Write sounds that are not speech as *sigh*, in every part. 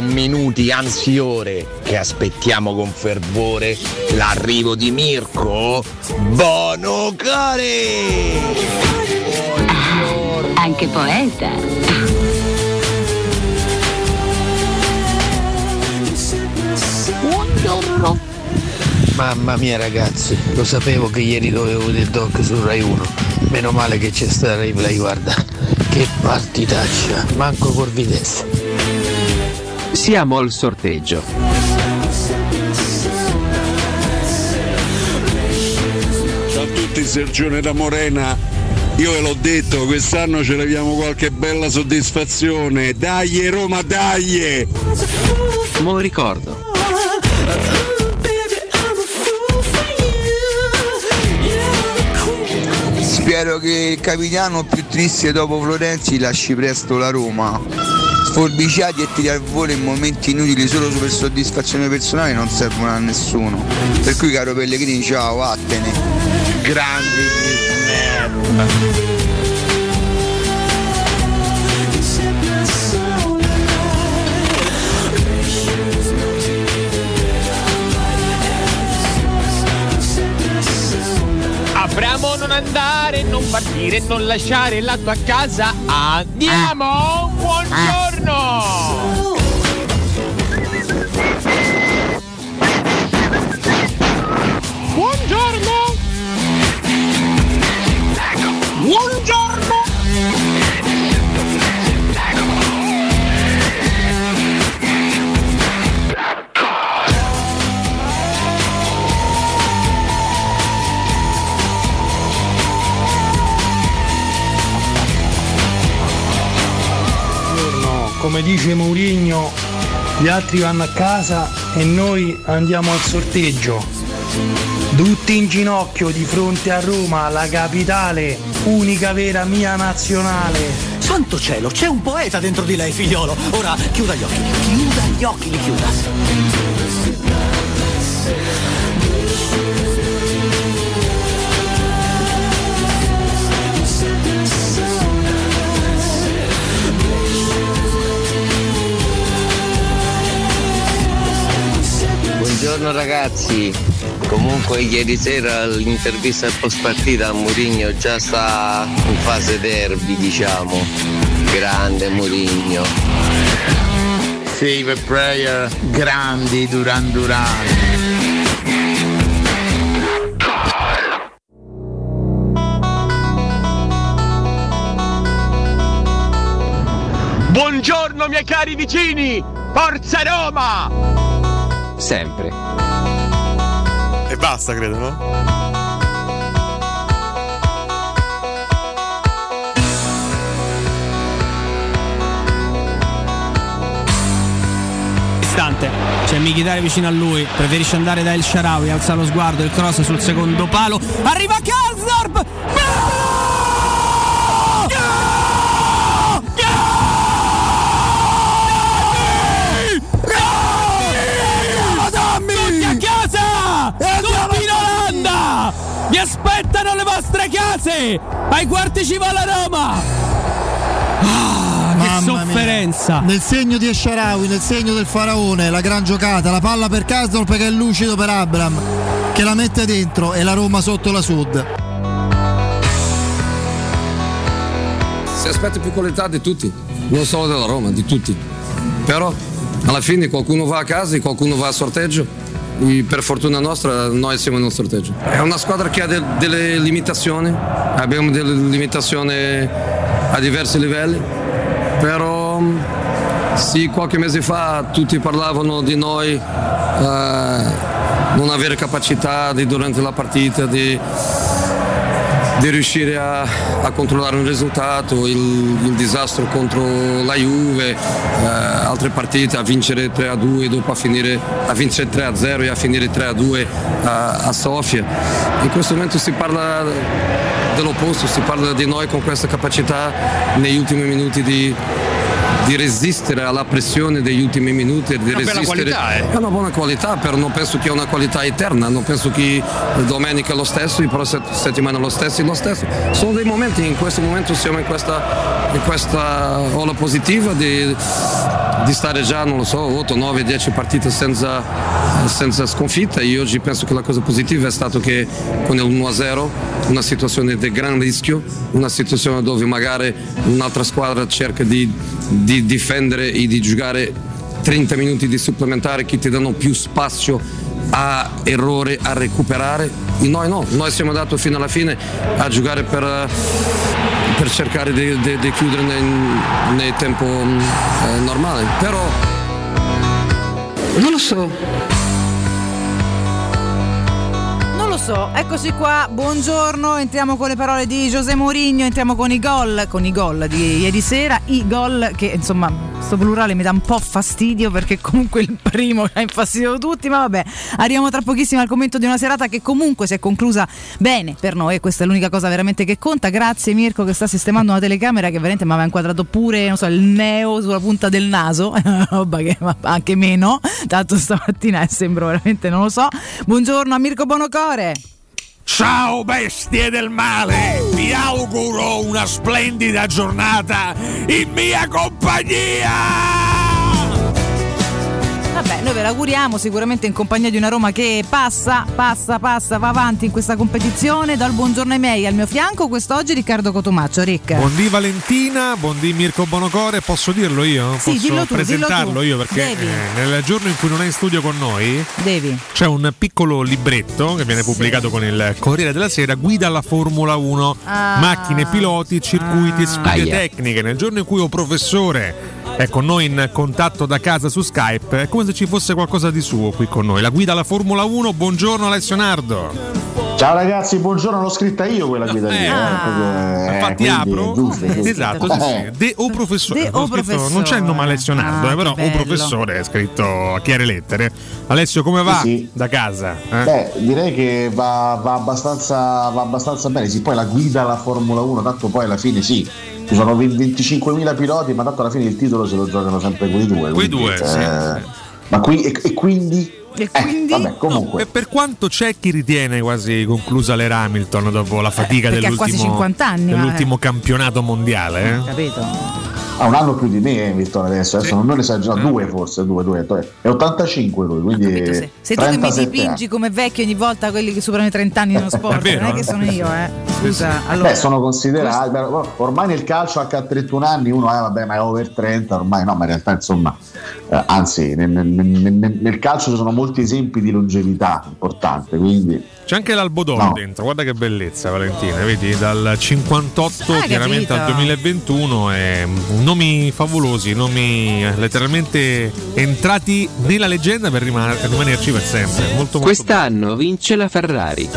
Sono minuti, anzi ore, che aspettiamo con fervore l'arrivo di Mirko Bonocare! anche poeta. Buongiorno. Mamma mia ragazzi, lo sapevo che ieri dovevo vedere il doc su Rai 1. Meno male che c'è sta replay, guarda. Che partitaccia, manco Corvidesse. Siamo al sorteggio. Ciao a tutti, Sergione da Morena. Io ve l'ho detto, quest'anno ce l'abbiamo qualche bella soddisfazione. Dai Roma, dai! Me lo ricordo. Spero che il capitano più triste dopo Florenzi lasci presto la Roma. Sforbiciati e tirare al volo in momenti inutili solo per soddisfazione personale non servono a nessuno. Per cui caro Pellegrini ciao, vattene. Grandi snap! Abramo non andare, non partire, non lasciare la tua casa. Andiamo! Buongiorno! Buongiorno! Buongiorno! Come dice Mourinho, gli altri vanno a casa e noi andiamo al sorteggio. Tutti in ginocchio di fronte a Roma, la capitale, unica vera mia nazionale. Santo cielo, c'è un poeta dentro di lei, figliolo. Ora chiuda gli occhi, chiuda gli occhi, li chiuda. Buongiorno ragazzi, comunque ieri sera l'intervista post partita a Mourinho già sta in fase derby diciamo, grande Mourinho. Save prayer, grandi Duran Duran. Buongiorno miei cari vicini! Forza Roma! Sempre. E basta, credo, no? Istante. C'è Michitare vicino a lui. Preferisce andare da El Sharawi. Alza lo sguardo. Il cross sul secondo palo. Arriva Karsdorp! Case! Ai quarti ci va la Roma! Ah, che Mamma mia. sofferenza! Nel segno di Esciarawi, nel segno del faraone, la gran giocata, la palla per Kasdorp che è lucido per Abram, che la mette dentro e la Roma sotto la Sud. Si aspetta più qualità di tutti, non solo della Roma, di tutti. Però alla fine qualcuno va a casa e qualcuno va a sorteggio. Per fortuna nostra noi siamo nel sorteggio. È una squadra che ha de- delle limitazioni, abbiamo delle limitazioni a diversi livelli, però mm, sì, qualche mese fa tutti parlavano di noi eh, non avere capacità di, durante la partita di, di riuscire a, a controllare un risultato, il, il disastro contro la Juve, eh, altre partite a vincere 3-2 dopo a, finire, a vincere 3-0 e a finire 3-2 a, a Sofia. In questo momento si parla dell'opposto, si parla di noi con questa capacità negli ultimi minuti di, di resistere alla pressione degli ultimi minuti di Una bella resistere qualità, eh. è una buona qualità però non penso che è una qualità eterna non penso che domenica lo stesso la prossima settimana lo stesso lo stesso sono dei momenti in questo momento siamo in questa, in questa ola positiva di, di stare già non lo so 8, 9, 10 partite senza, senza sconfitta e oggi penso che la cosa positiva è stato che con il 1-0 una situazione di gran rischio una situazione dove magari un'altra squadra cerca di, di difendere e di giocare 30 minuti di supplementare che ti danno più spazio a errore, a recuperare. Noi no, noi siamo andati fino alla fine a giocare per, per cercare di, di- di chiudere nel, tempo eh, normale. Però Non lo so, eccoci qua, buongiorno, entriamo con le parole di José Mourinho, entriamo con i gol, con i gol di ieri sera, i gol che insomma, sto plurale mi dà un po' fastidio perché comunque il primo ha infastidito tutti, ma vabbè, arriviamo tra pochissimo al commento di una serata che comunque si è conclusa bene per noi e questa è l'unica cosa veramente che conta, grazie Mirko che sta sistemando una telecamera che veramente mi aveva inquadrato pure, so, il neo sulla punta del naso, *laughs* roba che anche meno, tanto stamattina eh, sembro veramente, non lo so, buongiorno a Mirko Bonocore. Ciao bestie del male, vi auguro una splendida giornata in mia compagnia! Vabbè, noi ve l'auguriamo sicuramente in compagnia di una Roma che passa, passa, passa, va avanti in questa competizione. Dal buongiorno ai miei al mio fianco, quest'oggi Riccardo Cotomaccio. Rick. Buondì Valentina, buondì Mirko Bonocore, posso dirlo io? Sì, posso dillo tu, presentarlo dillo tu. io perché eh, nel giorno in cui non è in studio con noi Devi. c'è un piccolo libretto che viene pubblicato con il Corriere della Sera, guida alla Formula 1, Ah. macchine, piloti, circuiti, sfide Aia. tecniche. Nel giorno in cui un professore è con noi in contatto da casa su Skype, è come se ci fosse qualcosa di suo qui con noi. La guida alla Formula 1, buongiorno Alessio Nardo. Ciao ragazzi, buongiorno, l'ho scritta io quella guida lì. Eh, eh, proprio, eh, Infatti quindi apro. giusto, giusto. Esatto, sì, sì. Eh. De o professore. De Ho o scritto- professore. Non c'è il nome Alessio Nardo, Ah, eh, però o professore è scritto a chiare lettere. Alessio, come va Sì, sì. da casa? eh? Beh, direi che va, va abbastanza, va abbastanza bene. Sì, poi la guida alla Formula 1, tanto poi alla fine sì, ci sono 20 25.000 piloti, ma tanto alla fine il titolo se lo giocano sempre quei due. Quei quindi, due, sì. Ma qui, e, e quindi? E Eh, quindi? vabbè, comunque. E per quanto c'è chi ritiene quasi conclusa l'era Hamilton dopo la fatica Eh, perché ha dell'ultimo, quasi 50 anni, dell'ultimo campionato mondiale, eh? Capito? Ha un anno più di me Hamilton adesso, adesso non, non esagero, due forse, due, due, è 85 lui, quindi Capito, se, se tu che mi 37 dipingi anni. come vecchio ogni volta quelli che superano i 30 anni nello *laughs* sport, vero, non è che eh? sono io, eh. Scusa, allora. Beh, sono considerati. beh, Ormai nel calcio anche a 31 anni uno, eh, vabbè, ma è over 30, ormai no, ma in realtà insomma, eh, anzi, nel, nel- nel- nel calcio ci sono molti esempi di longevità importante, quindi C'è anche l'Albodoro No. dentro, guarda che bellezza Valentina, vedi? Dal 58 Ah, chiaramente capito. al 2021, eh, nomi favolosi, nomi eh, letteralmente entrati nella leggenda per rima- rimanerci per sempre. Molto, molto Quest'anno vince la Ferrari.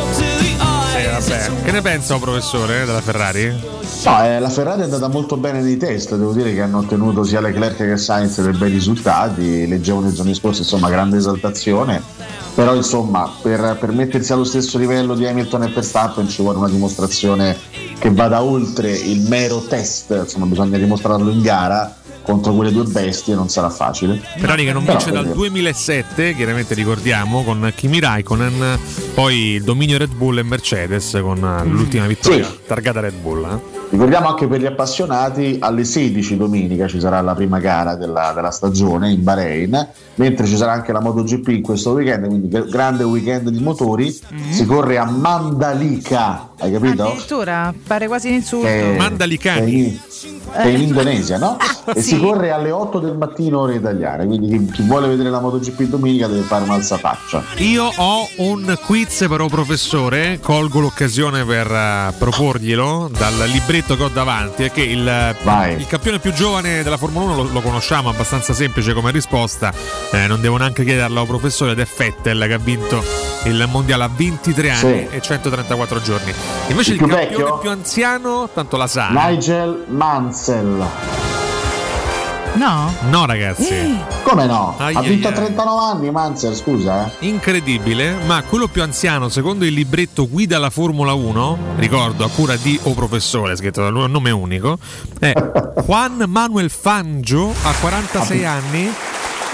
Eh, vabbè. Che ne pensa, professore, eh, della Ferrari? No, eh, la Ferrari è andata molto bene nei test, devo dire che hanno ottenuto sia Leclerc che Sainz dei bei risultati, leggevo nei giorni scorsi insomma grande esaltazione, però insomma per, per mettersi allo stesso livello di Hamilton e Verstappen ci vuole una dimostrazione che vada oltre il mero test, insomma bisogna dimostrarlo in gara contro quelle due bestie non sarà facile. Ferrari che non Però, vince dal voglio dire, 2007, chiaramente ricordiamo, con Kimi Raikkonen, poi il dominio Red Bull e Mercedes con eh, l'ultima vittoria Sì. targata Red Bull. eh. Ricordiamo anche per gli appassionati, alle 16 domenica ci sarà la prima gara della, della stagione in Bahrain, mentre ci sarà anche la MotoGP in questo weekend, quindi gr- grande weekend di motori, si corre a Mandalika, hai capito? Addirittura pare quasi un insulto. Che- Mandalicani. che- è in Indonesia, no? *laughs* E Sì. si corre alle 8 del mattino ore italiane, quindi chi, chi vuole vedere la MotoGP domenica deve fare un'alzafaccia. Io ho un quiz però professore, colgo l'occasione per eh, proporglielo dal libretto che ho davanti, è che il, il campione più giovane della Formula 1 lo, lo conosciamo, abbastanza semplice come risposta, eh, non devo neanche chiederlo professore ed è Fettel che ha vinto il mondiale a 23 anni Sì. e 134 giorni. Invece Il il, più campione vecchio? più anziano, tanto la sa. Nigel Mansell. No? No ragazzi. Come no? Ai ha ai vinto a ai. 39 anni Mansell, scusa. Eh. Incredibile, ma quello più anziano, secondo il libretto Guida alla Formula 1, ricordo a cura di O Professore, scritto da lui, un nome unico, è *laughs* Juan Manuel Fangio, a 46 anni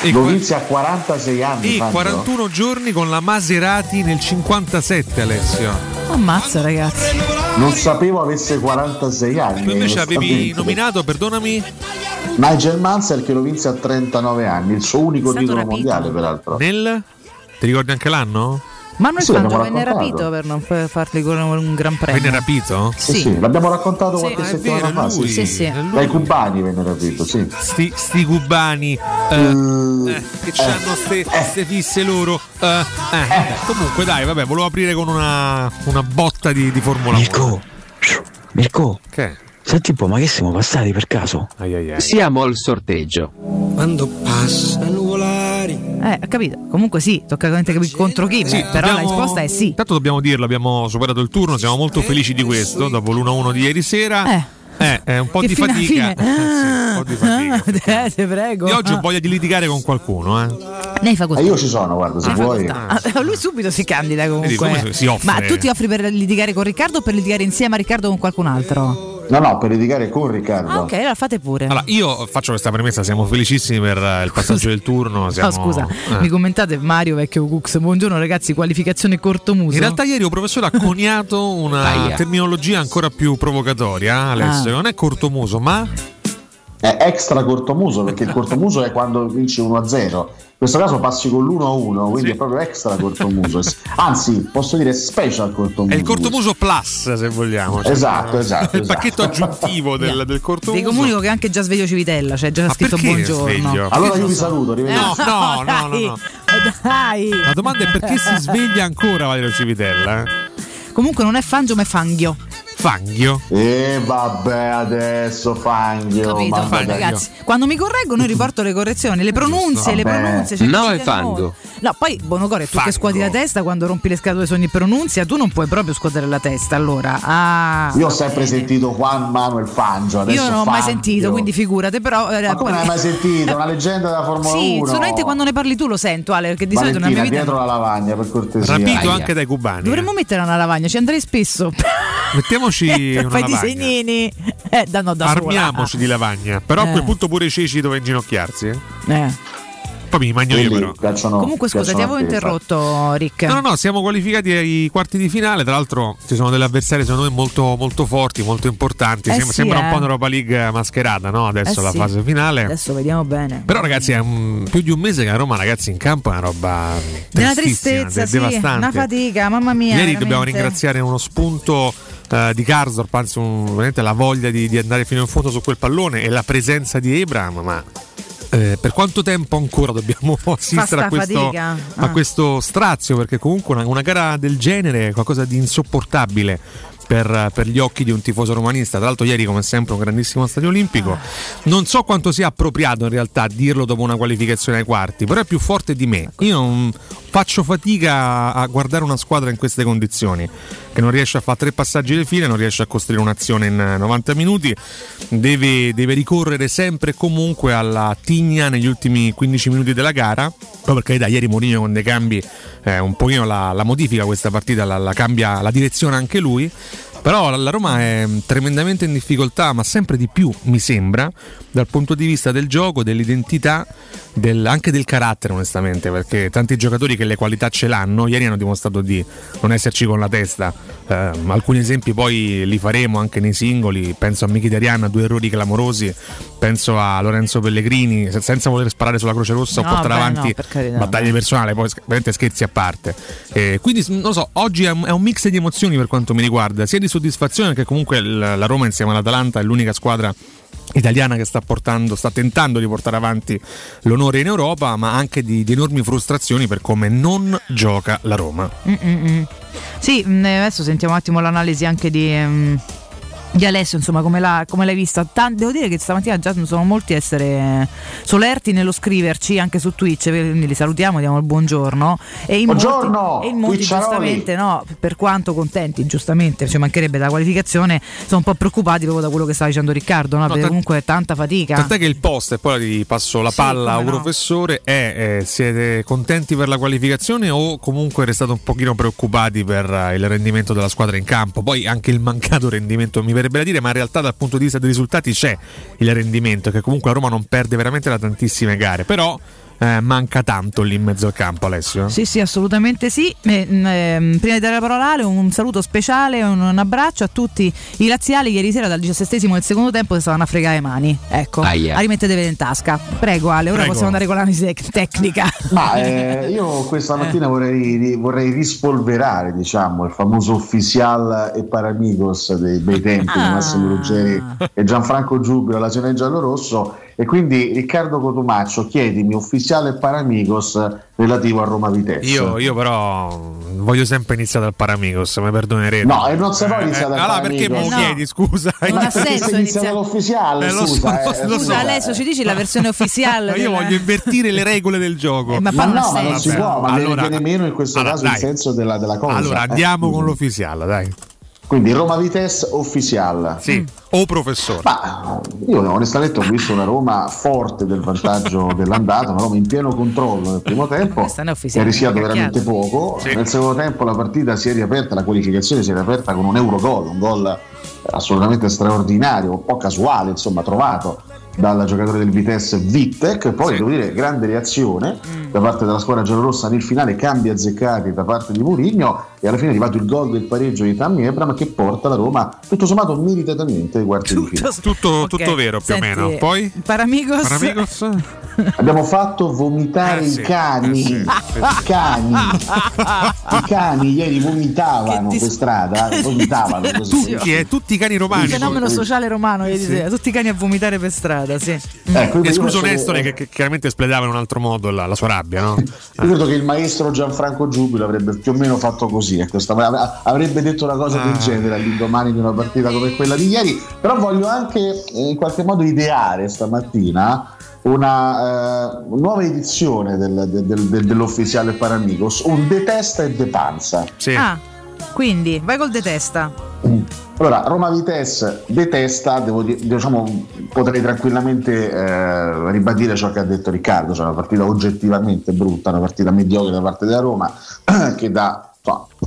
e, Dovizia a 46 anni. e Fangio. 41 giorni con la Maserati nel 57, Alessio. Ammazza, ragazzi. Non sapevo avesse 46 anni. Tu invece avevi nominato, perdonami, Nigel Mansell che lo vinse a 39 anni, il suo unico titolo rapito. mondiale peraltro. nel... Ti ricordi anche l'anno? Manuel Sì, Fangio l'abbiamo venne rapito per non fargli correre un gran premio. Venne rapito? Sì, sì, l'abbiamo raccontato Sì. qualche Ah, settimana vero, fa. lui. sì. Sì, sì. Dai cubani venne rapito, sì. Sti, sti cubani eh, eh, che hanno ste, fisse loro. eh, eh. Comunque, dai, vabbè, volevo aprire con una, una botta di, di Formula 1. Mirko, Mirko, Che? senti un po', ma che siamo passati per caso? Ai, ai, ai. Siamo al sorteggio. Quando passano. Eh, capito. Comunque sì, tocca veramente capire contro chi. Sì, però la dobbiamo- risposta è sì. Intanto dobbiamo dirlo, abbiamo superato il turno, siamo molto felici di questo, dopo l'1-1 di ieri sera. Eh. Eh, eh, un po' Che di fatica. fine. Eh, *laughs* sì, un po' di fatica. *laughs* Eh, te prego. Io oggi ho Ah. voglia di litigare con qualcuno, eh. Lei fa così. E io ci sono, guarda, se Ah, vuoi. Ah, lui subito si candida comunque. Vedi come si offre. Ma tu ti offri per litigare con Riccardo o per litigare insieme a Riccardo con qualcun altro? No, no, per litigare con Riccardo. Ah, ok, allora fate pure. Allora, io faccio questa premessa, siamo felicissimi per eh, il passaggio del turno. Siamo, No, scusa, eh. mi commentate Mario Vecchio Cux. Buongiorno ragazzi, qualificazione cortomuso. In realtà ieri il professore ha coniato una terminologia ancora più provocatoria, Alessio. Ah. Non è cortomuso, ma È extra cortomuso perché il cortomuso è quando vinci 1-0. In questo caso passi con l'1-1, quindi Sì. è proprio extra cortomuso. Anzi, posso dire special cortomuso. è il cortomuso plus, se vogliamo. Cioè, Esatto, esatto, Il esatto. pacchetto aggiuntivo del, del Vi cortomuso. comunico che è anche già sveglio Civitella, c'è già Ma scritto perché buongiorno. sveglio? Allora io vi saluto, arrivederci. No, no, *laughs* no, no, dai, no. Dai. La domanda è perché si sveglia ancora Valerio Civitella? eh? Comunque non è Fangio ma è Fanghio. Fanghio. E vabbè, adesso Fangio. Capito? ma vabbè. Ragazzi, quando mi correggono io riporto le correzioni, le pronunce, le pronunce. c'è No, è fango. No, poi Bonocore, tu che Fango. scuoti la testa quando rompi le scatole su ogni pronunzia, tu non puoi proprio scuotere la testa. Allora, ah, Io ho sempre sentito Juan Manuel Fangio. Adesso io non ho mai Fangio. sentito, quindi figurate, però eh, Ma come non hai mai sentito? Una leggenda della Formula Sì, 1. solamente quando ne parli tu lo sento, Ale, perché di solito nella mia Valentina, vita dietro la lavagna, per cortesia. Rapito Aia. anche dai cubani. dovremmo metterla una lavagna, ci andrei spesso. Mettiamoci una Fai lavagna. disegnini. Eh, da, no, da Armiamoci di lavagna. Però a Eh. quel punto pure i ceci dove inginocchiarsi. Eh. sola. Eh. Poi mi mangio io Quelli però. piacciono- Comunque scusa, ti avevo interrotto, Rick. No, no, no, siamo qualificati ai quarti di finale. Tra l'altro ci sono delle avversarie secondo me molto, molto forti, molto importanti. Eh Sem- sì, sembra un eh. po' un'Europa League mascherata, no? Adesso Eh la sì. fase finale. Adesso vediamo bene. Però ragazzi è un- più di un mese che a Roma ragazzi in campo è una roba tristissima, tristezza, sì, devastante. una fatica, mamma mia. Ieri veramente. dobbiamo ringraziare uno spunto eh, di Karsdorp, anzi un- veramente la voglia di, di andare fino in fondo su quel pallone e la presenza di Abraham, ma eh, per quanto tempo ancora dobbiamo *laughs* assistere a questo, fatica? a Ah. questo strazio? Perché comunque una, una gara del genere è qualcosa di insopportabile. Per, per gli occhi di un tifoso romanista, tra l'altro ieri come sempre un grandissimo stadio olimpico, non so quanto sia appropriato in realtà dirlo dopo una qualificazione ai quarti, però è più forte di me. Io non faccio fatica a guardare una squadra in queste condizioni, che non riesce a fare tre passaggi di fine, non riesce a costruire un'azione in eh, 90 minuti, deve, deve ricorrere sempre e comunque alla tigna negli ultimi 15 minuti della gara, proprio perché da ieri Mourinho con dei cambi eh, un pochino la, la modifica questa partita, la, la cambia la direzione anche lui. Però la- Roma è mm, tremendamente in difficoltà, ma sempre di più mi sembra, dal punto di vista del gioco, dell'identità, del- anche del carattere onestamente, perché tanti giocatori che le qualità ce l'hanno, ieri hanno dimostrato di non esserci con la testa. Eh, alcuni esempi poi li faremo anche nei singoli, penso a Mkhitaryan, a due errori clamorosi, penso a Lorenzo Pellegrini, se- senza voler sparare sulla Croce Rossa No, o portare beh, avanti no, per battaglie personali, poi veramente scherzi a parte. Eh, quindi non so, oggi è un, è un mix di emozioni per quanto mi riguarda, sia di soddisfazione che comunque la Roma insieme all'Atalanta è l'unica squadra italiana che sta portando, sta tentando di portare avanti l'onore in Europa, ma anche di, di enormi frustrazioni per come non gioca la Roma. Mm-mm. Sì, mh, adesso sentiamo un attimo l'analisi anche di. Di Alessio, insomma, come, l'ha- come l'hai vista? Tan- devo dire che stamattina già sono molti a essere solerti nello scriverci anche su Twitch, quindi li salutiamo, diamo il buongiorno. E in Buongiorno, molti, e in molti giustamente, no, per quanto contenti, giustamente, ci mancherebbe dalla qualificazione, sono un po' preoccupati proprio da quello che stava dicendo Riccardo, no? No, perché tant- comunque è tanta fatica. Tant'è che il post, e poi ti passo la Sì, palla a un no. professore, è eh, siete contenti per la qualificazione o comunque restate un pochino preoccupati per eh, il rendimento della squadra in campo? Poi anche il mancato rendimento mi verrebbe da dire, ma in realtà dal punto di vista dei risultati c'è il rendimento, che comunque la Roma non perde veramente da tantissime gare, però eh, manca tanto lì in mezzo al campo Alessio. Sì, sì, assolutamente sì. E, mh, ehm, prima di dare la parola a Ale, un saluto speciale, un, un abbraccio a tutti i laziali. Ieri sera dal 17 del secondo tempo si stavano a fregare le mani. Ecco, Aia. la rimettetevi in tasca. Prego Ale, ora Prego. possiamo andare con l'analisi tec- tecnica. Ma eh, io questa mattina vorrei, vorrei rispolverare diciamo, il famoso ufficial e paramigos dei bei tempi di Massimo Ruggeri e Gianfranco Giubilo alla Cione Giallorosso e quindi Riccardo Cotumaccio chiedimi ufficiale e paramigos relativo a Roma Vitesse. Io, io però voglio sempre iniziare dal Paramigos, mi perdonerete. No, e non si può iniziare dal allora perché me lo Paramigos. chiedi, scusa? Non ha *laughs* senso iniziare- l'ufficiale, Eh, lo so, scusa, eh, so, lo Scusa, so. Alessio, ci dici la versione ufficiale? Ma io della- voglio invertire le regole del gioco. Eh, ma Ma no, ma non si può, ma Allora- viene meno in questo allora, caso il dai. senso della, della cosa. Allora eh. andiamo con l'ufficiale, dai. Quindi Roma Vitesse ufficiale. Sì, o professore. Ma io onestamente ho visto una Roma forte del vantaggio *laughs* dell'andata, una Roma in pieno controllo nel primo tempo, è che ha ufficiale, rischiato veramente poco. Nel secondo tempo la partita si è riaperta, la qualificazione si è riaperta con un Eurogol, un gol assolutamente straordinario, un po' casuale, insomma, trovato dal giocatore del Vitesse Vittek, poi devo dire grande reazione da parte della squadra giallorossa nel finale, cambi azzeccati da parte di Mourinho e alla fine è arrivato il gol del pareggio di Tammy Ebram che porta la Roma tutto sommato meritatamente ai quarti di finale. Tutto, tutto vero più Senti, o meno. Poi Paramigos. Paramigos? Abbiamo fatto vomitare Eh sì, i cani. eh sì, I cani. I cani ieri vomitavano per strada, *laughs* vomitavano così. Tutti, eh, tutti i cani romani. Il fenomeno sociale romano ieri Sì. sera, tutti i cani a vomitare per strada, sì. Ecco, Escluso Nestore che, che chiaramente espletava in un altro modo la, la sua rabbia, no? Io credo che il maestro Gianfranco Giubilo avrebbe più o meno fatto così, ecco, stava- avrebbe detto una cosa del Ah. genere all'indomani di una partita come quella di ieri, però voglio anche eh, in qualche modo ideare stamattina una eh, nuova edizione del- del- del- del- dell'ufficiale Paramigos, un detesta e depanza. Ah, quindi vai col detesta. Allora, Roma Vitesse detesta, devo dire, diciamo, potrei tranquillamente eh, ribadire ciò che ha detto Riccardo, cioè una partita oggettivamente brutta, una partita mediocre da parte della Roma *clears throat* che da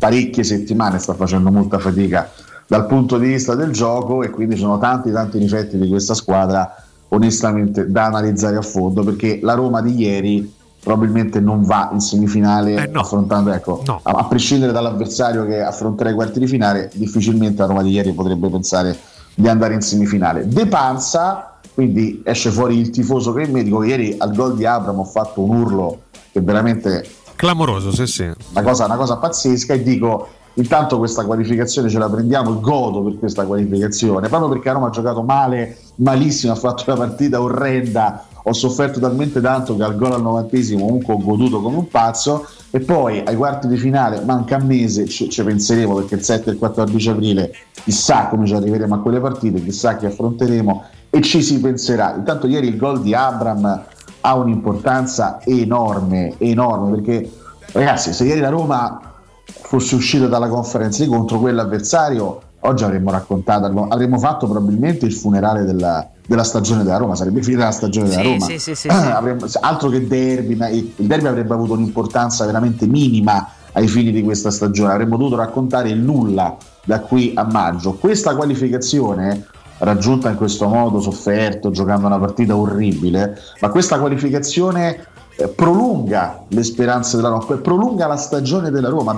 parecchie settimane sta facendo molta fatica dal punto di vista del gioco e quindi ci sono tanti tanti difetti di questa squadra onestamente da analizzare a fondo perché la Roma di ieri probabilmente non va in semifinale affrontando ecco a, a prescindere dall'avversario che affronterà i quarti di finale difficilmente la Roma di ieri potrebbe pensare di andare in semifinale. De Panza quindi esce fuori il tifoso che è il medico ieri al gol di Abram ho fatto un urlo che veramente Clamoroso, sì, sì. una cosa, una cosa pazzesca e dico intanto questa qualificazione ce la prendiamo godo per questa qualificazione proprio perché Roma ha giocato male malissimo ha fatto una partita orrenda ho sofferto talmente tanto che al gol al novantesimo comunque ho goduto come un pazzo e poi ai quarti di finale manca un mese ci, ci penseremo perché il 7 e il 14 aprile chissà come ci arriveremo a quelle partite chissà chi affronteremo e ci si penserà intanto ieri il gol di Abram ha un'importanza enorme enorme perché ragazzi se ieri la Roma fosse uscita dalla conferenza contro quell'avversario, oggi avremmo raccontato, avremmo- fatto probabilmente il funerale della, della stagione della Roma, sarebbe finita la stagione della Sì, Roma. sì, sì, sì, *clears throat* Ah, avremmo- altro che derby, ma il il derby avrebbe avuto un'importanza veramente minima ai fini di questa stagione, avremmo dovuto raccontare il nulla da qui a maggio. Questa qualificazione raggiunta in questo modo sofferto, giocando una partita orribile, ma questa qualificazione eh, prolunga le speranze della Roma, prolunga la stagione della Roma.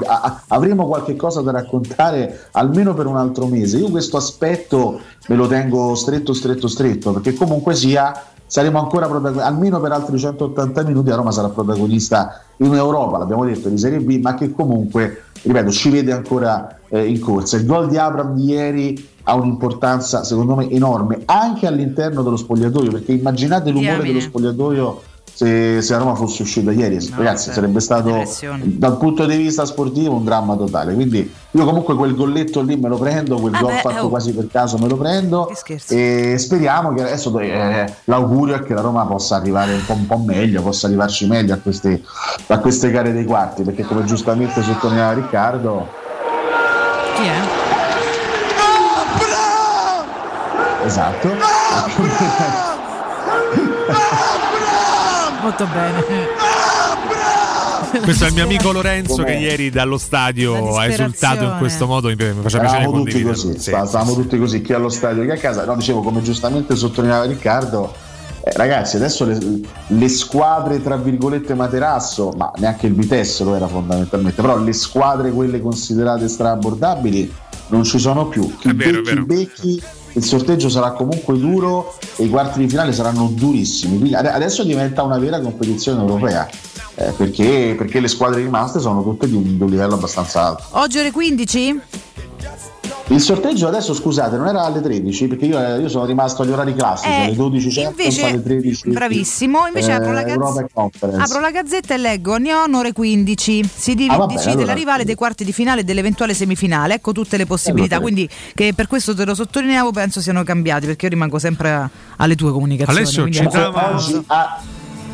Avremo qualche cosa da raccontare almeno per un altro mese. Io questo aspetto me lo tengo stretto, stretto, stretto, perché comunque sia saremo ancora protagonisti, almeno per altri 180 minuti la Roma sarà protagonista in Europa, l'abbiamo detto, di Serie B, ma che comunque, ripeto, ci vede ancora eh, in corsa. Il gol di Abram di ieri ha un'importanza secondo me enorme anche all'interno dello spogliatoio perché immaginate l'umore dello spogliatoio se, se a Roma fosse uscita ieri ragazzi beh, sarebbe stato depressione. dal punto di vista sportivo un dramma totale quindi io comunque quel golletto lì me lo prendo quel Ah gol beh, fatto oh. quasi per caso me lo prendo e speriamo che adesso eh, l'augurio è che la Roma possa arrivare un po', un po' meglio possa arrivarci meglio a queste, a queste gare dei quarti perché come giustamente sottolineava Riccardo Chi è? Esatto Molto bene. Questo è il mio amico Lorenzo Com'è? che ieri dallo stadio ha esultato in questo modo, mi faceva piacere tutti così, Sì, sta- sì, stavamo sì. tutti così, chi allo stadio, chi a casa. No, dicevo, come giustamente sottolineava Riccardo, eh, ragazzi, adesso le, le squadre, tra virgolette, materasso, ma neanche il Vitesse lo era fondamentalmente, però le squadre, quelle considerate straabbordabili, non ci sono più. Chi È vero, è becchi, vero. becchi, il sorteggio sarà comunque duro e i quarti di finale saranno durissimi. Quindi ade- adesso diventa una vera competizione europea. eh, perché, perché le squadre rimaste sono tutte di un, di un livello abbastanza alto. Oggi ore 15? Il sorteggio adesso scusate non era alle 13 perché io, eh, io sono rimasto agli orari classici Eh, alle 12 Champions invece- alle 13 Bravissimo, invece apro, la eh, Europa gazz- Conference. apro la gazzetta e leggo Neon ore 15. Si div- Ah, vabbè, decide allora- la rivale dei quarti di finale e dell'eventuale semifinale. Ecco tutte le possibilità. Allora, Quindi, che per questo te lo sottolineavo, penso siano cambiati perché io rimango sempre a- alle tue comunicazioni. Alessio, quindi ci oggi a,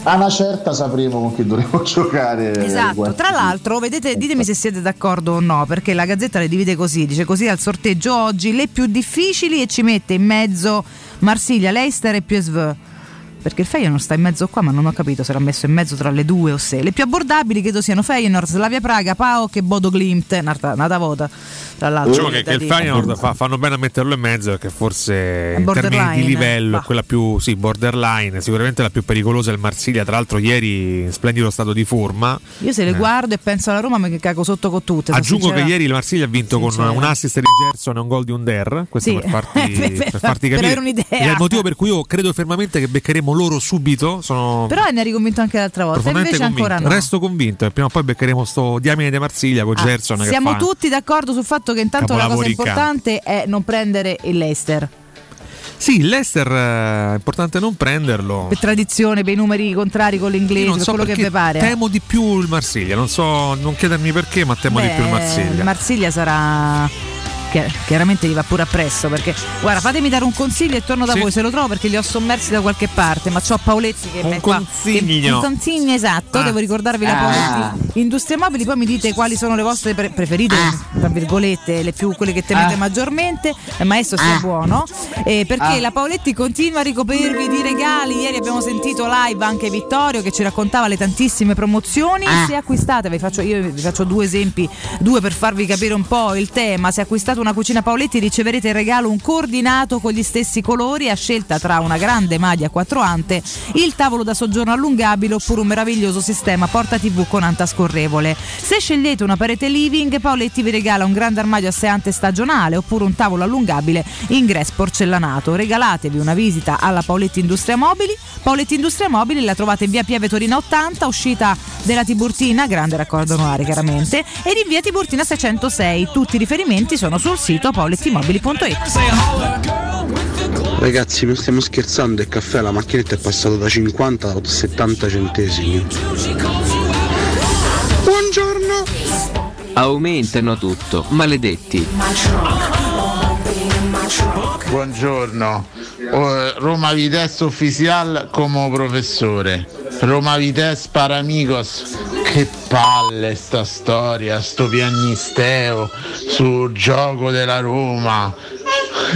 a una certa sapremo con chi dovremo *laughs* giocare. Esatto, tra l'altro, vedete, ditemi se siete d'accordo o no, perché la Gazzetta le divide così, dice così al sorteggio oggi le più difficili e ci mette in mezzo Marsiglia, Leicester e PSV. Perché il Feyenoord sta in mezzo qua, ma non ho capito se era messo in mezzo tra le due o se. Le più abbordabili credo siano Feyenoord, Slavia Praga, PAOK e Bodo Glimt, nata, nata vota. Tra l'altro. Diciamo che, che il. Feyenoord fa- fanno bene a metterlo in mezzo perché forse in termini di livello bah. è quella più sì, borderline, sicuramente la più pericolosa è il Marsiglia, tra l'altro ieri in splendido stato di forma. Io se le Eh. guardo e penso alla Roma, ma che cago sotto con tutte. Aggiungo che sincera. ieri il Marsiglia ha vinto con Sincera. un assist di Gerson e un gol di Under, questo Sì. per, farti, *laughs* Per- per farti per capire. avere un'idea. Ed è il motivo per cui io credo fermamente che beccheremo loro subito. Sono Però ne eri convinto anche l'altra volta, invece convinto. ancora no. Resto convinto e prima o poi beccheremo sto diamine di Marsiglia con Ah, Gerson Siamo tutti d'accordo sul fatto che intanto la cosa importante è non prendere il Leicester. Sì, il Leicester eh, è importante non prenderlo. Per tradizione, per i numeri contrari con l'inglese, non so quello che vi pare. Temo di più il Marsiglia, non so, non chiedermi perché, ma temo di Beh, più il Marsiglia. il Marsiglia sarà. Che chiaramente gli va pure appresso perché guarda fatemi dare un consiglio e torno da Sì. voi se lo trovo perché li ho sommersi da qualche parte ma c'ho Paoletti che Un qua consiglio. che- un consiglio esatto Ah. devo ricordarvi la Ah. Paoletti Industria Mobili poi mi dite quali sono le vostre pre- preferite tra virgolette le più quelle che temete Ah. maggiormente il maestro sia buono eh, perché Ah. la Paoletti continua a ricoprirvi di regali ieri abbiamo sentito live anche Vittorio che ci raccontava le tantissime promozioni se acquistate vi faccio, io vi faccio due esempi due per farvi capire un po' il tema se acquistate una cucina Paoletti riceverete in regalo un coordinato con gli stessi colori a scelta tra una grande maglia a quattro ante il tavolo da soggiorno allungabile oppure un meraviglioso sistema porta tv con anta scorrevole. Se scegliete una parete living Paoletti vi regala un grande armadio a sé ante stagionale oppure un tavolo allungabile in grass porcellanato. Regalatevi una visita alla Paoletti Industria Mobili. Paoletti Industria Mobili la trovate in via Pieve Torino 80 uscita della Tiburtina grande raccordo anulare chiaramente ed in via Tiburtina 606 tutti i riferimenti sono sul sito paolettimobili.it Ragazzi, non stiamo scherzando, il caffè alla macchinetta è passato da 50 a 70 centesimi. Buongiorno! Aumentano tutto, maledetti. Buongiorno, Roma Vitesse Ufficial come professore. Roma Vitesse Paramigos. Che palle sta storia, sto piagnisteo sul gioco della Roma.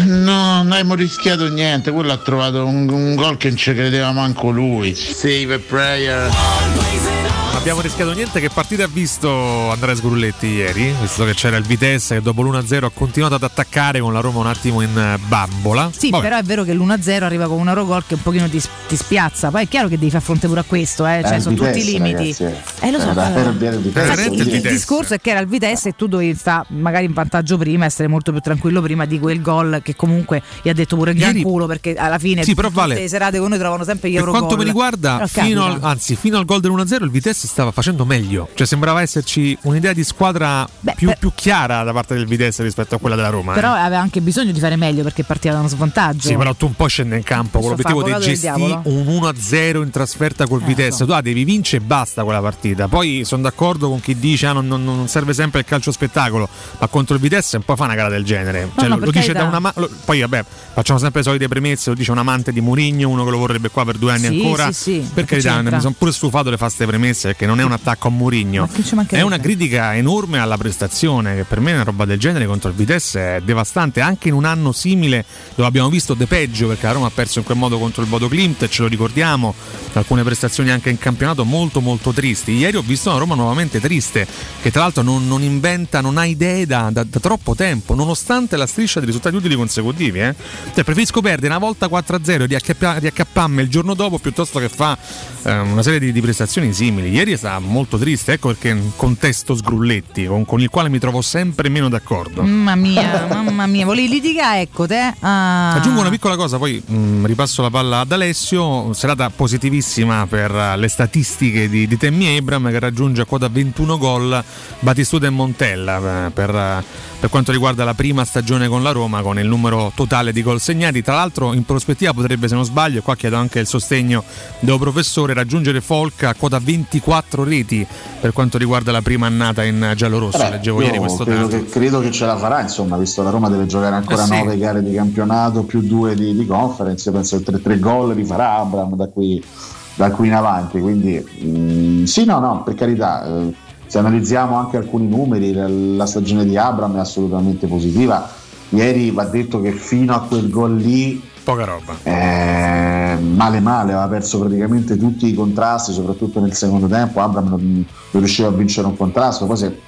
No, non abbiamo rischiato niente, quello ha trovato un, un gol che non ci credeva manco lui. Save a prayer. Non abbiamo rischiato niente. Che partita ha visto Andrea Sgrulletti ieri? Visto che c'era il Vitesse che dopo l'1-0 ha continuato ad attaccare con la Roma un attimo in eh, bambola. Sì, Vabbè. però è vero che l'1-0 arriva con un Eurogol che un pochino ti, ti spiazza. Poi è chiaro che devi far fronte pure a questo, eh. cioè Eh, sono il tutti i Vitesse, limiti. ragazzi, Eh, lo so. il Vitesse. Infatti, il il, Vitesse. discorso è che era il Vitesse e tu dovevi stare magari in vantaggio prima, essere molto più tranquillo prima di quel gol che comunque gli ha detto pure il gran Ieri- culo perché alla fine Sì, però tutte vale. le serate con noi trovano sempre gli Per Eurogol. quanto mi riguarda, fino al, anzi, fino al gol del 1-0 il Vitesse stava facendo meglio. Cioè sembrava esserci un'idea di squadra più, più chiara da parte del Vitesse rispetto a quella della Roma. Però eh. aveva anche bisogno di fare meglio perché partiva da uno svantaggio. Sì, però tu un po' scende in campo con l'obiettivo di gestire un 1-0 in trasferta col Vitesse. Tu ah, devi vincere e basta quella partita. Poi sono d'accordo con chi dice ah, non, non- non serve sempre il calcio spettacolo, ma contro il Vitesse un po' fa una gara del genere. Cioè, no, lo, per lo dice da una mano. Poi vabbè, facciamo sempre le solite premesse, lo dice un amante di Mourinho, uno che lo vorrebbe qua per due anni Sì, ancora. sì, sì, per che carità, mi sono pure stufato fare queste premesse perché non è un attacco a ci È una critica enorme alla prestazione, che per me una roba del genere contro il Vitesse è devastante, anche in un anno simile dove abbiamo visto de peggio, perché la Roma ha perso in quel modo contro il Bodo Klimt, ce lo ricordiamo, alcune prestazioni anche in campionato molto molto tristi. Ieri ho visto una Roma nuovamente triste, che tra l'altro non, non inventa, non ha idee da, da- da troppo tempo, nonostante la striscia di risultati utili consecutivi. Eh. Cioè, preferisco perdere una volta 4-0 e riaccappa- riaccapparmi il giorno dopo piuttosto che fa eh, una serie di, di prestazioni simili. Ieri è stata molto triste, ecco perché è un contesto sgrulletti con, con il quale mi trovo sempre meno d'accordo. Mamma mia, mamma mia, volevi litigare, ecco te. Ah. Aggiungo una piccola cosa, poi mh, ripasso la palla ad Alessio. Serata positivissima per eh, le statistiche di, di Temmi Abram che raggiunge a quota 21 gol Batistuta e Montella eh, per, eh, per quanto riguarda la prima stagione con la Roma, con il numero totale di gol segnati. Tra l'altro, in prospettiva potrebbe, se non sbaglio, e qua chiedo anche il sostegno del professore, raggiungere Folk a quota 24 reti per quanto riguarda la prima annata in giallo-rosso. Beh, Leggevo ieri questo credo che, credo che ce la farà, insomma, visto la Roma deve giocare ancora Eh sì. nove gare di campionato più due di, di conference, penso che tre, tre gol li farà Abram da qui, da qui in avanti, quindi mm, sì, no, no, per carità, eh, se analizziamo anche alcuni numeri, la, stagione di Abram è assolutamente positiva, ieri va detto che fino a quel gol lì Poca roba. eh, male male, aveva perso praticamente tutti i contrasti, soprattutto nel secondo tempo. Abram non, riusciva a vincere un contrasto. Poi se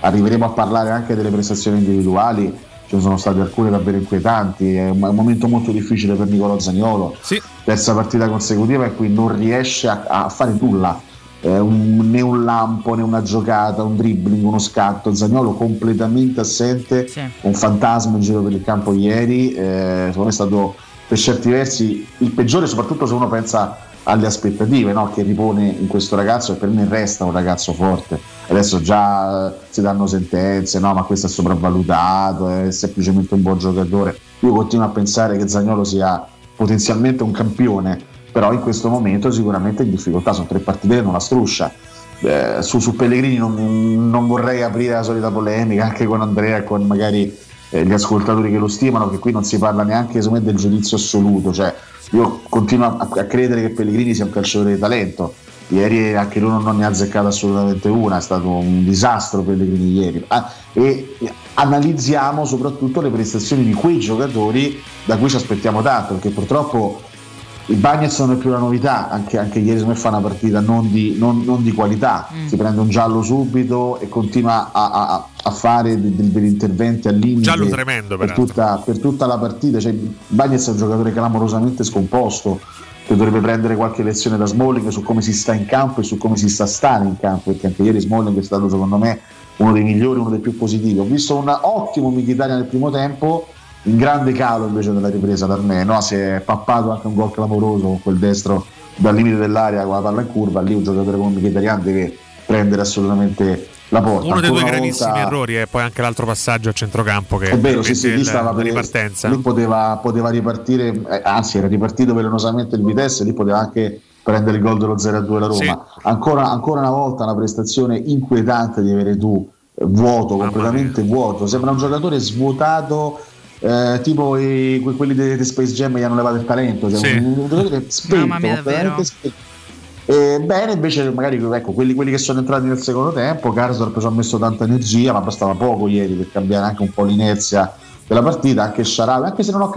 arriveremo a parlare anche delle prestazioni individuali, ce ne sono state alcune davvero inquietanti. È un, momento molto difficile per Nicolò Zagnolo. Terza partita consecutiva in cui non riesce a, a fare nulla. Eh, un- né un lampo, né una giocata, un dribbling, uno scatto. Zagnolo completamente assente, un fantasma in giro per il campo ieri. Eh, secondo me è stato per certi versi il peggiore, soprattutto se uno pensa alle aspettative no, che ripone in questo ragazzo e per me resta un ragazzo forte. Adesso già eh, si danno sentenze, no, ma questo è sopravvalutato, è semplicemente un buon giocatore. Io continuo a pensare che Zagnolo sia potenzialmente un campione, però in questo momento sicuramente in difficoltà, sono tre partite che non la struscia. Eh, su, su Pellegrini non, non vorrei aprire la solita polemica anche con Andrea e con magari eh, gli ascoltatori che lo stimano, che qui non si parla neanche me, del giudizio assoluto. Cioè, io continuo a, a credere che Pellegrini sia un calciatore di talento. Ieri anche lui non ne ha azzeccato assolutamente una, è stato un disastro Pellegrini ieri. Ah, e analizziamo soprattutto le prestazioni di quei giocatori da cui ci aspettiamo tanto, perché purtroppo i Bagnets non è più la novità, anche, anche ieri secondo me fa una partita non di, non- non di qualità, si prende un giallo subito e continua a, a- a fare de- de- degli interventi al limite Giallo tremendo, per tutta, per tutta la partita. Cioè, Bagnets è un giocatore clamorosamente scomposto che dovrebbe prendere qualche lezione da Smalling su come si sta in campo e su come si sta stare in campo, perché anche ieri Smalling è stato secondo me uno dei migliori, uno dei più positivi. Ho visto un ottimo Mkhitaryan nel primo tempo, in grande calo invece della ripresa per me, no? si è pappato anche un gol clamoroso con quel destro dal limite dell'area con la palla in curva, lì un giocatore come Mkhitaryan deve prendere assolutamente la porta. Uno dei due gravissimi volta- errori e poi anche l'altro passaggio a centrocampo che è vero, sì, sì, lì stava per ripartenza. Lì poteva, poteva ripartire, eh, anzi era ripartito velenosamente il Vitesse, lì poteva anche prendere il gol dello 0-2 la Roma. Ancora, ancora una volta una prestazione inquietante di avere tu eh, vuoto, completamente vuoto. Sembra un giocatore svuotato. Eh, tipo i- que- quelli di di Space Jam gli hanno levato il talento, cioè Sì. un, giocatore spento, Mamma mia, spento. Bene, invece, magari ecco, quelli, quelli che sono entrati nel secondo tempo, Karsdorp ci ha messo tanta energia, ma bastava poco ieri per cambiare anche un po' l'inerzia della partita. Anche Sharawi, anche se non ho,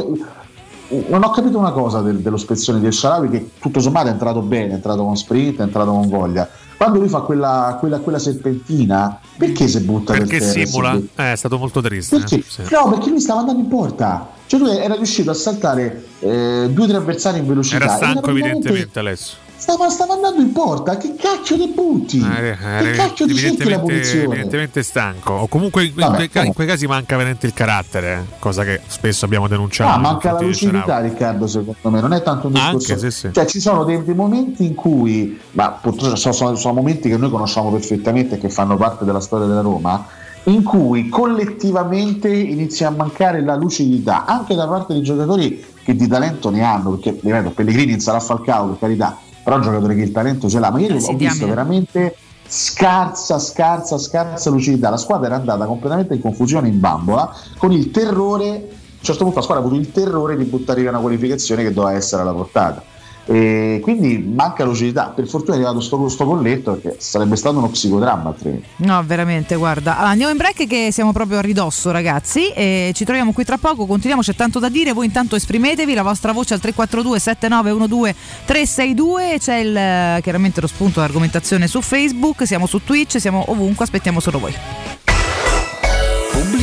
non ho capito una cosa del- dello spezzone di Sharawi, che tutto sommato è entrato bene, è entrato con sprint, è entrato con voglia. Quando lui fa quella, quella, quella serpentina, perché si butta per Perché terra e si simula? Eh, è stato molto triste. Perché? eh, sì. No, perché lui stava andando in porta. Cioè lui era riuscito a saltare eh, due o tre avversari in velocità. Era stanco evidentemente adesso. Stava, stava andando in porta, che cacchio di butti? Eh, che cacchio di cerchi la punizione? evidentemente stanco. O comunque in, Vabbè, quei, in quei casi manca veramente il carattere, eh, cosa che spesso abbiamo denunciato. Ah, manca la lucidità. Riccardo, secondo me. Non è tanto un discorso. Anche, sì, sì. Cioè, ci sono dei, dei momenti in cui, ma purtroppo sono, sono- sono momenti che noi conosciamo perfettamente e che fanno parte della storia della Roma, in cui collettivamente inizia a mancare la lucidità, anche da parte di giocatori che di talento ne hanno, perché ripeto, Pellegrini sarà Falcao, per carità, però giocatore che il talento ce l'ha. Ma ieri Eh sì, ho visto veramente scarsa, scarsa, scarsa lucidità. La squadra era andata completamente in confusione in bambola con il terrore. A un certo punto la squadra ha avuto il terrore di buttare via una qualificazione che doveva essere alla portata. E quindi manca lucidità. Per fortuna è arrivato sto, sto colletto perché sarebbe stato uno psicodramma. No, veramente, guarda. Allora, andiamo in break che siamo proprio a ridosso, ragazzi. E ci troviamo qui tra poco. Continuiamo, c'è tanto da dire. Voi intanto esprimetevi la vostra voce al 342 7912 362. C'è il, chiaramente lo spunto argomentazione su Facebook. Siamo su Twitch, siamo ovunque. Aspettiamo solo voi.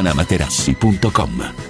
artigianamaterassi.com.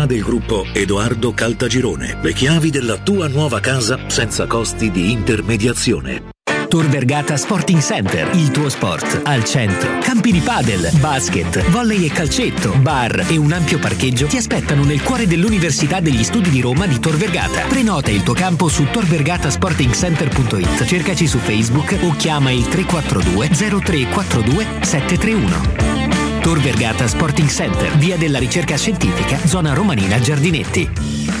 del gruppo Edoardo Caltagirone. Le chiavi della tua nuova casa senza costi di intermediazione. Tor Vergata Sporting Center, il tuo sport al centro. Campi di padel, basket, volley e calcetto, bar e un ampio parcheggio ti aspettano nel cuore dell'Università degli Studi di Roma di Tor Vergata. Prenota il tuo campo su torvergatasportingcenter.it. Cercaci su Facebook o chiama il 342 0342 731. Tor Vergata Sporting Center, via della ricerca scientifica, zona romanina Giardinetti.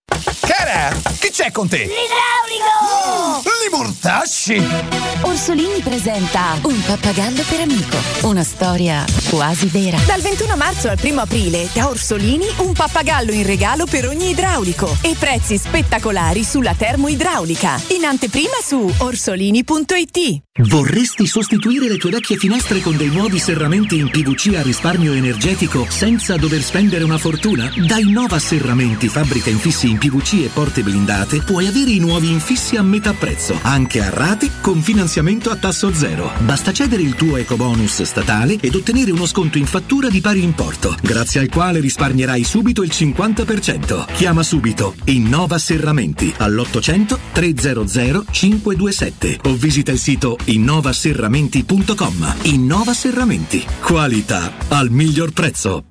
Cara, che c'è con te? L'idraulico! Li mortasci! Orsolini presenta Un pappagallo per amico. Una storia quasi vera. Dal 21 marzo al 1 aprile da Orsolini un pappagallo in regalo per ogni idraulico e prezzi spettacolari sulla termoidraulica. In anteprima su orsolini.it. Vorresti sostituire le tue vecchie finestre con dei nuovi serramenti in PVC a risparmio energetico senza dover spendere una fortuna? Da Innova Serramenti, fabbrica infissi in PVC e porte blindate, puoi avere i nuovi infissi a metà prezzo, anche a rate con finanziamento a tasso zero. Basta cedere il tuo ecobonus statale ed ottenere uno sconto in fattura di pari importo, grazie al quale risparmierai subito il 50%. Chiama subito Innova Serramenti all'800 300 527 o visita il sito innovaserramenti.com. Innova Serramenti. Qualità al miglior prezzo.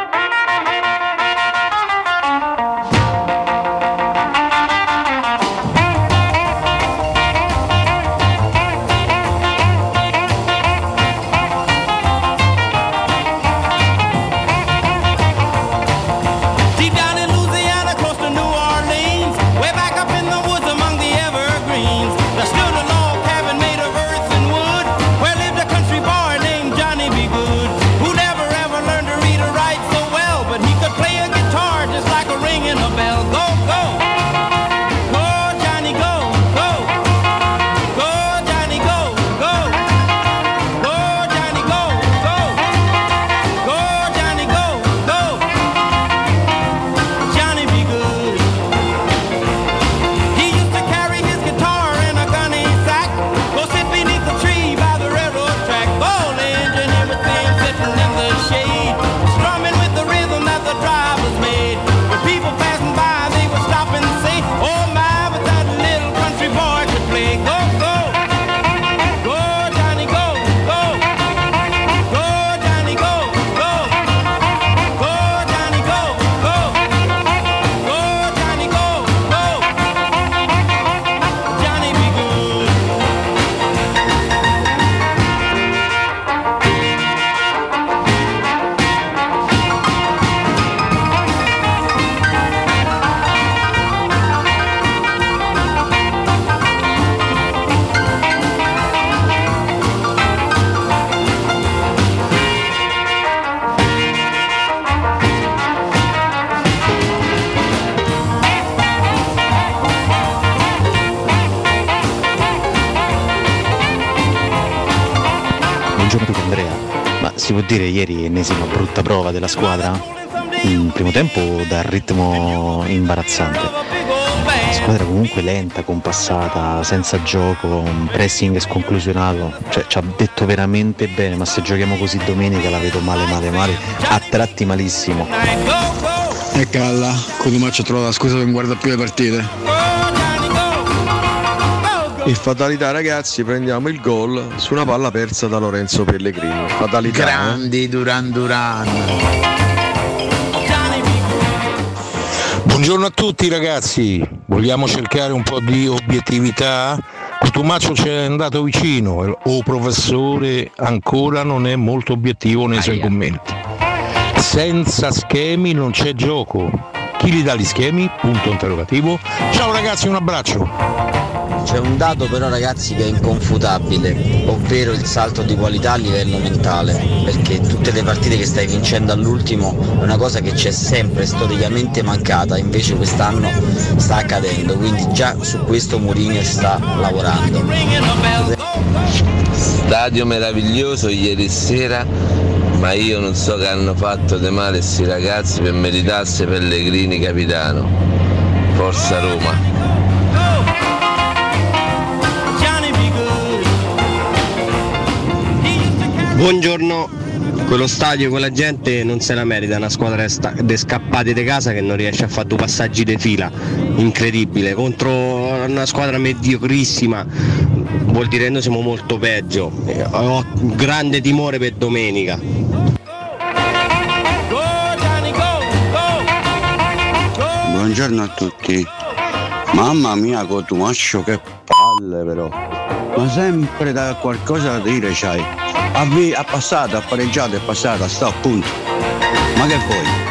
Dire ieri ennesima brutta prova della squadra? Il primo tempo dal ritmo imbarazzante. La squadra comunque lenta, compassata, senza gioco, un pressing sconclusionato, cioè ci ha detto veramente bene, ma se giochiamo così domenica la vedo male male male, a tratti malissimo. E calla, Cotumaccio ha trovato la scusa per non guardare più le partite. In fatalità ragazzi prendiamo il gol su una palla persa da Lorenzo Pellegrini. Fatalità. eh? Grandi Duran Duran. Buongiorno a tutti ragazzi, vogliamo cercare un po' di obiettività? Cotumaccio ci è andato vicino, o professore ancora non è molto obiettivo nei suoi commenti. Senza schemi non c'è gioco. Chi li dà gli schemi? Punto interrogativo. Ciao ragazzi, un abbraccio. C'è un dato però ragazzi che è inconfutabile, ovvero il salto di qualità a livello mentale, perché tutte le partite che stai vincendo all'ultimo è una cosa che c'è sempre storicamente mancata, invece quest'anno sta accadendo, quindi già su questo Mourinho sta lavorando. Stadio meraviglioso ieri sera, ma io non so che hanno fatto di male questi ragazzi per meritarsi Pellegrini capitano. Forza Roma. Buongiorno, quello stadio, quella gente non se la merita, una squadra sta- de scappati di casa che non riesce a fare due passaggi di fila, incredibile, contro una squadra mediocrissima, vuol dire che noi siamo molto peggio, Eh, ho grande timore per domenica. Buongiorno a tutti. Mamma mia Cotumascio che palle però. Ma sempre da qualcosa da dire c'hai. Ha, vi- ha passato, ha pareggiato, è passato, sta appunto. Ma che vuoi?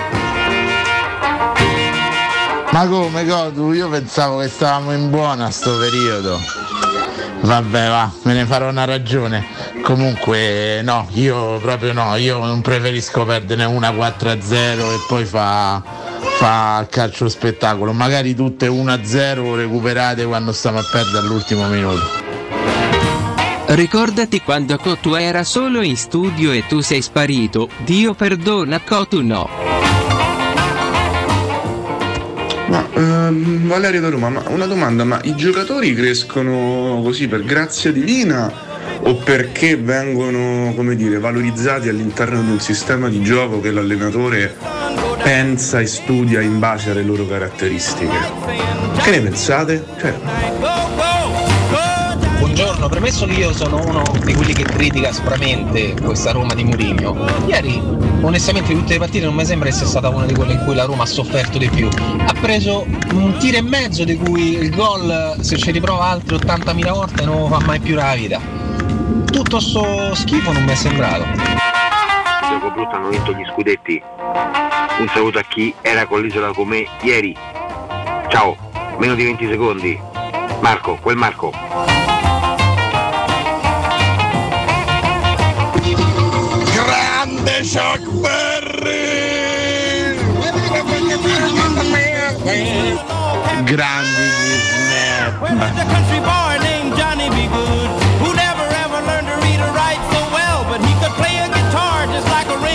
Ma come Godu? Io pensavo che stavamo in buona a sto periodo. Vabbè va, me ne farò una ragione. Comunque no, io proprio no, io non preferisco perdere una 4-0 e poi fa, fa calcio spettacolo. Magari tutte 1-0 recuperate quando stiamo a perdere all'ultimo minuto. Ricordati quando Cotu era solo in studio e tu sei sparito. Dio perdona, Cotu no. Ma ehm, Valerio da Roma, ma una domanda, ma i giocatori crescono così per grazia divina o perché vengono come dire, valorizzati all'interno di un sistema di gioco che l'allenatore pensa e studia in base alle loro caratteristiche. Che ne pensate? Cioè, Buongiorno, premesso che io sono uno di quelli che critica sicuramente questa Roma di Mourinho, ieri onestamente tutte le partite non mi sembra essere stata una di quelle in cui la Roma ha sofferto di più. Ha preso un tiro e mezzo di cui il gol, se ci riprova altre 80.000 volte, non fa mai più la vita. Tutto sto schifo non mi è sembrato. Gioco brutto hanno vinto gli scudetti. Un saluto a chi era con l'isola con me ieri. Ciao, meno di 20 secondi. Marco, quel Marco. Grande Chuck Berry! Grandi The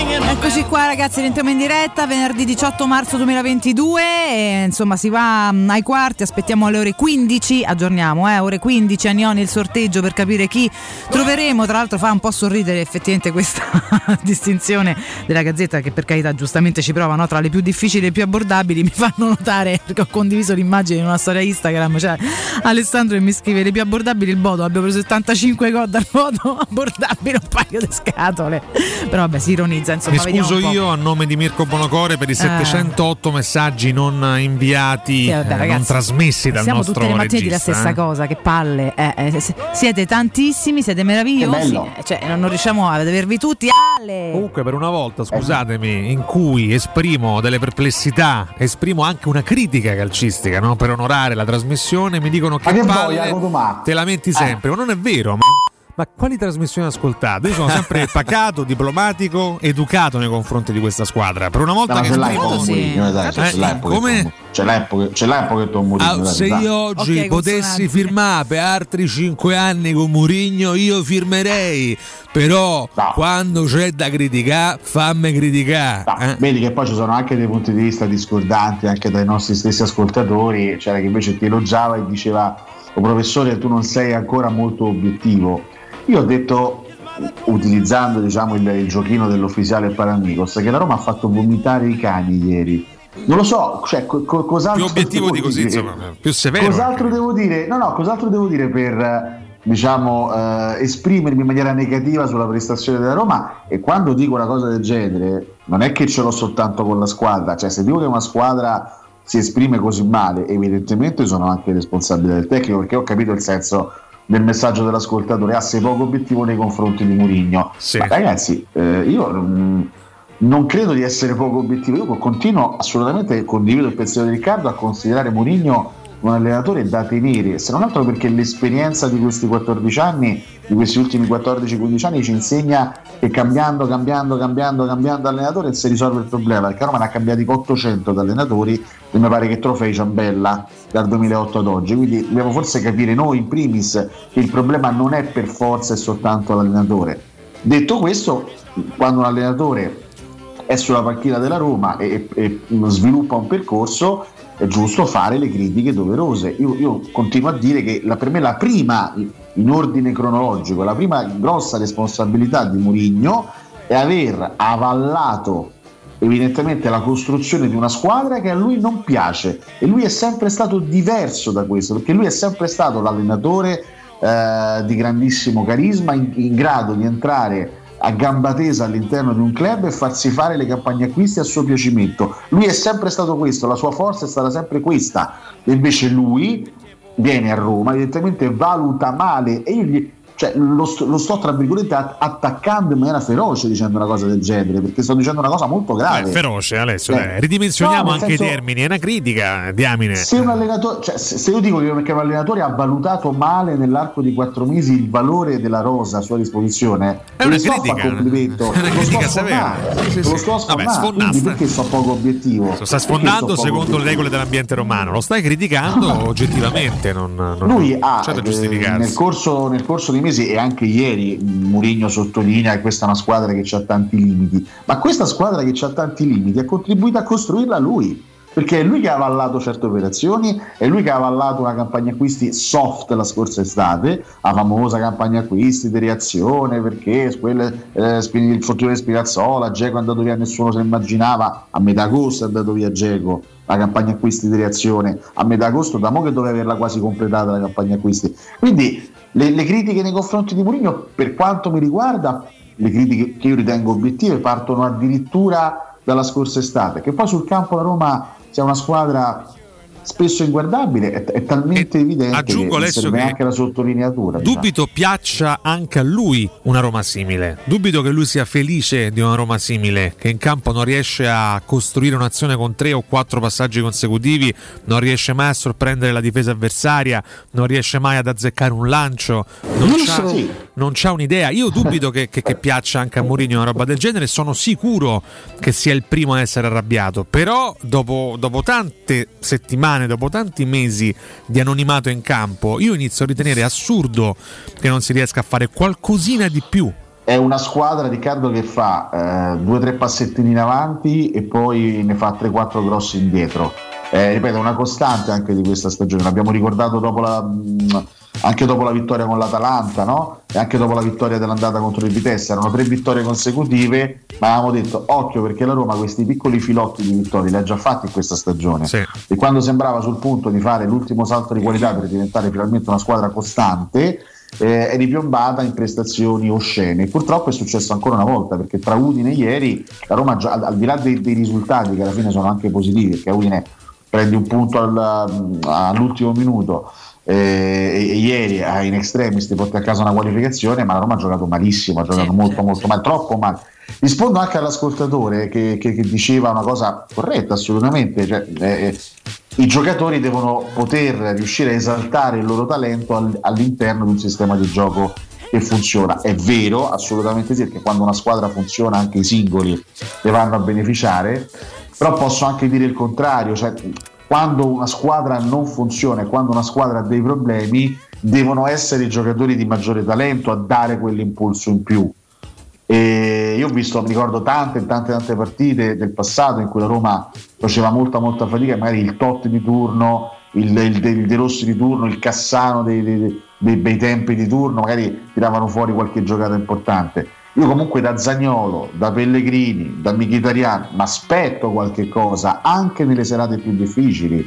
Eccoci qua ragazzi, rientriamo in diretta venerdì 18 marzo 2022 e, insomma si va mm, ai quarti, aspettiamo alle ore 15, aggiorniamo, eh, ore 15 a Nioni il sorteggio per capire chi troveremo, tra l'altro fa un po' sorridere effettivamente questa *laughs* distinzione della Gazzetta che per carità giustamente ci prova no? tra le più difficili e più abbordabili, mi fanno notare perché ho condiviso l'immagine in una storia Instagram, cioè Alessandro mi scrive le più abbordabili il Bodo, abbiamo preso 75 gol dal Bodo, *laughs* abbordabile un paio di scatole, però vabbè si ironizza insomma. Mi scuso io a nome di Mirko Bonocore per i Eh. 708 messaggi non inviati, Sì, vabbè, eh, ragazzi, non trasmessi dal Siamo nostro tutte le mattine la stessa eh. cosa, che palle. eh, eh, siete tantissimi, siete meravigliosi. eh, Cioè, non non riusciamo ad avervi tutti. Ale! Comunque per una volta, scusatemi, in cui esprimo delle perplessità, esprimo anche una critica calcistica, no? per onorare la trasmissione, mi dicono che, che palle, boia, te lamenti sempre, ma non è vero, ma, ma quali trasmissioni ascoltate? Io sono sempre *laughs* pacato, diplomatico, educato nei confronti di questa squadra. Per una volta Ma che ce l'hai con dai, Eh, ce l'hai un pochetto come? con- ce l'hai pochetto con Mourinho, Ah, se dai. io oggi Ok, potessi firmare per altri 5 anni con Murigno, io firmerei. Però quando c'è da criticare, fammi criticare. eh. Vedi che poi ci sono anche dei punti di vista discordanti anche dai nostri stessi ascoltatori, c'era chi invece ti elogiava e diceva "Oh, professore tu non sei ancora molto obiettivo. Io ho detto utilizzando diciamo, il, il giochino dell'ufficiale Paramigos che la Roma ha fatto vomitare i cani ieri. Non lo so, cioè, co- co- cos'altro Più obiettivo devo di così, insomma, più severo. Cos'altro devo dire? No, no, cos'altro devo dire per diciamo, eh, esprimermi in maniera negativa sulla prestazione della Roma? E quando dico una cosa del genere, non è che ce l'ho soltanto con la squadra, cioè se dico che una squadra si esprime così male, evidentemente sono anche responsabile del tecnico, perché ho capito il senso del messaggio dell'ascoltatore, ah, sei poco obiettivo nei confronti di Mourinho. Ma ragazzi, eh, io mm, non credo di essere poco obiettivo, io continuo assolutamente, condivido il pensiero di Riccardo, a considerare Mourinho un allenatore da tenere, se non altro perché l'esperienza di questi 14 anni, di questi ultimi 14-15 anni ci insegna che cambiando, cambiando, cambiando, cambiando allenatore si risolve il problema, perché Roma ne ha cambiati 800 di allenatori e mi pare che trofei Ciambella dal 2008 ad oggi, quindi dobbiamo forse capire noi in primis che il problema non è per forza e soltanto l'allenatore. Detto questo, quando un allenatore è sulla panchina della Roma e, e- sviluppa un percorso, è giusto fare le critiche doverose. Io, io continuo a dire che la- per me la prima, in ordine cronologico, la prima grossa responsabilità di Mourinho è aver avallato evidentemente la costruzione di una squadra che a lui non piace e lui è sempre stato diverso da questo perché lui è sempre stato l'allenatore eh, di grandissimo carisma in, in grado di entrare a gamba tesa all'interno di un club e farsi fare le campagne acquisti a suo piacimento. Lui è sempre stato questo, la sua forza è stata sempre questa. E invece lui viene a Roma, evidentemente valuta male e io gli- cioè, lo, sto, lo sto tra virgolette att- attaccando in maniera feroce dicendo una cosa del genere, perché sto dicendo una cosa molto grave. È feroce Alessio, Eh. ridimensioniamo No, anche senso- i termini, è una critica, diamine. Se un allenatore, cioè, se se io dico che un allenatore ha valutato male nell'arco di quattro mesi il valore della rosa a sua disposizione, È non una sto critica, fare complimento, è una sto *laughs* critica severa. sfondare, Sì, sì, lo sì. sto quindi perché sto poco obiettivo? Lo sta sfondando sto secondo le regole dell'ambiente romano, lo stai criticando *laughs* oggettivamente, non, non Lui ha c'è da eh, nel, corso, nel corso dei mesi e anche ieri Mourinho sottolinea che questa è una squadra che ha tanti limiti, ma questa squadra che ha tanti limiti ha contribuito a costruirla lui. perché è lui che ha avallato certe operazioni, è lui che ha avallato una campagna acquisti soft la scorsa estate, la famosa campagna acquisti di reazione, perché quelle, eh, il fortuna di Spirazzola, Geco è andato via, nessuno se immaginava, a metà agosto è andato via Geco, la campagna acquisti di reazione, a metà agosto da mo che doveva averla quasi completata la campagna acquisti. Quindi le, le critiche nei confronti di Mourinho, per quanto mi riguarda, le critiche che io ritengo obiettive partono addirittura dalla scorsa estate, che poi sul campo la Roma sia una squadra spesso inguardabile, è, è talmente evidente aggiungo, che Alessio, serve che anche la sottolineatura. diciamo. Dubito piaccia anche a lui una Roma simile. Dubito che lui sia felice di una Roma simile, che in campo non riesce a costruire un'azione con tre o quattro passaggi consecutivi, non riesce mai a sorprendere la difesa avversaria, non riesce mai ad azzeccare un lancio, non, Non lo c'ha, so. Non c'ha un'idea. Io dubito che, che- che piaccia anche a Mourinho una roba del genere. Sono sicuro che sia il primo a essere arrabbiato. Però, dopo, dopo tante settimane, dopo tanti mesi di anonimato in campo, io inizio a ritenere assurdo che non si riesca a fare qualcosina di più. È una squadra, Riccardo, che fa eh, due o tre passettini in avanti e poi ne fa 3-4 grossi indietro. Eh, ripeto, una costante anche di questa stagione. L'abbiamo ricordato dopo la, mh, anche dopo la vittoria con l'Atalanta, no? E anche dopo la vittoria dell'andata contro il Vitesse. Erano tre vittorie consecutive, ma avevamo detto occhio perché la Roma questi piccoli filotti di vittorie li ha già fatti in questa stagione. E quando sembrava sul punto di fare l'ultimo salto di qualità per diventare finalmente una squadra costante, eh, è ripiombata in prestazioni oscene. Purtroppo è successo ancora una volta perché tra Udine e ieri la Roma, già- al, al di là dei, dei risultati che alla fine sono anche positivi, perché Udine prende un punto al- all'ultimo minuto. Eh, ieri eh, in extremis ti porti a casa una qualificazione ma la Roma ha giocato malissimo ha giocato molto molto male troppo male rispondo anche all'ascoltatore che, che- che diceva una cosa corretta assolutamente cioè, eh, i giocatori devono poter riuscire a esaltare il loro talento al- all'interno di un sistema di gioco che funziona. È vero, assolutamente sì, perché quando una squadra funziona anche i singoli ne vanno a beneficiare, però posso anche dire il contrario, cioè quando una squadra non funziona e quando una squadra ha dei problemi, devono essere i giocatori di maggiore talento a dare quell'impulso in più. E io ho visto, mi ricordo tante, tante, tante partite del passato in cui la Roma faceva molta, molta fatica, magari il Tot di turno, il, il, il De Rossi di turno, il Cassano dei, dei- dei bei tempi di turno, magari tiravano fuori qualche giocata importante. Io comunque da Zagnolo, da Pellegrini, da Mkhitaryan, mi aspetto qualche cosa anche nelle serate più difficili.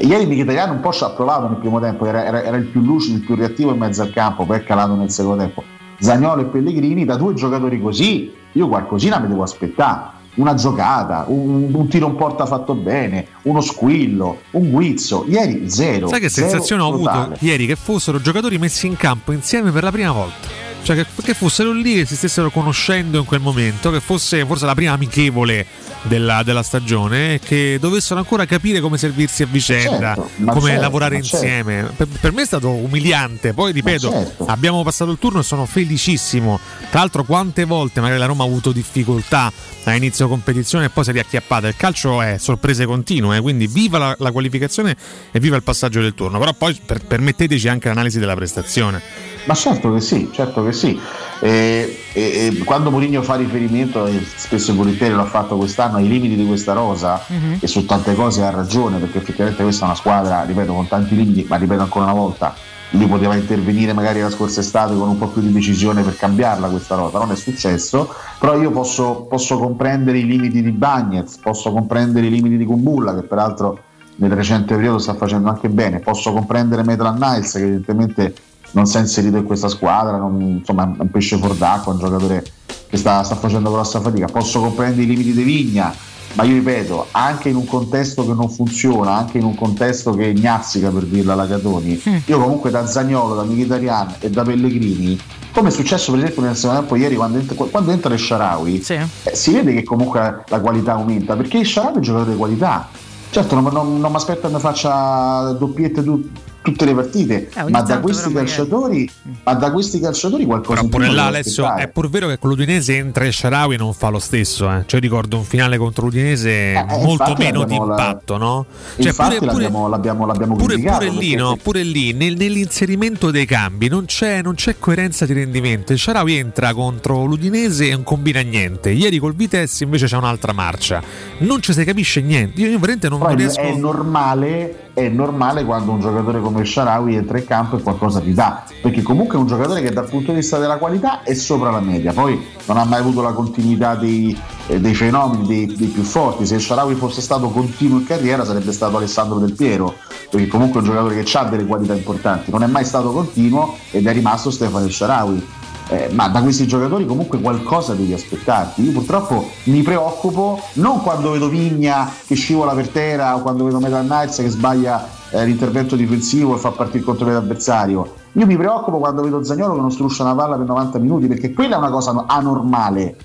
Ieri Mkhitaryan un po' ci ha provato nel primo tempo, era, era- era il più lucido, il più reattivo in mezzo al campo, poi è calato nel secondo tempo. Zagnolo e Pellegrini, da due giocatori così, io qualcosina mi devo aspettare. Una giocata, un, un tiro in porta fatto bene, uno squillo, un guizzo. Ieri zero. Sai che zero sensazione ho avuto totale. ieri che fossero giocatori messi in campo insieme per la prima volta? Cioè che, che fossero lì e si stessero conoscendo in quel momento, che fosse forse la prima amichevole della, della stagione che dovessero ancora capire come servirsi a vicenda, certo, come certo, lavorare certo. insieme. Per, per me è stato umiliante, poi ripeto, certo. abbiamo passato il turno e sono felicissimo. Tra l'altro quante volte magari la Roma ha avuto difficoltà a inizio competizione e poi si è riacchiappata. Il calcio è sorprese continue, quindi viva la, la qualificazione e viva il passaggio del turno. Però poi per- permetteteci anche l'analisi della prestazione. Ma certo che sì, certo che sì. E, e- e quando Mourinho fa riferimento, e spesso e volentieri l'ha fatto quest'anno, ai limiti di questa rosa, Mhm. e su tante cose ha ragione, perché effettivamente questa è una squadra, ripeto, con tanti limiti, ma ripeto ancora una volta, lui poteva intervenire magari la scorsa estate con un po' più di decisione per cambiarla questa rosa, non è successo, però io posso, posso comprendere i limiti di Bagnez, posso comprendere i limiti di Kumbulla, che peraltro nel recente periodo sta facendo anche bene, posso comprendere Maitland Niles, che evidentemente non si è inserito in questa squadra, non- insomma è un pesce fuor d'acqua, un giocatore che sta, sta facendo grossa fatica. Posso comprendere i limiti di Vigna, ma io ripeto, anche in un contesto che non funziona, anche in un contesto che gnazzica per dirla la Catoni, io comunque da Zagnolo, da Mkhitaryan e da Pellegrini, come è successo per esempio nel secondo tempo ieri quando entra, quando entra il Sharawi, eh, si vede che comunque la qualità aumenta, perché il Sharawi è un giocatore di qualità. Certo, non, non, non mi aspetto che faccia doppiette tu- tutte le partite, Eh, ma da magari- calciatori, ma da questi calciatori qualcosa Però in più pure là, Alessio, è pur vero che con l'Udinese entra il Sharawi non fa lo stesso. Eh. Cioè, ricordo un finale contro l'Udinese Eh, molto infatti meno di l'abbiamo la- impatto, no? Cioè, Infatti pure, pure- l'abbiamo, l'abbiamo, l'abbiamo Pure, criticato, pure lì, perché- no? Pure lì, nel- nell'inserimento dei cambi non c'è, non c'è coerenza di rendimento. Il Sharawi entra contro l'Udinese e non combina niente. Ieri col Vitesse invece c'è un'altra marcia. Non ci si capisce niente. Io, io veramente non, è- riesco. è normale, è normale quando un giocatore come Sharawi entra in campo e qualcosa ti dà, perché comunque è un giocatore che dal punto di vista della qualità è sopra la media, poi non ha mai avuto la continuità dei, eh, dei fenomeni, dei, dei più forti, se Sharawi fosse stato continuo in carriera sarebbe stato Alessandro Del Piero, perché comunque è un giocatore che ha delle qualità importanti, non è mai stato continuo ed è rimasto Stefano Sharawi. Eh, ma da questi giocatori comunque qualcosa devi aspettarti. Io purtroppo mi preoccupo non quando vedo Vigna che scivola per terra o quando vedo Metal Knights che sbaglia eh, l'intervento difensivo e fa partire il controllo dell'avversario. Io mi preoccupo quando vedo Zagnolo che non struscia una palla per 90 minuti perché quella è una cosa anormale.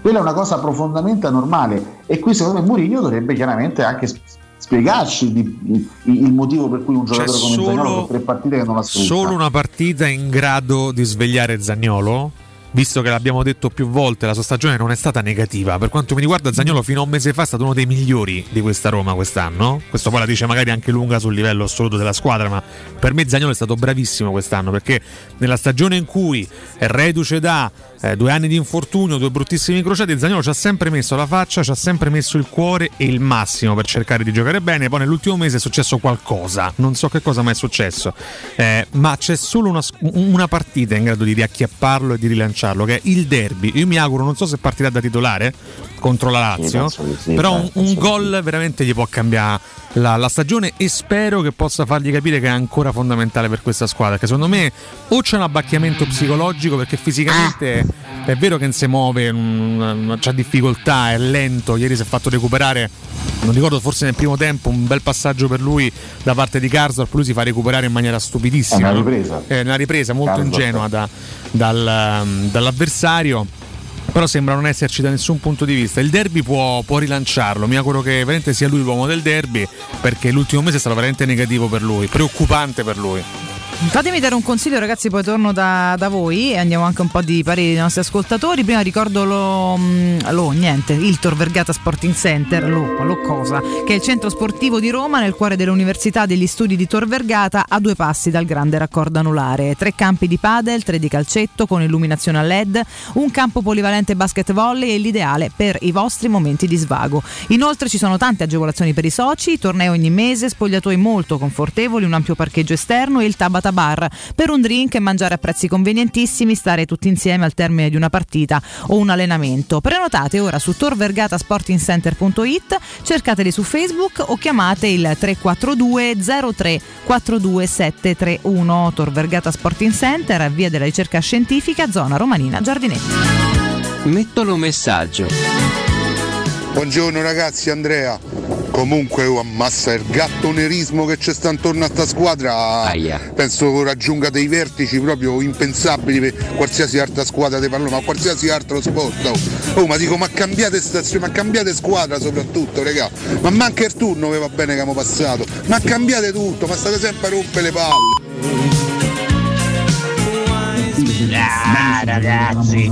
Quella è una cosa profondamente anormale e qui secondo me Mourinho dovrebbe chiaramente anche spiegarci di- il motivo per cui un C'è giocatore come solo- Zagnolo per tre partite che non la struscia. Solo una partita in grado di svegliare Zagnolo? Visto che l'abbiamo detto più volte, la sua stagione non è stata negativa. Per quanto mi riguarda, Zagnolo fino a un mese fa è stato uno dei migliori di questa Roma quest'anno. Questo poi la dice magari anche lunga sul livello assoluto della squadra, ma per me Zagnolo è stato bravissimo quest'anno perché nella stagione in cui è reduce da eh, due anni di infortunio, due bruttissimi crociati, Zagnolo ci ha sempre messo la faccia, ci ha sempre messo il cuore e il massimo per cercare di giocare bene. Poi nell'ultimo mese è successo qualcosa, non so che cosa ma è successo, Eh, ma c'è solo una, una partita in grado di riacchiapparlo e di rilanciarlo, che è il derby. Io mi auguro, non so se partirà da titolare contro la Lazio, sì, però un, un gol veramente gli può cambiare la, la stagione e spero che possa fargli capire che è ancora fondamentale per questa squadra. Che secondo me o c'è un abbacchiamento psicologico perché fisicamente è vero che non si muove, c'ha difficoltà, è lento. Ieri si è fatto recuperare. Non ricordo, forse nel primo tempo un bel passaggio per lui da parte di Karsdorp. Lui si fa recuperare in maniera stupidissima. È una ripresa. È una ripresa molto Karsdorp. ingenua da- dal- dall'avversario però sembra non esserci da nessun punto di vista. Il derby può, può rilanciarlo. Mi auguro che veramente sia lui l'uomo del derby perché l'ultimo mese è stato veramente negativo per lui, preoccupante per lui. Fatemi dare un consiglio ragazzi, poi torno da, da voi e andiamo anche un po' di pareri dei nostri ascoltatori. Prima ricordo lo, mm, lo niente, il Tor Vergata Sporting Center, lo, lo cosa, che è il centro sportivo di Roma nel cuore dell'Università degli Studi di Tor Vergata a due passi dal grande raccordo anulare. Tre campi di padel, tre di calcetto con illuminazione a LED, un campo polivalente basket volley e l'ideale per i vostri momenti di svago. Inoltre ci sono tante agevolazioni per i soci, tornei ogni mese, spogliatoi molto confortevoli, un ampio parcheggio esterno e il Tabata Bar per un drink e mangiare a prezzi convenientissimi, stare tutti insieme al termine di una partita o un allenamento. Prenotate ora su torvergatasportingcenter.it, cercateli su Facebook o chiamate il 342 03 42 731 Tor Vergata Sporting Center, via della ricerca scientifica, zona romanina Giardinetti. Mettolo messaggio. Buongiorno ragazzi, Andrea. Comunque oh, ammassa il gattonerismo che c'è sta intorno a sta squadra. Penso che raggiunga dei vertici proprio impensabili per qualsiasi altra squadra di pallone, ma qualsiasi altro sport. Oh, Oh, ma dico, ma cambiate stazione, ma cambiate squadra soprattutto, regà. Ma manca il turno che va bene che abbiamo passato. Ma cambiate tutto, ma state sempre a rompere le palle. Ah ragazzi,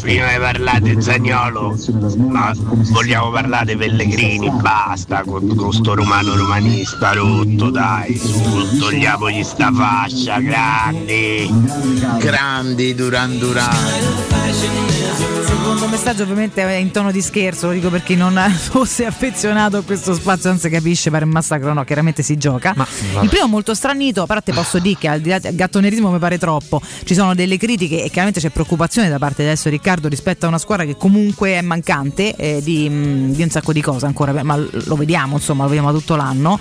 prima di parlare di Zagnolo, ma vogliamo parlare di Pellegrini, basta con, con sto romano romanista rotto, dai, su, togliamogli sta fascia, grandi, grandi Duran Duran. Il secondo messaggio ovviamente è in tono di scherzo, lo dico per chi non fosse affezionato a questo spazio, non si capisce, pare un massacro, no, chiaramente si gioca. il primo è molto stranito, però te posso dire che al di là del gattonerismo mi pare troppo, ci sono delle critiche e chiaramente c'è preoccupazione da parte adesso Riccardo rispetto a una squadra che comunque è mancante eh, di, mh, di un sacco di cose ancora, ma lo vediamo, insomma, lo vediamo tutto l'anno.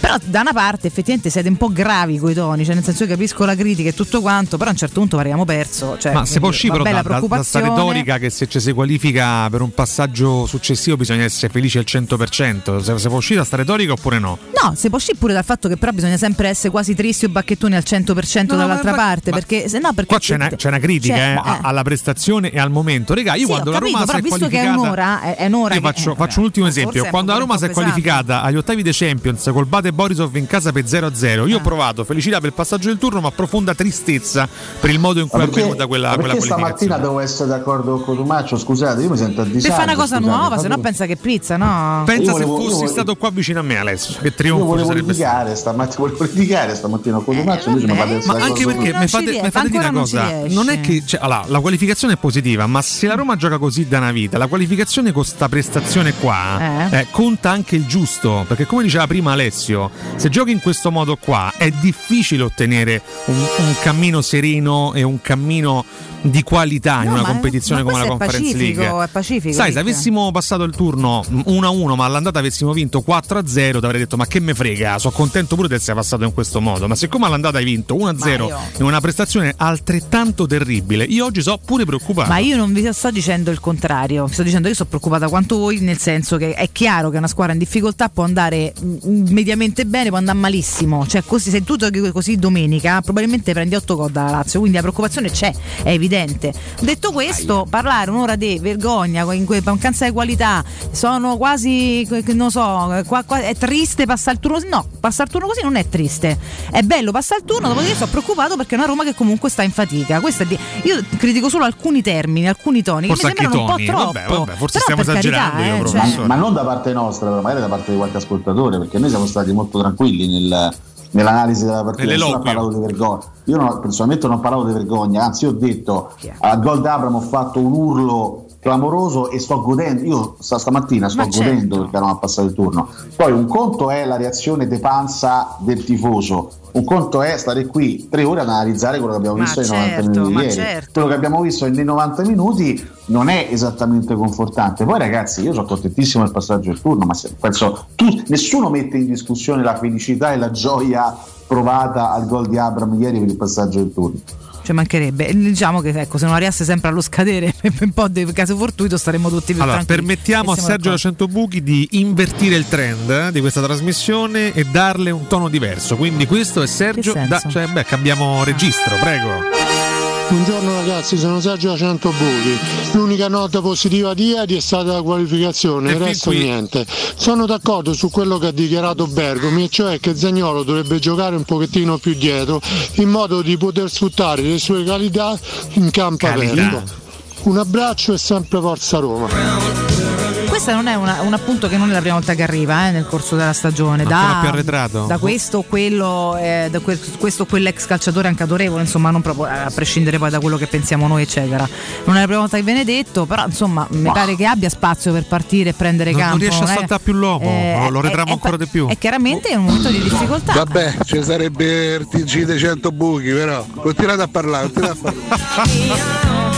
Però da una parte effettivamente siete un po' gravi coi toni, cioè nel senso io capisco la critica e tutto quanto, però a un certo punto abbiamo perso. Cioè, Ma se può uscire da, da, da sta preoccupazione- retorica che se ci si qualifica per un passaggio successivo bisogna essere felici al 100%, se, se può uscire da sta retorica oppure no? No, si può uscire pure dal fatto che però bisogna sempre essere quasi tristi o bacchettoni al 100% No, dall'altra ma- parte, ma- perché se no perché Qua c'è una, c'è una critica Cioè, eh, a- alla prestazione e al momento. Regà, io Sì, quando la Roma si è visto che è un'ora, è, è un'ora Io che- faccio, eh, faccio un ultimo esempio. Quando la Roma si è qualificata agli ottavi dei Champions col Bate Borisov in casa per 0-0, Ah. io ho provato felicità per il passaggio del turno, ma profonda tristezza per il modo in cui è avvenuta quella, ma quella perché qualificazione. stamattina devo essere d'accordo con Cotumaccio? Scusate, io mi sento a Per disagio. fare una cosa scusate, nuova, fate- se no pensa che pizza, no? Pensa Io se volevo- fossi io- stato qua vicino a me, Alessio. Che Io trionfo ci volevo sarebbe stato. litigare stamattina, *laughs* volevo litigare stamattina con Cotumaccio, invece mi fate Ma questa anche perché mi fate, mi fate dire una cosa: non è che cioè, allora, la qualificazione è positiva, ma se la Roma gioca così da una vita, la qualificazione con sta prestazione qua Eh. eh, conta anche il giusto. Perché, come diceva prima Alessio, se giochi in questo modo qua è difficile ottenere un, un cammino sereno e un cammino di qualità in No, una competizione come la Conference pacifico, League. è pacifico, Sai, se avessimo passato il turno 1-1, ma all'andata avessimo vinto 4-0, ti avrei detto: Ma che me frega? Sono contento pure di essere passato in questo modo. Ma siccome all'andata hai vinto 1-0 in una prestazione altrettanto terribile, io oggi sono pure preoccupato. Ma io non vi sto dicendo il contrario, vi sto dicendo che io sono preoccupata quanto voi, nel senso che è chiaro che una squadra in difficoltà può andare mm, mediamente bene, può andare malissimo. Cioè, così, se tu giochi così domenica, probabilmente prendi 8 gol dalla Lazio, quindi la preoccupazione c'è, è evidente. Detto questo, parlare un'ora di vergogna, mancanza di qualità, sono quasi, non so, qua- qua- è triste passare il turno. No, passare il turno così non è triste. È bello passare il turno, dopodiché sono preoccupato perché è una Roma che comunque sta in fatica. Di- io critico solo alcuni termini, alcuni toni, Forse che mi sembrano un po' troppo. vabbè, vabbè, forse Però stiamo per carità, esagerando io, eh, cioè- ma non da parte nostra, però magari da parte di qualche ascoltatore, perché noi siamo stati molto tranquilli nel- nell'analisi della partita. Nessuno ha parlato di vergogna. Io non- personalmente non ho parlato di vergogna, anzi, ho detto al gol d'Abram ho fatto un urlo clamoroso e sto godendo. Io sta- stamattina sto Ma certo. godendo perché non ha passato il turno. Poi un conto è la reazione de panza del tifoso. Un conto è stare qui tre ore ad analizzare quello che abbiamo Ma visto nei certo, 90 minuti ieri. certo. Quello che abbiamo visto nei 90 minuti non è esattamente confortante. Poi, ragazzi, io sono contentissimo del passaggio del turno, ma penso tu, nessuno mette in discussione la felicità e la gioia provata al gol di Abram ieri per il passaggio del turno. Cioè mancherebbe. Diciamo che ecco, se non arrivasse sempre allo scadere, *laughs* per un po' di caso fortuito staremmo tutti più Allora, tranquilli. permettiamo a Sergio da d'accordo. 100 Buchi di invertire il trend eh, di questa trasmissione e darle un tono diverso. Quindi questo è Sergio da, cioè, beh, cambiamo registro, prego. Buongiorno ragazzi, sono Sergio da 100 Buchi. L'unica nota positiva di ieri è stata la qualificazione, il resto qui- niente. Sono d'accordo su quello che ha dichiarato Bergomi, e cioè che Zagnolo dovrebbe giocare un pochettino più dietro in modo di poter sfruttare le sue qualità in campo aperto. Un abbraccio e sempre Forza Roma. Questo non è una- un appunto che non è la prima volta che arriva eh, nel corso della stagione. Da, più arretrato? da questo o quello, eh, da que- questo o quell'ex calciatore anche adorevole, insomma, non proprio, a prescindere poi da quello che pensiamo noi, eccetera. Non è la prima volta che viene detto, però insomma, mi pare che abbia spazio per partire e prendere Non- non campo. riesce a è- saltare più l'uomo, lo- lo è- ritramo è- ancora di più. È chiaramente un momento di difficoltà. Vabbè, ci sarebbe il TG dei 100 buchi, però continuate a parlare, continuate a parlare. *laughs*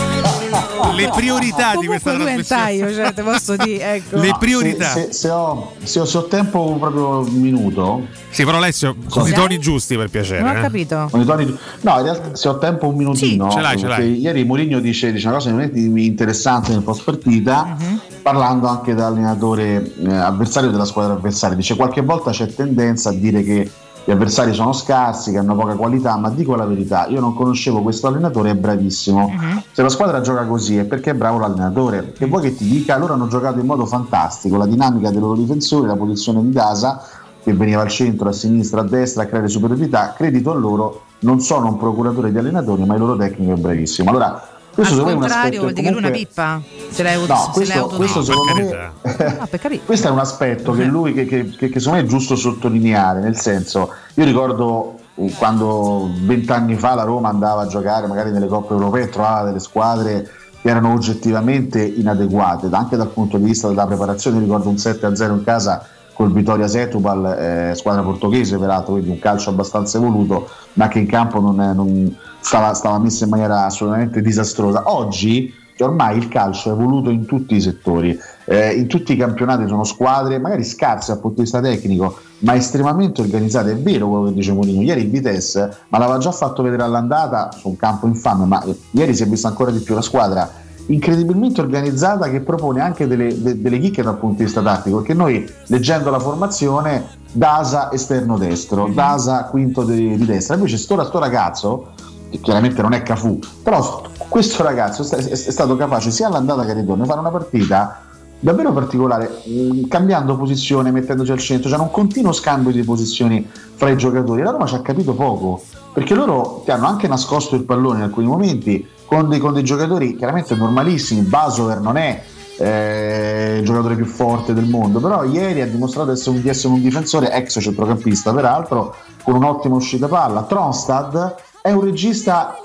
Le priorità di questa trasmissione. taglio, cioè, te posso dire, *laughs* ecco. Le priorità. Se, se- se ho, se ho- se ho tempo proprio un minuto. Sì, però Alessio, con i toni giusti per piacere. Non ho eh. capito. con i toni- No, in realtà se ho tempo un minutino. Sì, ce l'hai, ce l'hai. Ieri Mourinho dice, dice una cosa veramente interessante nel post partita, Mhm. parlando anche da allenatore eh, avversario della squadra avversaria. Dice qualche volta c'è tendenza a dire che gli avversari sono scarsi, che hanno poca qualità, ma dico la verità, io non conoscevo questo allenatore, è bravissimo. Mhm. Se la squadra gioca così è perché è bravo l'allenatore. E vuoi che ti dica, loro hanno giocato in modo fantastico, la dinamica dei loro difensori, la posizione di Dasa, che veniva al centro, a sinistra, a destra a creare superiorità, credito a loro, non sono un procuratore di allenatori, ma il loro tecnico è bravissimo. Allora, questo Al contrario, aspetto vuol dire che lui è una pippa. Se l'hai, No, se l'hai questo, autonomo. questo secondo me Ah, per capire. questo è un aspetto che lui che, che, che- che secondo me è giusto sottolineare, nel senso, io ricordo quando vent'anni fa la Roma andava a giocare magari nelle coppe europee e trovava delle squadre che erano oggettivamente inadeguate, anche dal punto di vista della preparazione, ricordo un 7-0 in casa col Vittoria Setubal, eh, squadra portoghese peraltro, quindi un calcio abbastanza evoluto, ma che in campo non, è- non- stava, stava messa in maniera assolutamente disastrosa. Oggi ormai il calcio è evoluto in tutti i settori, eh, in tutti i campionati sono squadre magari scarse dal punto di vista tecnico, ma estremamente organizzate. È vero quello che dice Mourinho, ieri il Vitesse, ma l'aveva già fatto vedere all'andata su un campo infame, ma eh, ieri si è vista ancora di più la squadra incredibilmente organizzata che propone anche delle, de- delle chicche dal punto di vista tattico, perché noi leggendo la formazione Dasa esterno destro, Dasa quinto di, di destra, invece sto, sto ragazzo che chiaramente non è Cafù, però questo ragazzo è, stato capace sia all'andata che al ritorno di fare una partita davvero particolare, mh, cambiando posizione, mettendosi al centro, c'è un continuo scambio di posizioni fra i giocatori. La Roma ci ha capito poco, perché loro ti hanno anche nascosto il pallone in alcuni momenti con dei, con dei giocatori chiaramente normalissimi. Basover non è eh, il giocatore più forte del mondo, però ieri ha dimostrato di essere un difensore ex centrocampista, peraltro con un'ottima uscita palla. Tronstad è un regista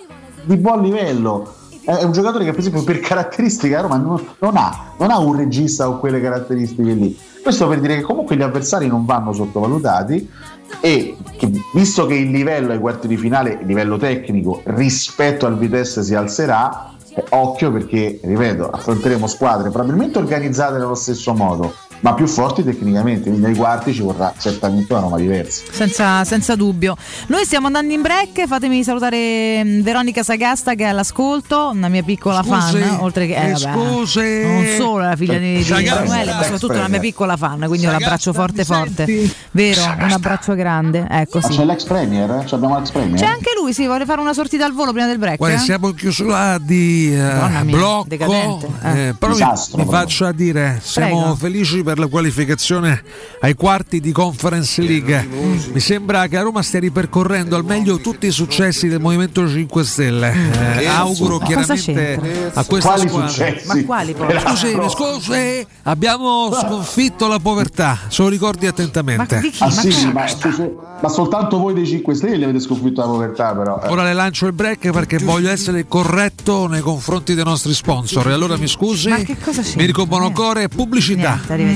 di buon livello, è un giocatore che per esempio per caratteristiche a Roma non, non, ha, non ha un regista con quelle caratteristiche lì. Questo per dire che comunque gli avversari non vanno sottovalutati e che, visto che il livello ai quarti di finale, il livello tecnico rispetto al Vitesse si alzerà, eh, occhio perché, ripeto, affronteremo squadre probabilmente organizzate nello stesso modo, ma più forti tecnicamente, quindi ai quarti ci vorrà certamente una Roma diversa. Senza, senza dubbio. Noi stiamo andando in break, fatemi salutare mm, Veronica Sagasta che è all'ascolto, una mia piccola Scusi, fan, oltre che eh, eh, vabbè, scusi. non solo la figlia di, di Sagasta. Emanuele, ma soprattutto una mia piccola fan, quindi un Sagasta, abbraccio forte forte. Vero, un abbraccio grande. Ecco Ma sì. c'è l'ex premier? C'è abbiamo l'ex premier? C'è anche lui, sì, vuole fare una sortita al volo prima del break. Guarda, eh? siamo di eh, mia, blocco, decadente, eh. eh, però mi, Disastro, mi proprio. faccio a dire, siamo Prego. felici per la qualificazione ai quarti di Conference League. Mi sembra che la Roma stia ripercorrendo al meglio tutti i successi del Movimento 5 Stelle. Eh, auguro chiaramente a questa Quali squadra. successi? Ma quali poi? Scusi, scusi, abbiamo sconfitto la povertà, se lo ricordi attentamente. Ah Ma sì, ma soltanto voi dei 5 Stelle avete sconfitto la povertà però. eh. Ora le lancio il break perché voglio essere corretto nei confronti dei nostri sponsor. E allora mi scusi, Ma che cosa c'entra? Mirko Bonocore, pubblicità. Niente,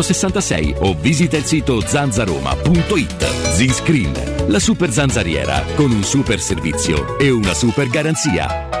866 o visita il sito zanzaroma.it. Z-Screen, la super zanzariera con un super servizio e una super garanzia.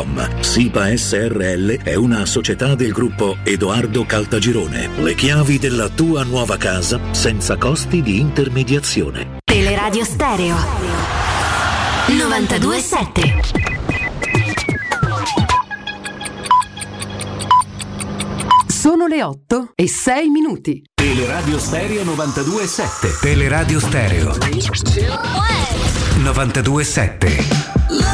www.keicalt.com. SIPA SRL è una società del gruppo Edoardo Caltagirone. Le chiavi della tua nuova casa senza costi di intermediazione. Teleradio Stereo 927 Sono le 8 e 6 minuti. Teleradio Stereo 92.7 Teleradio Stereo 92.7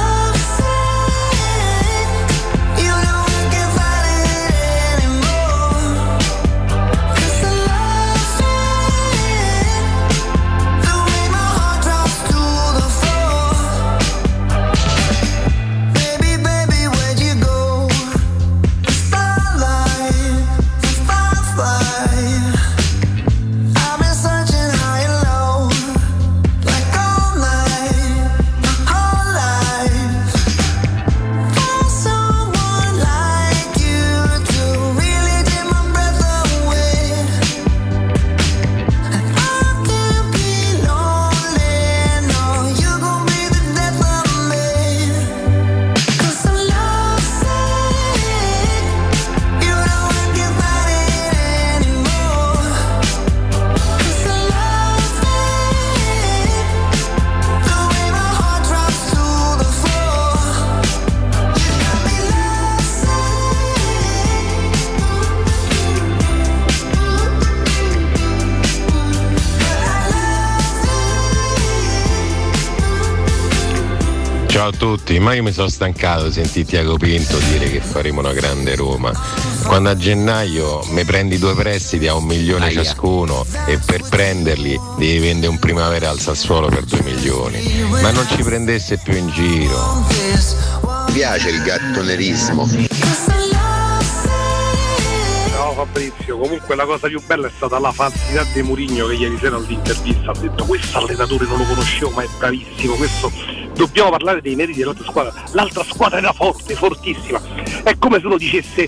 tutti, ma io mi sono stancato di sentire Tiago Pinto dire che faremo una grande Roma. Quando a gennaio mi prendi due prestiti a un milione ciascuno e per prenderli devi vendere un primavera al Sassuolo per due milioni. Ma non ci prendesse più in giro. Mi piace il gattonerismo. Fabrizio, comunque la cosa più bella è stata la falsità di Murigno che ieri sera all'intervista ha detto questo allenatore non lo conoscevo ma è bravissimo, questo dobbiamo parlare dei meriti dell'altra squadra, l'altra squadra era forte, fortissima, è come se uno dicesse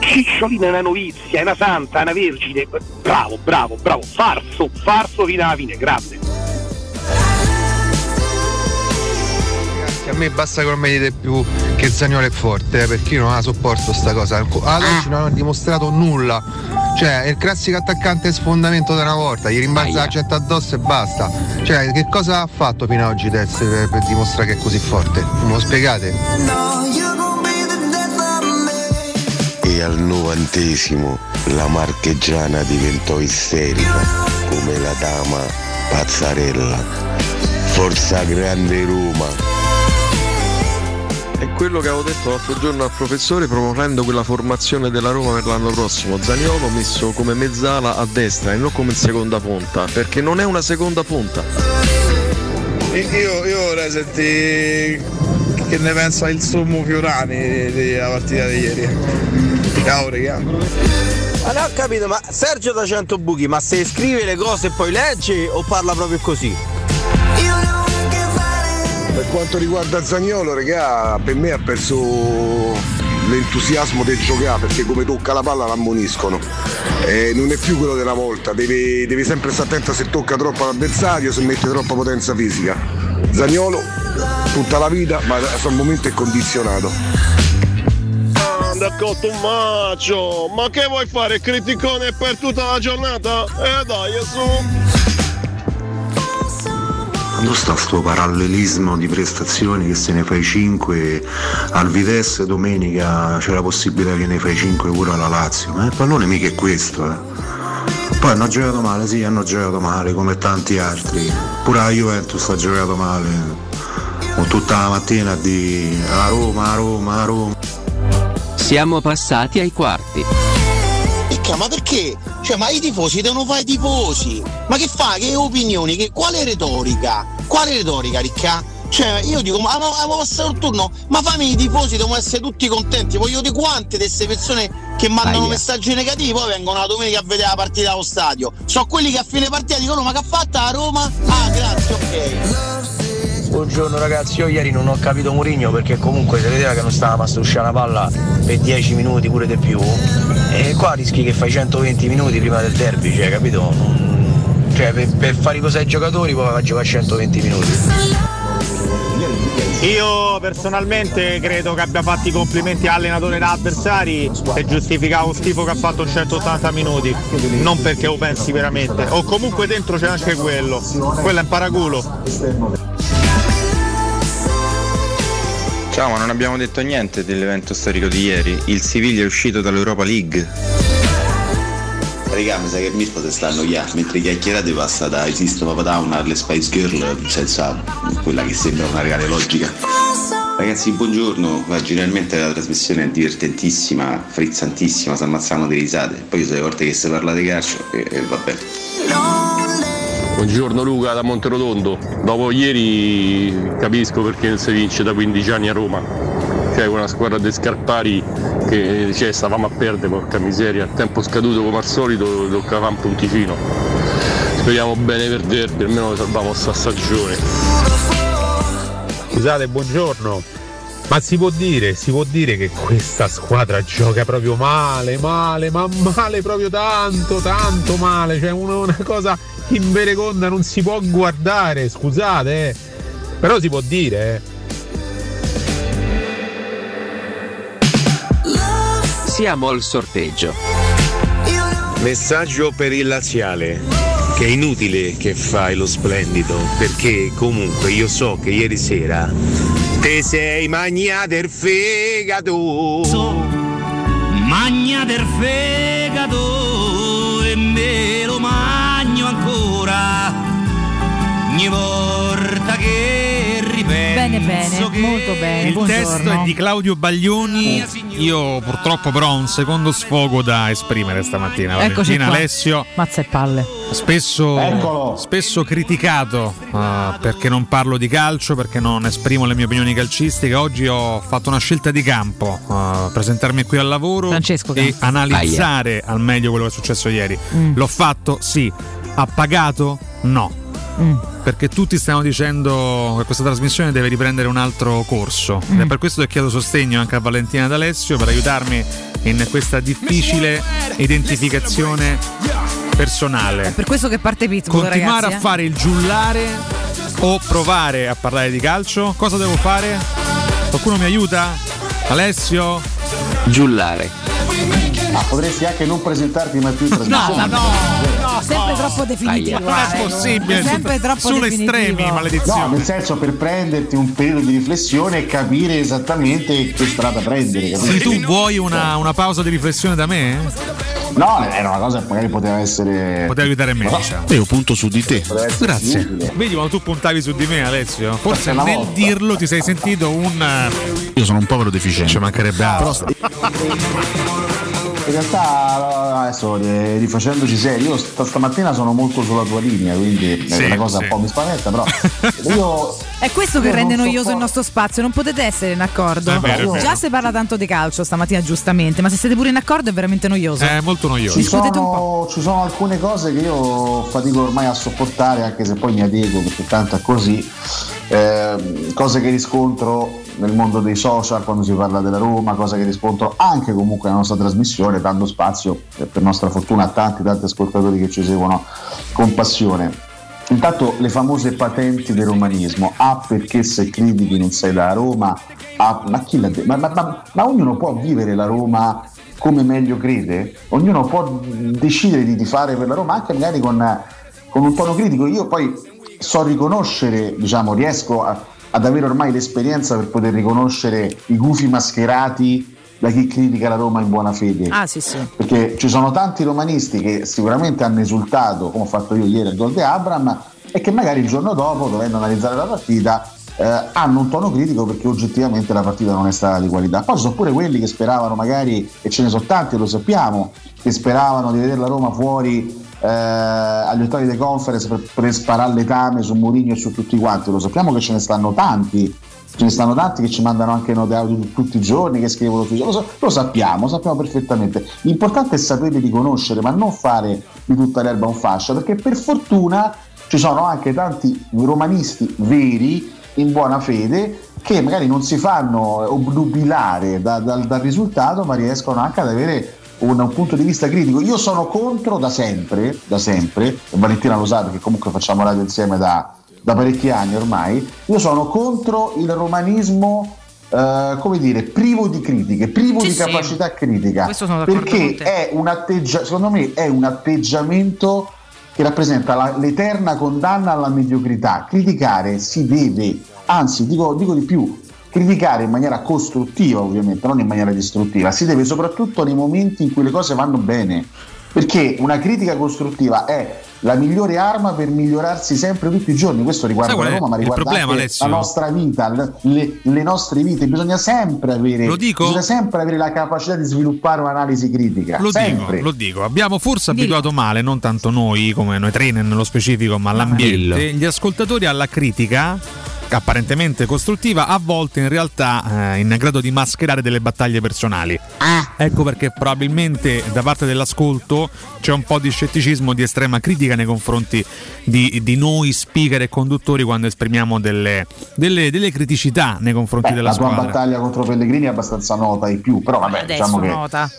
Cicciolina è una novizia, è una santa, è una vergine, bravo, bravo, bravo, farso, farso fino alla fine, grande. A me basta che non mi dite più che Zagnolo è forte, eh, perché io non la sopporto sta cosa. Ad oggi non ha dimostrato nulla. Cioè, è il classico attaccante sfondamento da una volta, gli rimbalza la gente addosso e basta. Cioè, che cosa ha fatto fino ad oggi Tez per, per dimostrare che è così forte? Me lo spiegate? E al novantesimo la marchegiana diventò isterica. come la dama Pazzarella. Forza grande Roma. È quello che avevo detto l'altro giorno al professore promuovendo quella formazione della Roma per l'anno prossimo. Zaniolo messo come mezzala a destra e non come seconda punta, perché non è una seconda punta. Io, io vorrei sentire che ne pensa il sommo Fiorani della partita di ieri. Ciao regà. Ma non ho capito, ma Sergio da 100 buchi, ma se scrive le cose e poi legge o parla proprio così? Per quanto riguarda Zagnolo, regà, per me ha perso l'entusiasmo del giocare perché come tocca la palla l'ammoniscono. Eh, non è più quello della volta, deve, deve sempre stare attento se tocca troppo l'avversario, se mette troppa potenza fisica. Zagnolo tutta la vita, ma al momento è condizionato. Un macio! Ma che vuoi fare? Criticone per tutta la giornata? Eh dai, su! Quando sta sto parallelismo di prestazioni che se ne fai 5 al Vitesse domenica c'è la possibilità che ne fai 5 pure alla Lazio, ma il pallone mica è questo, eh. Poi hanno giocato male, sì, hanno giocato male come tanti altri. Pure la Juventus ha giocato male. Con tutta la mattina di a Roma, a Roma, a Roma. Siamo passati ai quarti. Ricca, ma perché? Cioè, ma i tifosi devono fare i tifosi. Ma che fa? Che opinioni? Che, quale retorica? Quale retorica, Ricca? Cioè, io dico, ma avevo passato il turno, ma fammi i tifosi, devono essere tutti contenti. Voglio di quante di queste persone che mandano Aia. messaggi negativi, poi vengono la domenica a vedere la partita allo stadio. Sono quelli che a fine partita dicono, ma che ha fatto a Roma? Ah, grazie, ok. Buongiorno ragazzi, io ieri non ho capito Mourinho perché comunque si vedeva che non stava passando la palla per 10 minuti pure di più e qua rischi che fai 120 minuti prima del derby, cioè capito? Cioè per, per fare riposare i giocatori poi va a giocare 120 minuti. Io personalmente credo che abbia fatto i complimenti all'allenatore agli avversari e giustificava lo schifo che ha fatto in 180 minuti, non perché lo pensi veramente. O comunque dentro c'è anche quello, quello è un paraculo. Ciao, ma non abbiamo detto niente dell'evento storico di ieri. Il Siviglia è uscito dall'Europa League. Raga, mi sa che Mirko si sta annoiando, mentre chiacchierate passa da Esiste Papa Down alle Spice Girl senza quella che sembra una reale logica. Ragazzi, buongiorno, generalmente la trasmissione è divertentissima, frizzantissima, si ammazzano di risate. Poi io sono le volte che si parla di calcio e, e vabbè. Buongiorno Luca da Monterotondo. Dopo ieri capisco perché non si vince da 15 anni a Roma. Cioè una squadra di Scarpari che cioè, stavamo a perdere, porca miseria. A tempo scaduto come al solito toccava un punticino. Speriamo bene per Derby, almeno salviamo sta stagione. Scusate, buongiorno. Ma si può dire, si può dire che questa squadra gioca proprio male, male, ma male proprio tanto, tanto male. Cioè una, una cosa invereconda, non si può guardare, scusate, eh. Però si può dire, eh. Siamo al sorteggio. Messaggio per il laziale. Che è inutile che fai lo splendido, perché comunque io so che ieri sera te sei magnato il fegato. Magna del fegato ogni volta che ripenso Bene, bene, che molto bene. Il buongiorno. testo è di Claudio Baglioni. Io purtroppo però ho un secondo sfogo da esprimere stamattina. Eccoci Valentina qua. Alessio, Mazza e palle. spesso, Eccolo. spesso criticato eh, perché non parlo di calcio, perché non esprimo le mie opinioni calcistiche. Oggi ho fatto una scelta di campo, eh, presentarmi qui al lavoro Francesco e Campo. analizzare al meglio quello che è successo ieri. Mm. L'ho fatto, sì. Ha pagato? No. Mm. Perché tutti stanno dicendo che questa trasmissione deve riprendere un altro corso. Ed è per questo che chiedo sostegno anche a Valentina ed Alessio per aiutarmi in questa difficile identificazione personale. Per questo che parte Pitbull, Continuare ragazzi. a eh. fare il giullare o provare a parlare di calcio? Cosa devo fare? Qualcuno mi aiuta? Alessio? Giullare. Ah, potresti anche non presentarti mai più in *laughs* No, trasmissione. ma no, no, sempre troppo definitivo. Non è eh. possibile. È sempre troppo Sono definitivo. estremi, maledizione. No, nel senso per prenderti un periodo di riflessione e capire esattamente che strada prendere. Se capito? tu vuoi una, una pausa di riflessione da me, No, era una cosa che magari poteva essere. poteva aiutare me. diciamo. Io punto su di te. Grazie. Vedi quando tu puntavi su di me, Alessio? Forse nel volta. dirlo ti sei sentito un. eh, Io sono un povero deficiente. Ci mancherebbe altro. In realtà adesso eh, rifacendoci seri, io sta- stamattina sono molto sulla tua linea, quindi è Sì, una cosa sì. un po' mi spaventa, però *laughs* io È questo che rende non so noioso il nostro spazio, non potete essere in accordo. È vero, è vero. Già si parla tanto di calcio stamattina, giustamente, ma se siete pure in accordo è veramente noioso. È molto noioso. ci sono, ci sono alcune cose che io fatico ormai a sopportare, anche se poi mi adeguo perché tanto è così. Ehm, cose che riscontro nel mondo dei social quando si parla della Roma, cose che riscontro anche comunque nella nostra trasmissione, dando spazio eh, per nostra fortuna a tanti tanti ascoltatori che ci seguono con passione. Intanto le famose patenti del romanismo, ah perché se critichi non sei da Roma, ah, ma chi l'ha detto? Ma, ma- ma- ma ognuno può vivere la Roma come meglio crede, ognuno può decidere di tifare per la Roma anche magari con, con un tono critico. Io poi so riconoscere, diciamo, riesco a- ad avere ormai l'esperienza per poter riconoscere i gufi mascherati da chi critica la Roma in buona fede Ah, sì, sì. perché ci sono tanti romanisti che sicuramente hanno esultato, come ho fatto io ieri al gol di Abram, e che magari il giorno dopo, dovendo analizzare la partita, eh, hanno un tono critico perché oggettivamente la partita non è stata di qualità. Poi ci sono pure quelli che speravano magari, e ce ne sono tanti, lo sappiamo, che speravano di vedere la Roma fuori eh, agli ottavi di conference per, per sparare letame su Mourinho e su tutti quanti. Lo sappiamo che ce ne stanno tanti. Ce ne stanno tanti che ci mandano anche note audio tu- tutti i giorni, che scrivono sui lo, so- lo sappiamo, lo sappiamo perfettamente. L'importante è sapere riconoscere, ma non fare di tutta l'erba un fascio, perché per fortuna ci sono anche tanti romanisti veri, in buona fede, che magari non si fanno obnubilare da- dal- dal risultato, ma riescono anche ad avere un, un punto di vista critico. Io sono contro da sempre, da sempre, Valentina lo sa perché comunque facciamo radio insieme da, da parecchi anni ormai, io sono contro il romanismo. eh, come dire, privo di critiche, privo Sì, di sì. capacità critica, d'accordo con perché è un atteggia- secondo me è un atteggiamento che rappresenta la- l'eterna condanna alla mediocrità. Criticare si deve, anzi dico, dico di più, criticare in maniera costruttiva ovviamente, non in maniera distruttiva, si deve soprattutto nei momenti in cui le cose vanno bene, perché una critica costruttiva è la migliore arma per migliorarsi sempre tutti i giorni, questo riguarda la Roma, ma riguarda problema, anche Alessio? la nostra vita, le, le- nostre vite, bisogna sempre avere Lo dico? bisogna sempre avere la capacità di sviluppare un'analisi critica, Lo sempre. dico, lo dico, abbiamo forse Dillo. abituato male, non tanto noi come noi tre nello specifico, ma l'ambiente, gli ascoltatori alla critica apparentemente costruttiva, a volte in realtà eh, in grado di mascherare delle battaglie personali. Ecco perché probabilmente da parte dell'ascolto c'è un po' di scetticismo, di estrema critica nei confronti di, di noi speaker e conduttori quando esprimiamo delle, delle- delle criticità nei confronti Beh, della la tua squadra. battaglia contro Pellegrini è abbastanza nota ai più, però vabbè, Adesso diciamo che nota.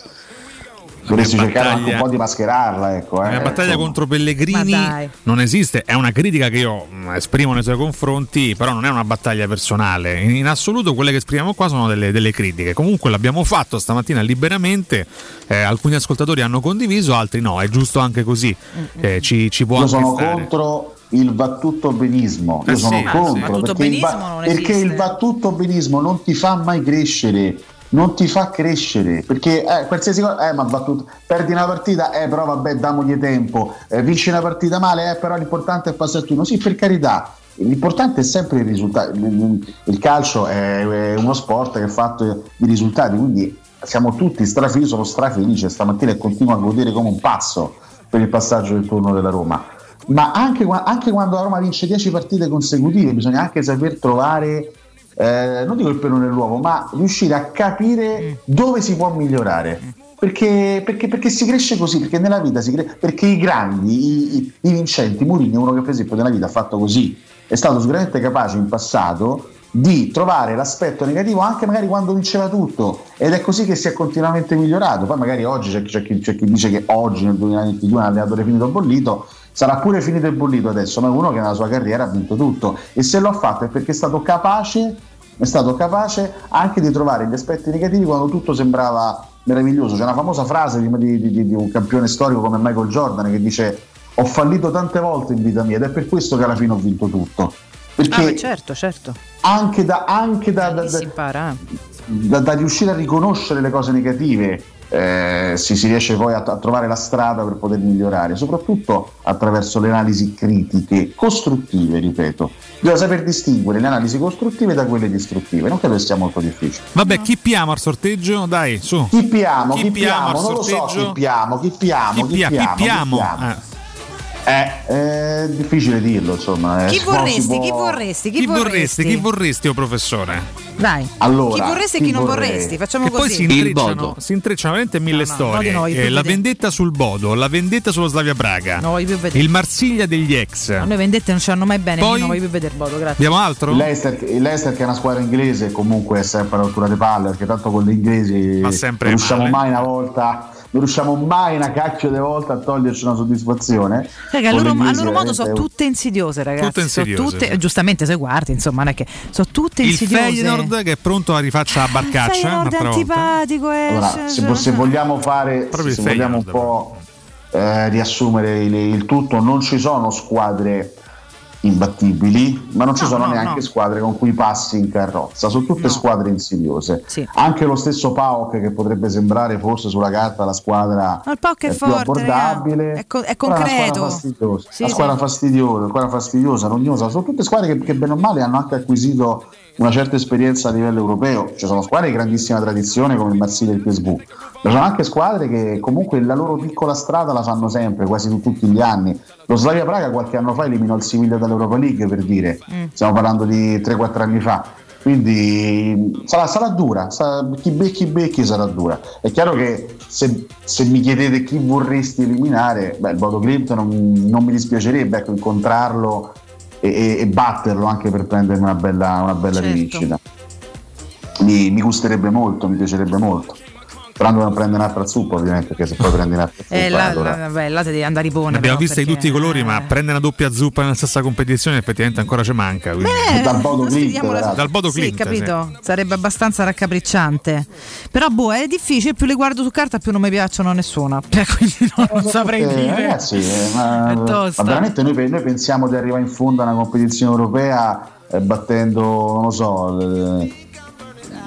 Dovresti cercare anche battaglia- un po' di mascherarla, ecco. Eh, La battaglia insomma. contro Pellegrini non esiste, è una critica che io mh, esprimo nei suoi confronti, però non è una battaglia personale. In, in assoluto quelle che esprimiamo qua sono delle, delle critiche. Comunque l'abbiamo fatto stamattina liberamente, eh, alcuni ascoltatori hanno condiviso, altri no, è giusto anche così, Eh, ci, ci può Io sono stare. contro il va tutto benismo, io Eh sono sì, contro tutto perché, il va, perché il va tutto benismo non ti fa mai crescere. Non ti fa crescere perché eh, qualsiasi cosa, eh, ma tutto, perdi una partita, eh, però vabbè, damogli tempo, eh, vinci una partita male, eh, però l'importante è passare il turno. Sì, per carità, l'importante è sempre il risultato. Il, calcio è, uno sport che è fatto di risultati, quindi siamo tutti strafelici, sono strafelice stamattina e continuo a godere come un pazzo per il passaggio del turno della Roma. Ma anche, anche quando la Roma vince 10 partite consecutive, bisogna anche saper trovare, eh, non dico il pelo nell'uovo, ma riuscire a capire dove si può migliorare. Perché, perché- perché si cresce così, perché nella vita si cresce, perché i grandi, i, i- i vincenti, Mourinho è uno che per esempio nella vita ha fatto così, è stato sicuramente capace in passato di trovare l'aspetto negativo anche magari quando vinceva tutto. Ed è così che si è continuamente migliorato. Poi magari oggi c'è, c'è chi, c'è chi dice che oggi nel 2022 è un allenatore finito bollito sarà pure finito e bollito adesso ma è uno che nella sua carriera ha vinto tutto e se l'ha fatto è perché è stato capace è stato capace anche di trovare gli aspetti negativi quando tutto sembrava meraviglioso c'è una famosa frase di, di- di- di un campione storico come Michael Jordan che dice ho fallito tante volte in vita mia ed è per questo che alla fine ho vinto tutto. Ah, Perché beh, certo, certo. anche da, anche da, da- impara. da- da riuscire a riconoscere le cose negative eh, si, si riesce poi a, a trovare la strada per poter migliorare, soprattutto attraverso le analisi critiche, costruttive, ripeto. Bisogna saper distinguere le analisi costruttive da quelle distruttive, non credo che sia molto difficile. Vabbè, chi piamo al sorteggio? Dai, su. Chi piamo, chi, piamo piamo, al non lo so sorteggio? chi piamo, chi piamo, Chi chi Eh. È difficile dirlo, insomma. eh, Chi vorresti? può- Chi vorresti? Chi, Chi vorresti? Chi vorresti, oh professore? Dai. Allora, chi vorresti e chi chi non vorrei? vorresti? Facciamo Che poi così. si intrecciano, si intrecciano veramente mille no, storie. no, di noi, Eh, la vendetta sul Bodo, la vendetta sullo Slavia Praga, No, il Marsiglia degli ex. A noi vendette non ci hanno mai bene, Poi- io non voglio più vedere Bodo, grazie. Abbiamo altro? Il Leicester, che è una squadra inglese comunque è sempre a rottura di palle perché tanto con gli inglesi non riusciamo male. mai una volta non riusciamo mai una cacchio di volta a toglierci una soddisfazione Raga, loro, a loro modo sono veramente- tutte insidiose, ragazzi. Tutte Sono insidiose, tutte- sì. giustamente se guardi, insomma, non è che sono tutte Il insidiose. Feyenoord che è pronto a rifaccia a barcaccia Feyenoord volta. antipatico, eh. allora, cioè, se, se vogliamo fare Proprio se il vogliamo un po' eh, riassumere il, il tutto non ci sono squadre imbattibili ma non ci No, sono no, neanche no. squadre con cui passi in carrozza sono tutte No. squadre insidiose Sì. anche lo stesso PAOK che potrebbe sembrare forse sulla carta la squadra il PAOK è più forte, abbordabile. È co- è concreto. squadra fastidiosa, Sì, squadra fastidiosa, una squadra fastidiosa, rognosa. Sono tutte squadre che, che bene o male hanno anche acquisito una certa esperienza a livello europeo. Ci sono squadre di grandissima tradizione come il Marsiglia e il PSV, ma sono anche squadre che comunque la loro piccola strada la fanno sempre, quasi tu- tutti gli anni. Lo Slavia Praga qualche anno fa eliminò il Siviglia dall'Europa League per dire, Mm. stiamo parlando di 3-4 anni fa. Quindi sarà, sarà dura, sarà- chi becchi becchi sarà dura. È chiaro che se, se mi chiedete chi vorresti eliminare, beh, il Bodo Glimt non, non mi dispiacerebbe ecco, incontrarlo e, e- batterlo anche per prendermi una bella, una bella Certo. rivincita. Mi, mi gusterebbe molto, mi piacerebbe molto. Sperando di non prendere un'altra zuppa, ovviamente, perché se poi prendi un'altra zuppa, Eh, là, allora... là, vabbè, là devi andare a ripone. L'abbiamo però, vista di tutti i colori, ma prendere una doppia zuppa nella stessa competizione effettivamente ancora ci manca. quindi- Eh, Dal Bodo peraltro. Dal Bodo Sì, Glimt, capito? Sarebbe abbastanza raccapricciante. Però, boh, è difficile. Più le guardo su carta, più non mi piacciono a nessuna. *laughs* Cioè, quindi non, non saprei Eh, dire. Ragazzi, eh, ma, ma veramente noi, noi pensiamo di arrivare in fondo a una competizione europea eh, battendo, non lo so, eh,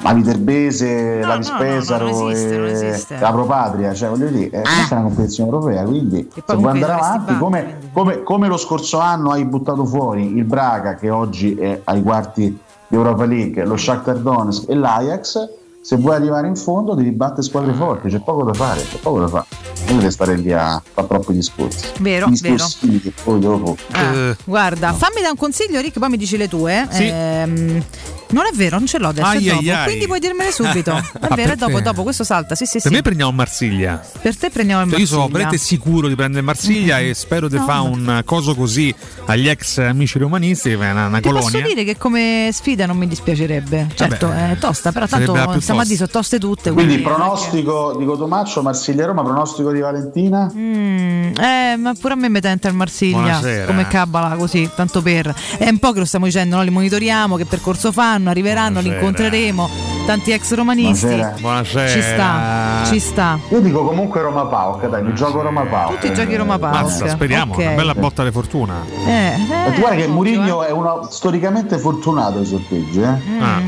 la Viterbese, la no, Vispesaro no, non esiste, non e esiste. la Pro Patria, cioè voglio dire, eh, questa è una competizione europea, quindi se vuoi andare avanti, come, come- come lo scorso anno hai buttato fuori il Braga che oggi è ai quarti di Europa League, lo Shakhtar Donetsk e l'Ajax, se vuoi arrivare in fondo devi battere squadre forti, c'è poco da fare, c'è poco da fare. Non devi stare lì a fare troppi discorsi. Vero, Discorsi che poi dopo. Ah, guarda, fammi da un consiglio, Rick, poi mi dici le tue. Sì. Ehm, non è vero, non ce l'ho adesso, Ai, ai, dopo. ai. Quindi puoi dirmele subito. *laughs* È Ah, vero, dopo, dopo, questo salta. Sì, sì, Per sì. me prendiamo Marsiglia. Per te prendiamo il Cioè, io sono Marsiglia. veramente sicuro di prendere Marsiglia e spero di No, fare un coso così agli ex amici romanisti, che è una, una Ti posso colonia. dire che come sfida non mi dispiacerebbe. Certo, Vabbè, è tosta, però tanto stiamo a dire sono toste tutte. Quindi che- pronostico di Cotomaccio, Marsiglia-Roma, pronostico di Valentina? Mm, eh, ma pure a me mi tenta il Marsiglia Buonasera. come cabala così, tanto per. È un po' che lo stiamo dicendo, no? li monitoriamo, che percorso fanno, arriveranno, li incontreremo. Tanti ex romanisti. Buonasera. Buonasera. Ci sta, ci sta. Io dico comunque Roma Pauca, dai, mi gioco Roma Pauca. Tutti i giochi Roma. Mazza, speriamo, Ok. una bella botta di fortuna. Eh, eh, Ma tu guarda che Mourinho è uno storicamente fortunato ai sorteggi, eh? mm. Ah.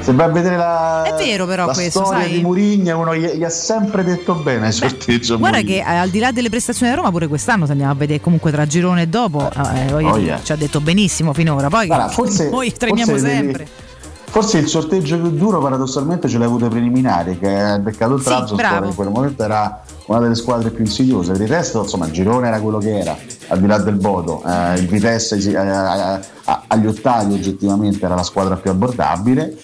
Se vai a vedere la, È vero però la questo, storia sai? di Mourinho, uno gli, gli ha sempre detto bene ai sorteggi. a Guarda Mourinho. che eh, al di là delle prestazioni da Roma, pure quest'anno se andiamo a vedere comunque tra girone e dopo, eh, Oh, dire, yeah. ci ha detto benissimo finora. Poi Guarda, forse- noi tremiamo forse sempre. Forse il sorteggio più duro paradossalmente ce l'ha avuto ai preliminari, che ha beccato il Sì, Trabzonspor bravo. in quel momento era una delle squadre più insidiose. Per il resto, insomma, il girone era quello che era, al di là del Bodo. Eh, il Vitesse eh, eh, agli ottavi oggettivamente era la squadra più abbordabile.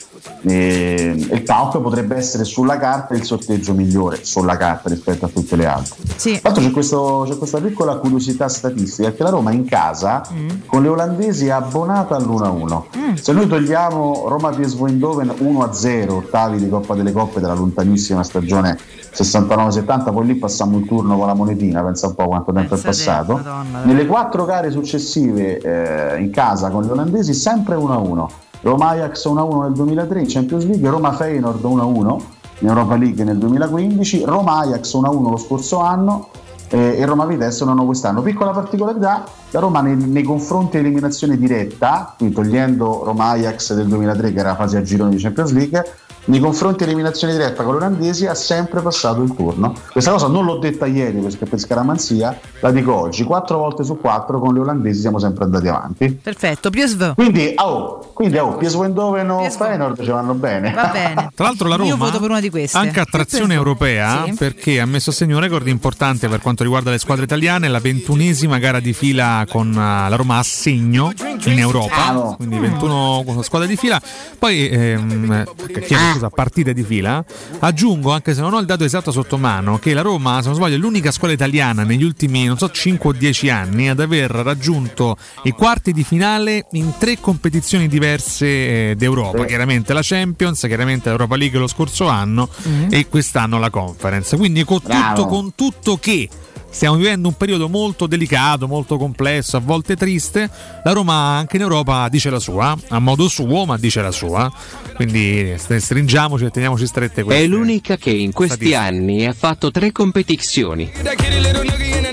E il Pauk potrebbe essere sulla carta il sorteggio migliore sulla carta rispetto a tutte le altre. Sì. L'altro c'è, questo- c'è questa piccola curiosità statistica che la Roma in casa Mm. con le olandesi è abbonata all'1-1. Se noi togliamo Roma PSV Eindhoven 1-0, ottavi di Coppa delle Coppe della lontanissima stagione 69-70, poi lì passiamo il turno con la monetina, pensa un po' quanto tempo è Pensa te, passato. Madonna, Nelle quattro gare successive eh, in casa con gli olandesi sempre 1-1. Roma Ajax 1-1 nel 2003 in Champions League, Roma Feyenoord 1-1 in Europa League nel 2015, Roma Ajax 1-1 lo scorso anno eh, e Roma Vitesse non hanno quest'anno. Piccola particolarità, la Roma nei, nei confronti eliminazione diretta, quindi togliendo Roma Ajax del 2003 che era la fase a girone di Champions League, nei confronti eliminazione diretta con gli olandesi ha sempre passato il turno. Questa cosa non l'ho detta ieri perché per scaramanzia, la dico oggi. Quattro volte su quattro con gli olandesi siamo sempre andati avanti. Perfetto, PSV. Quindi, oh, quindi oh, PSV Eindhoven o Feyenoord ci vanno bene. Va bene. Tra l'altro la Io Roma voto per una di queste. anche a trazione europea Sì. perché ha messo a segno un record importante per quanto riguarda le squadre italiane, la ventunesima gara di fila con eh, la Roma a segno in Europa, quindi 21 squadre di fila. Poi ehm, chiedo scusa, partite di fila. Aggiungo, anche se non ho il dato esatto sotto mano, che la Roma, se non sbaglio, è l'unica squadra italiana negli ultimi, non so, 5 o 10 anni ad aver raggiunto i quarti di finale in tre competizioni diverse eh, d'Europa. Chiaramente la Champions, chiaramente l'Europa League lo scorso anno e quest'anno la Conference. Quindi con tutto, con tutto che stiamo vivendo un periodo molto delicato, molto complesso, a volte triste, la Roma anche in Europa dice la sua, a modo suo, ma dice la sua. Quindi st- stringiamoci e teniamoci strette queste. È l'unica che in questi anni ha fatto tre competizioni.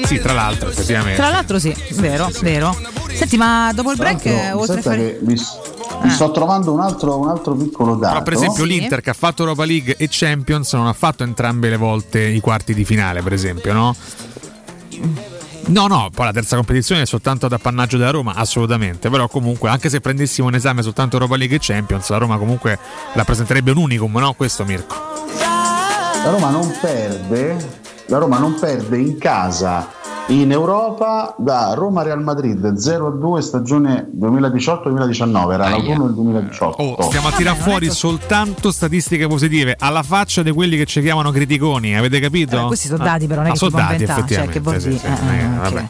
Sì, tra l'altro, effettivamente. Tra l'altro sì, vero, vero. Senti, ma dopo il break, oltre a fare... mi, sto trovando un altro, un altro piccolo dato. Però, per esempio, l'Inter che ha fatto Europa League e Champions non ha fatto entrambe le volte i quarti di finale, per esempio, no? No, no, poi la terza competizione è soltanto ad appannaggio della Roma, assolutamente. Però comunque, anche se prendessimo in esame soltanto Europa League e Champions, la Roma comunque rappresenterebbe un unicum, no? Questo Mirko. La Roma non perde, la Roma non perde in casa in Europa da Roma Real Madrid 0-2 stagione 2018-2019, era l'autunno del 2018. Oh, stiamo a tirare fuori soltanto statistiche positive, alla faccia di quelli che ci chiamano criticoni, avete capito? Eh, questi sono dati, però non è Ah, che sono dati, inventare, cioè, che vuol dire? sì, sì, Eh, eh, eh, vabbè.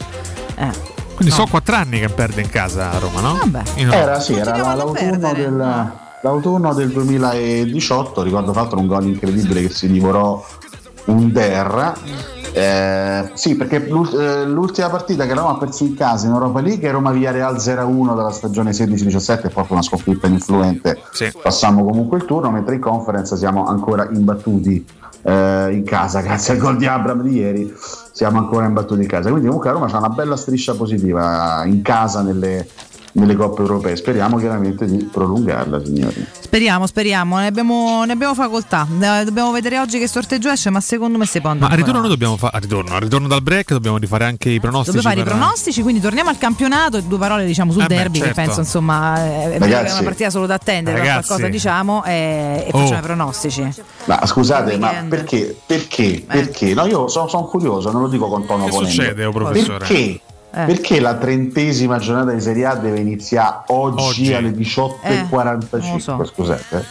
Eh. Quindi so quattro anni che perde in casa a Roma, no? Europa. Era sì, era l'autunno del, l'autunno del 2018, ricordo tra l'altro un gol incredibile che si divorò un der. Eh, sì, perché eh, l'ultima partita che Roma ha perso in casa in Europa League è Roma Villarreal 0-1 della stagione 16-17, è proprio una sconfitta influente. Passammo comunque il turno, mentre in conference siamo ancora imbattuti eh, in casa, grazie al gol di Abram di ieri, siamo ancora imbattuti in casa. Quindi comunque la Roma c'ha una bella striscia positiva in casa nelle, nelle coppe europee. Speriamo chiaramente di prolungarla, signori. Speriamo, speriamo, ne abbiamo, ne abbiamo facoltà. Eh, Dobbiamo vedere oggi che sorteggio esce, ma secondo me si può Ma andare. al ritorno noi dobbiamo fare. Al ritorno, al ritorno dal break dobbiamo rifare anche i pronostici. Dobbiamo fare i per- pronostici, quindi torniamo al campionato e due parole diciamo sul Eh beh, derby, che certo. penso insomma è è Ragazzi. una partita solo da attendere, Ragazzi. qualcosa diciamo e, e Oh. facciamo i pronostici. Ma scusate, ma perché? Perché? Perché? No, io sono, sono curioso, non lo dico con tono Che polemico. succede, oh, professore? Perché? Eh. Perché la trentesima giornata di Serie A deve iniziare oggi, Oggi. alle Eh, 18.45? non lo so. Scusate.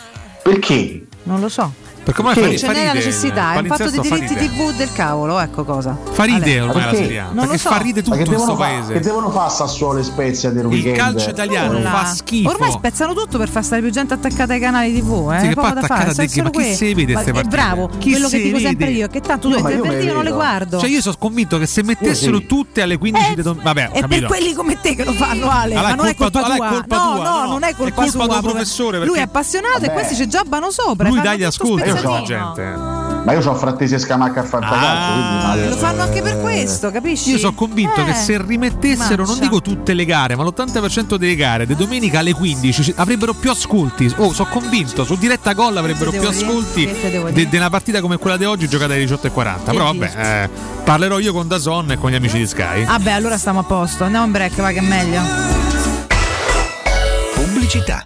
Perché? Non lo so. Perché ormai Perché? fa, Ce fa n'è la necessità, è un fatto di diritti. TV del cavolo, ecco cosa. Fa ride ormai la Perché? Serie A, Non perché so. fa ride tutto questo fa- paese. che devono fare Sassuolo e Spezia del Il weekend? calcio italiano Là. fa schifo. Ormai spezzano tutto per far stare più gente attaccata ai canali TV. Eh? Sì, che poi da attaccata fare, a te, ma chi si vede partite? bravo, Chi quello che dico sempre io, che tanto tu interventi io non le guardo. Cioè, io sono convinto che se mettessero tutte alle 15 di dom- Vabbè, è per quelli come te che lo fanno, Ale. Ma non è colpa tua- allora è tua. colpa no, tua, no, no, non è è colpa colpa sua. del proprio. professore, Lui è appassionato e questi ci giabbano sopra. Lui dagli tutto questa spezzatino. gente. Ma io ho frattesi e scamacca a fantacalcio. quindi, Lo fanno anche per questo, capisci? Io sono convinto Eh, che se rimettessero, non mannaggia. dico tutte le gare, ma l'80% delle gare, di domenica alle 15 ci- avrebbero più ascolti. Oh, sono convinto, su diretta gol avrebbero più dire? ascolti di di una partita come quella di oggi giocata alle 18.40. Però Che vabbè, eh, parlerò io con Dazon e con gli amici di Sky. Ah beh, allora stiamo a posto. Andiamo in break, va che è meglio. Pubblicità.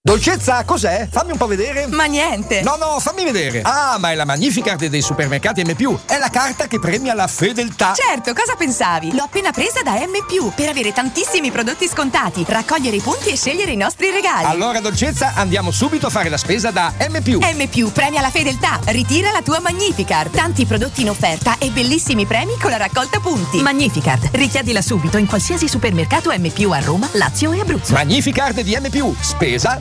Dolcezza, cos'è? Fammi un po' vedere. Ma niente. No, no, fammi vedere. Ah, ma è la Magnificard dei supermercati M+. È la carta che premia la fedeltà. Certo, cosa pensavi? L'ho appena presa da M+, per avere tantissimi prodotti scontati, raccogliere i punti e scegliere i nostri regali. Allora, Dolcezza, andiamo subito a fare la spesa da M+. M+, premia la fedeltà. Ritira la tua Magnificard. Tanti prodotti in offerta e bellissimi premi con la raccolta punti. Magnificard. Richiedila subito in qualsiasi supermercato M+, a Roma, Lazio e Abruzzo. Magnificard di M+. Spesa,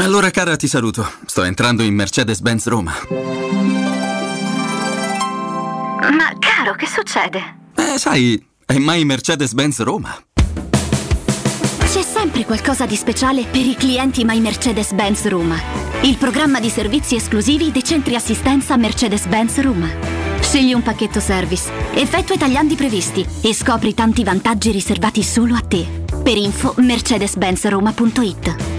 Allora cara ti saluto, sto entrando in Mercedes-Benz Roma. Ma caro, che succede? Eh sai, è mai Mercedes-Benz Roma? C'è sempre qualcosa di speciale per i clienti My Mercedes-Benz Roma. Il programma di servizi esclusivi dei centri assistenza Mercedes-Benz Roma. Scegli un pacchetto service, effettua i tagliandi previsti e scopri tanti vantaggi riservati solo a te. Per info mercedes-benzroma.it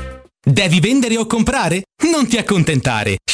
Devi vendere o comprare? Non ti accontentare.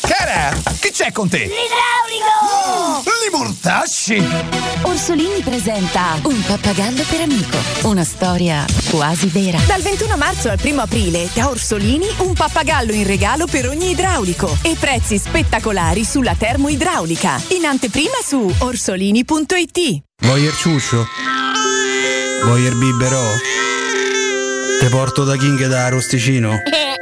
Cara, che c'è con te? L'idraulico! Li mortasci! Orsolini presenta Un pappagallo per amico. Una storia quasi vera. Dal 21 marzo al 1 aprile, da Orsolini, un pappagallo in regalo per ogni idraulico. E prezzi spettacolari sulla termoidraulica. In anteprima su orsolini.it. Vuoi il ciuscio? Vuoi il biberò? Te porto da King da Rosticino? *laughs*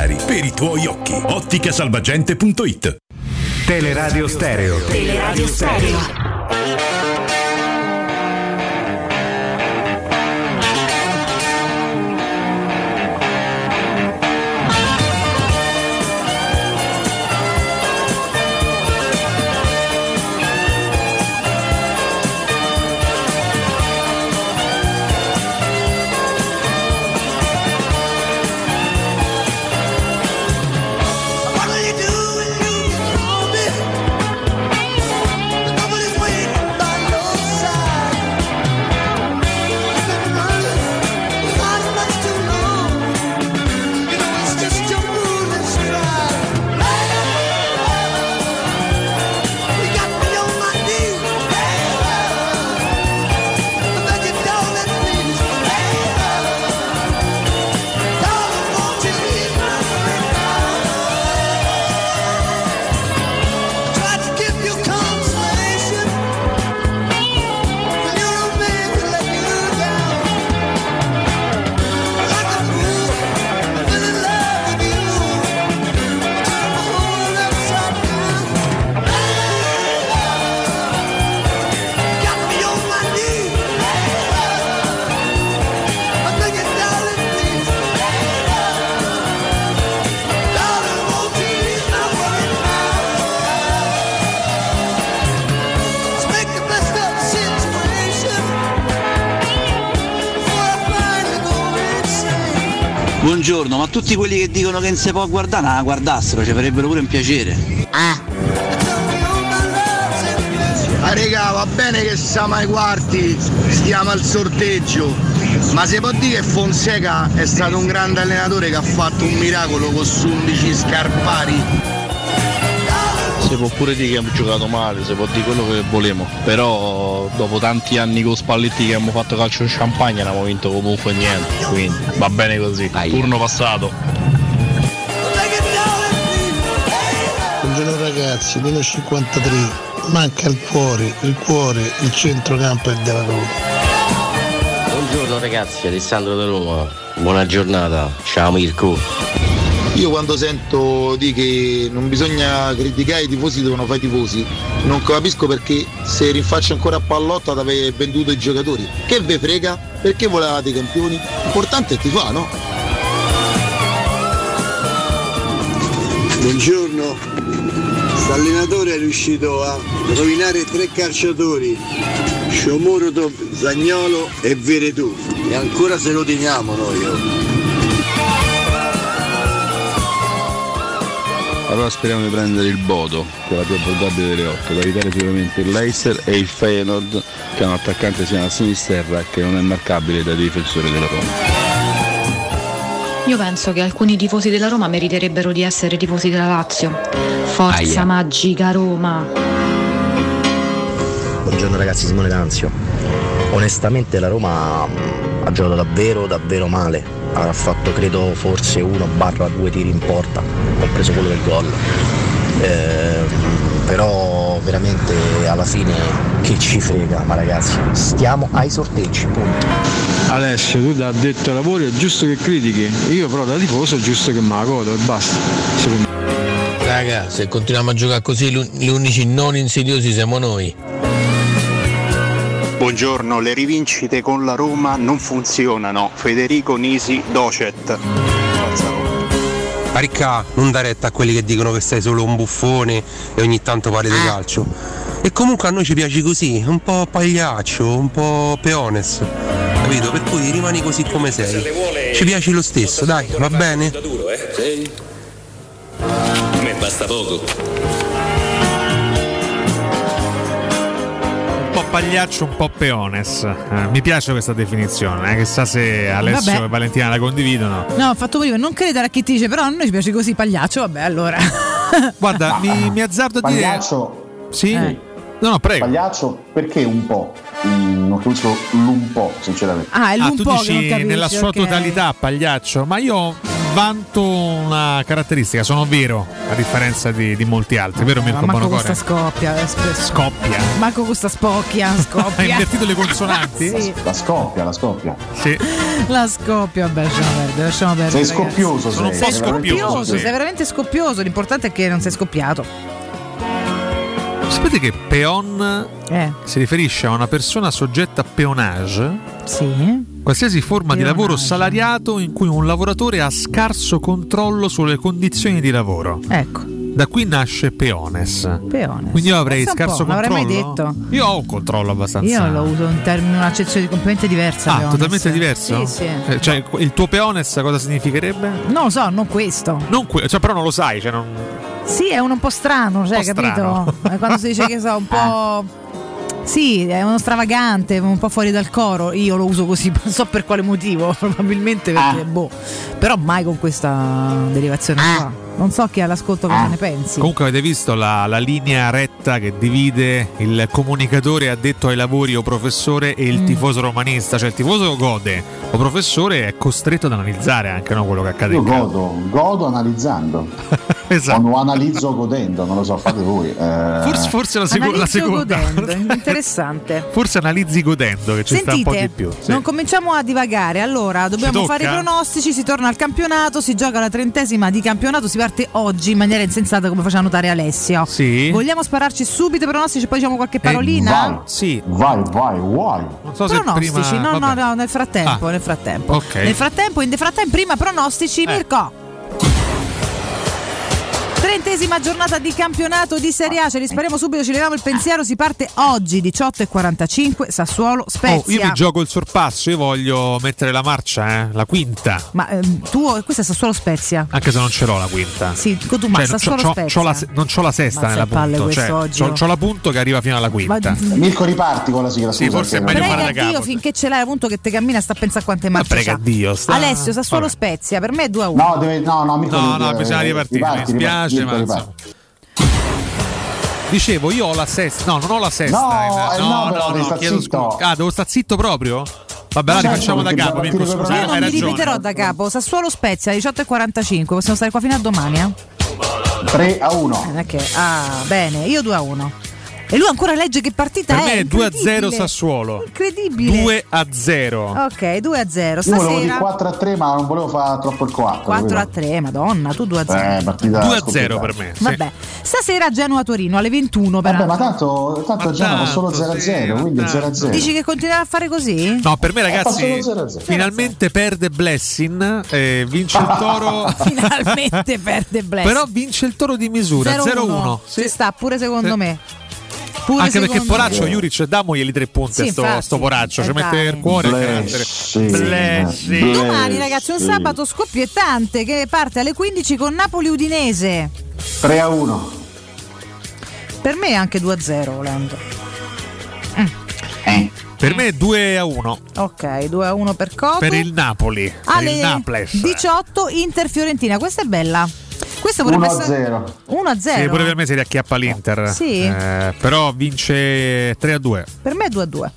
per i tuoi occhi. Otticasalvagente.it Teleradio Stereo. Teleradio Stereo. Buongiorno, ma tutti quelli che dicono che non si può guardare, la guardassero, ci farebbero pure un piacere. Ah, regà, va bene che siamo ai quarti, stiamo al sorteggio, ma si può dire che Fonseca è stato un grande allenatore che ha fatto un miracolo con su 11 scarpari? Si può pure dire che abbiamo giocato male, si può dire quello che volemo, però dopo tanti anni con Spalletti che abbiamo fatto calcio in champagne non abbiamo vinto comunque niente, quindi va bene così. Turno passato. Buongiorno ragazzi, meno 53, manca il cuore, il cuore, il centrocampo è della Roma. Buongiorno ragazzi, Alessandro da Roma. Buona giornata. Ciao Mirko. Io quando sento di che non bisogna criticare i tifosi devono fare i tifosi, non capisco perché se rinfaccia ancora a pallotta ad aver venduto i giocatori. Che ve frega? Perché volevate i campioni? L'importante è ti fa, no? Buongiorno, l'allenatore è riuscito a rovinare tre calciatori, Sciomuro, Zagnolo e Veretù. E ancora se lo teniamo noi. Allora speriamo di prendere il Bodo, che è la più abbordabile delle otto, da evitare sicuramente il Leicester e il Feyenoord, che ha un attaccante sia a sinistra che non è marcabile dai difensori della Roma. Io penso che alcuni tifosi della Roma meriterebbero di essere tifosi della Lazio. Forza Aia. magica Roma. Buongiorno ragazzi, Simone D'Anzio. Onestamente la Roma ha giocato davvero davvero male. Ha fatto credo forse uno barra due tiri in porta, compreso quello del gol. Ehm, però veramente alla fine che ci frega, ma ragazzi, stiamo ai sorteggi, punto. Alessio, tu da addetto ai lavori è giusto che critichi, io però da tifoso è giusto che me la godo e basta. Secondo me. Raga, se continuiamo a giocare così, gli unici non insidiosi siamo noi. Buongiorno, le rivincite con la Roma non funzionano. Federico Nisi Docet. Aricca, non dare retta a quelli che dicono che sei solo un buffone e ogni tanto parli di calcio. E comunque a noi ci piace così, un po' pagliaccio, un po' peones. Capito? Per cui rimani così come sei. Ci piaci lo stesso, dai, va bene? Sì. A me basta poco. Pagliaccio, un po' peones. Eh, mi piace questa definizione, eh, chissà se Alessio Vabbè. e Valentina la condividono. No, ho fatto prima, non credere a chi ti dice, però a noi ci piace così pagliaccio, vabbè allora. *laughs* Guarda, mi, mi azzardo a dire. Pagliaccio. Sì? Eh. No, no, prego. Pagliaccio perché un po'? Mm, non capisco l'un po', sinceramente. Ah, è Ah, l'un tu po' che dici non capisci, nella sua ok. totalità, pagliaccio, ma io vanto una caratteristica, sono vero, a differenza di, di molti altri, vero Ma Mirko manco Bonocore? questa scoppia. eh, sp- Scoppia. Manco questa spocchia, Hai *laughs* scoppia. invertito le consonanti? Sì. La scoppia, la scoppia. Sì. La scoppia, vabbè, lasciamo perdere, lasciamo perdere. Sei ragazzi. scoppioso, Sono un sei. po' sei veramente scoppioso, sì. Sei veramente scoppioso, l'importante è che non sei scoppiato. Sapete che peon Eh, si riferisce a una persona soggetta a peonage? sì. Qualsiasi forma di lavoro salariato in cui un lavoratore ha scarso controllo sulle condizioni di lavoro. Ecco, Da qui nasce peones. peone. Quindi io avrei Pensa un scarso controllo. L'avrei mai detto? Io ho un controllo abbastanza. Io lo uso in termini, un'accezione completamente diversa. Ah, peones. totalmente diverso? Sì, sì. Eh, Cioè, il tuo peones cosa significherebbe? Non lo so, non questo. Non que- cioè, però non lo sai, cioè non... Sì, è uno un po' strano, cioè, Un po' capito? strano. Eh, Quando si dice che so, un *laughs* po'. Sì, è uno stravagante, un po' fuori dal coro. Io lo uso così, *laughs* non so per quale motivo, *laughs* probabilmente perché, boh. Però mai con questa derivazione qua. Non so chi all'ascolto cosa ne pensi. Comunque avete visto la, la linea retta che divide il comunicatore addetto ai lavori o professore e il Mm. tifoso romanista, cioè il tifoso gode, o professore è costretto ad analizzare anche no, quello che accade Io godo, godo analizzando. *laughs* Esatto. O analizzo godendo, non lo so, fate voi. Eh, Forse, forse la, seco- la seconda. godendo, *laughs* interessante. Forse analizzi godendo che ci sta un po' di Sentite, più. sì. non cominciamo a divagare. Allora, dobbiamo fare i pronostici. Si torna al campionato. Si gioca la trentesima di campionato. Si parte oggi in maniera insensata, come faceva notare Alessio. Sì. Vogliamo spararci subito i pronostici, poi diciamo qualche Eh, parolina? vai. Sì. Vai, vai, vai. Non so se pronostici, prima... no, no, vabbè. no, nel frattempo, Ah. nel frattempo. Ok. Nel frattempo, in frattempo, prima pronostici, Eh. Mirko. Trentesima giornata di campionato di Serie A, ce li spariamo subito, ci leviamo il pensiero, si parte oggi 18.45, Sassuolo Oh, Spezia. io mi gioco il sorpasso, io voglio mettere la marcia, eh, la quinta. Ma ehm, tu, questa è Sassuolo Spezia. Anche se non ce l'ho la quinta. Sì, tu, ma Cioè, non c'ho- Sassuolo c'ho- Spezia. c'ho la non c'ho la sesta Ma nella punto. Cioè, c'ho, oh. c'ho la punto che arriva fino alla quinta. Mirko riparti con la sigla Sì, forse è meglio fare Prega da Dio capo. finché ce l'hai appunto che te cammina sta a pensare quante marce prega c'ha. Dio, sta- Alessio, Sassuolo Vabbè. Spezia, per me è 2 a 1. No, deve, no, no, Mirko, No, no, eh, bisogna ripartire, mi riparti, riparti. Dicevo, io ho la sesta. No, non ho la sesta. No, eh, eh, no, però devi sta chiedo scusa. Ah, devo stare zitto proprio? Vabbè, la Certo, rifacciamo da capo, Mirko, scusa, Io non mi ripeterò da capo. Sassuolo Spezia 18.45. Possiamo stare qua fino a domani? Eh? 3 a 1. Non è che- Ah, bene, io 2 a 1. E lui ancora legge che partita Per è. me è 2 a 0 incredibile. Sassuolo. Incredibile. 2 a 0. Ok, 2 a 0. Io volevo dire Stasera 4 a 3, ma non volevo fare troppo il 4. 4 a 3, madonna, tu 2 a 0. Eh, partita 2 a scoppiettata. 0 per me. sì. Vabbè, stasera Genoa-Torino alle 21 Vabbè, ma tanto, tanto Ma solo tanto, 0 a sì, 0, ma quindi tanto. 0 a 0. Dici che continuerà a fare così? No, per me Eh, ragazzi, solo 0 a 0. finalmente perde Blessing, eh, vince il toro. *laughs* Finalmente perde Bless. Però vince il toro di misura 0-1. Ci sta pure secondo Sì. me. Pure Anche perché Poraccio. Juric, damogli tre punti Sì, a sto, infatti. sto Poraccio, ci Eh, mette il cuore e il carattere. Blessing. Blessing. Domani ragazzi un sabato scoppiettante che parte alle 15 con Napoli-Udinese. 3 a 1. Per me è anche 2 a 0 volendo. Per me è 2 a 1 Ok, 2 a 1 per Cotu. per il Napoli. Per il alle Naples. 18 Inter-Fiorentina. Questa è bella. Questa 1 potrebbe a essere 0. 1 a 0. Sì, pure per me si riacchiappa l'Inter. Sì. Eh, però vince 3 a 2. Per me è 2 a 2.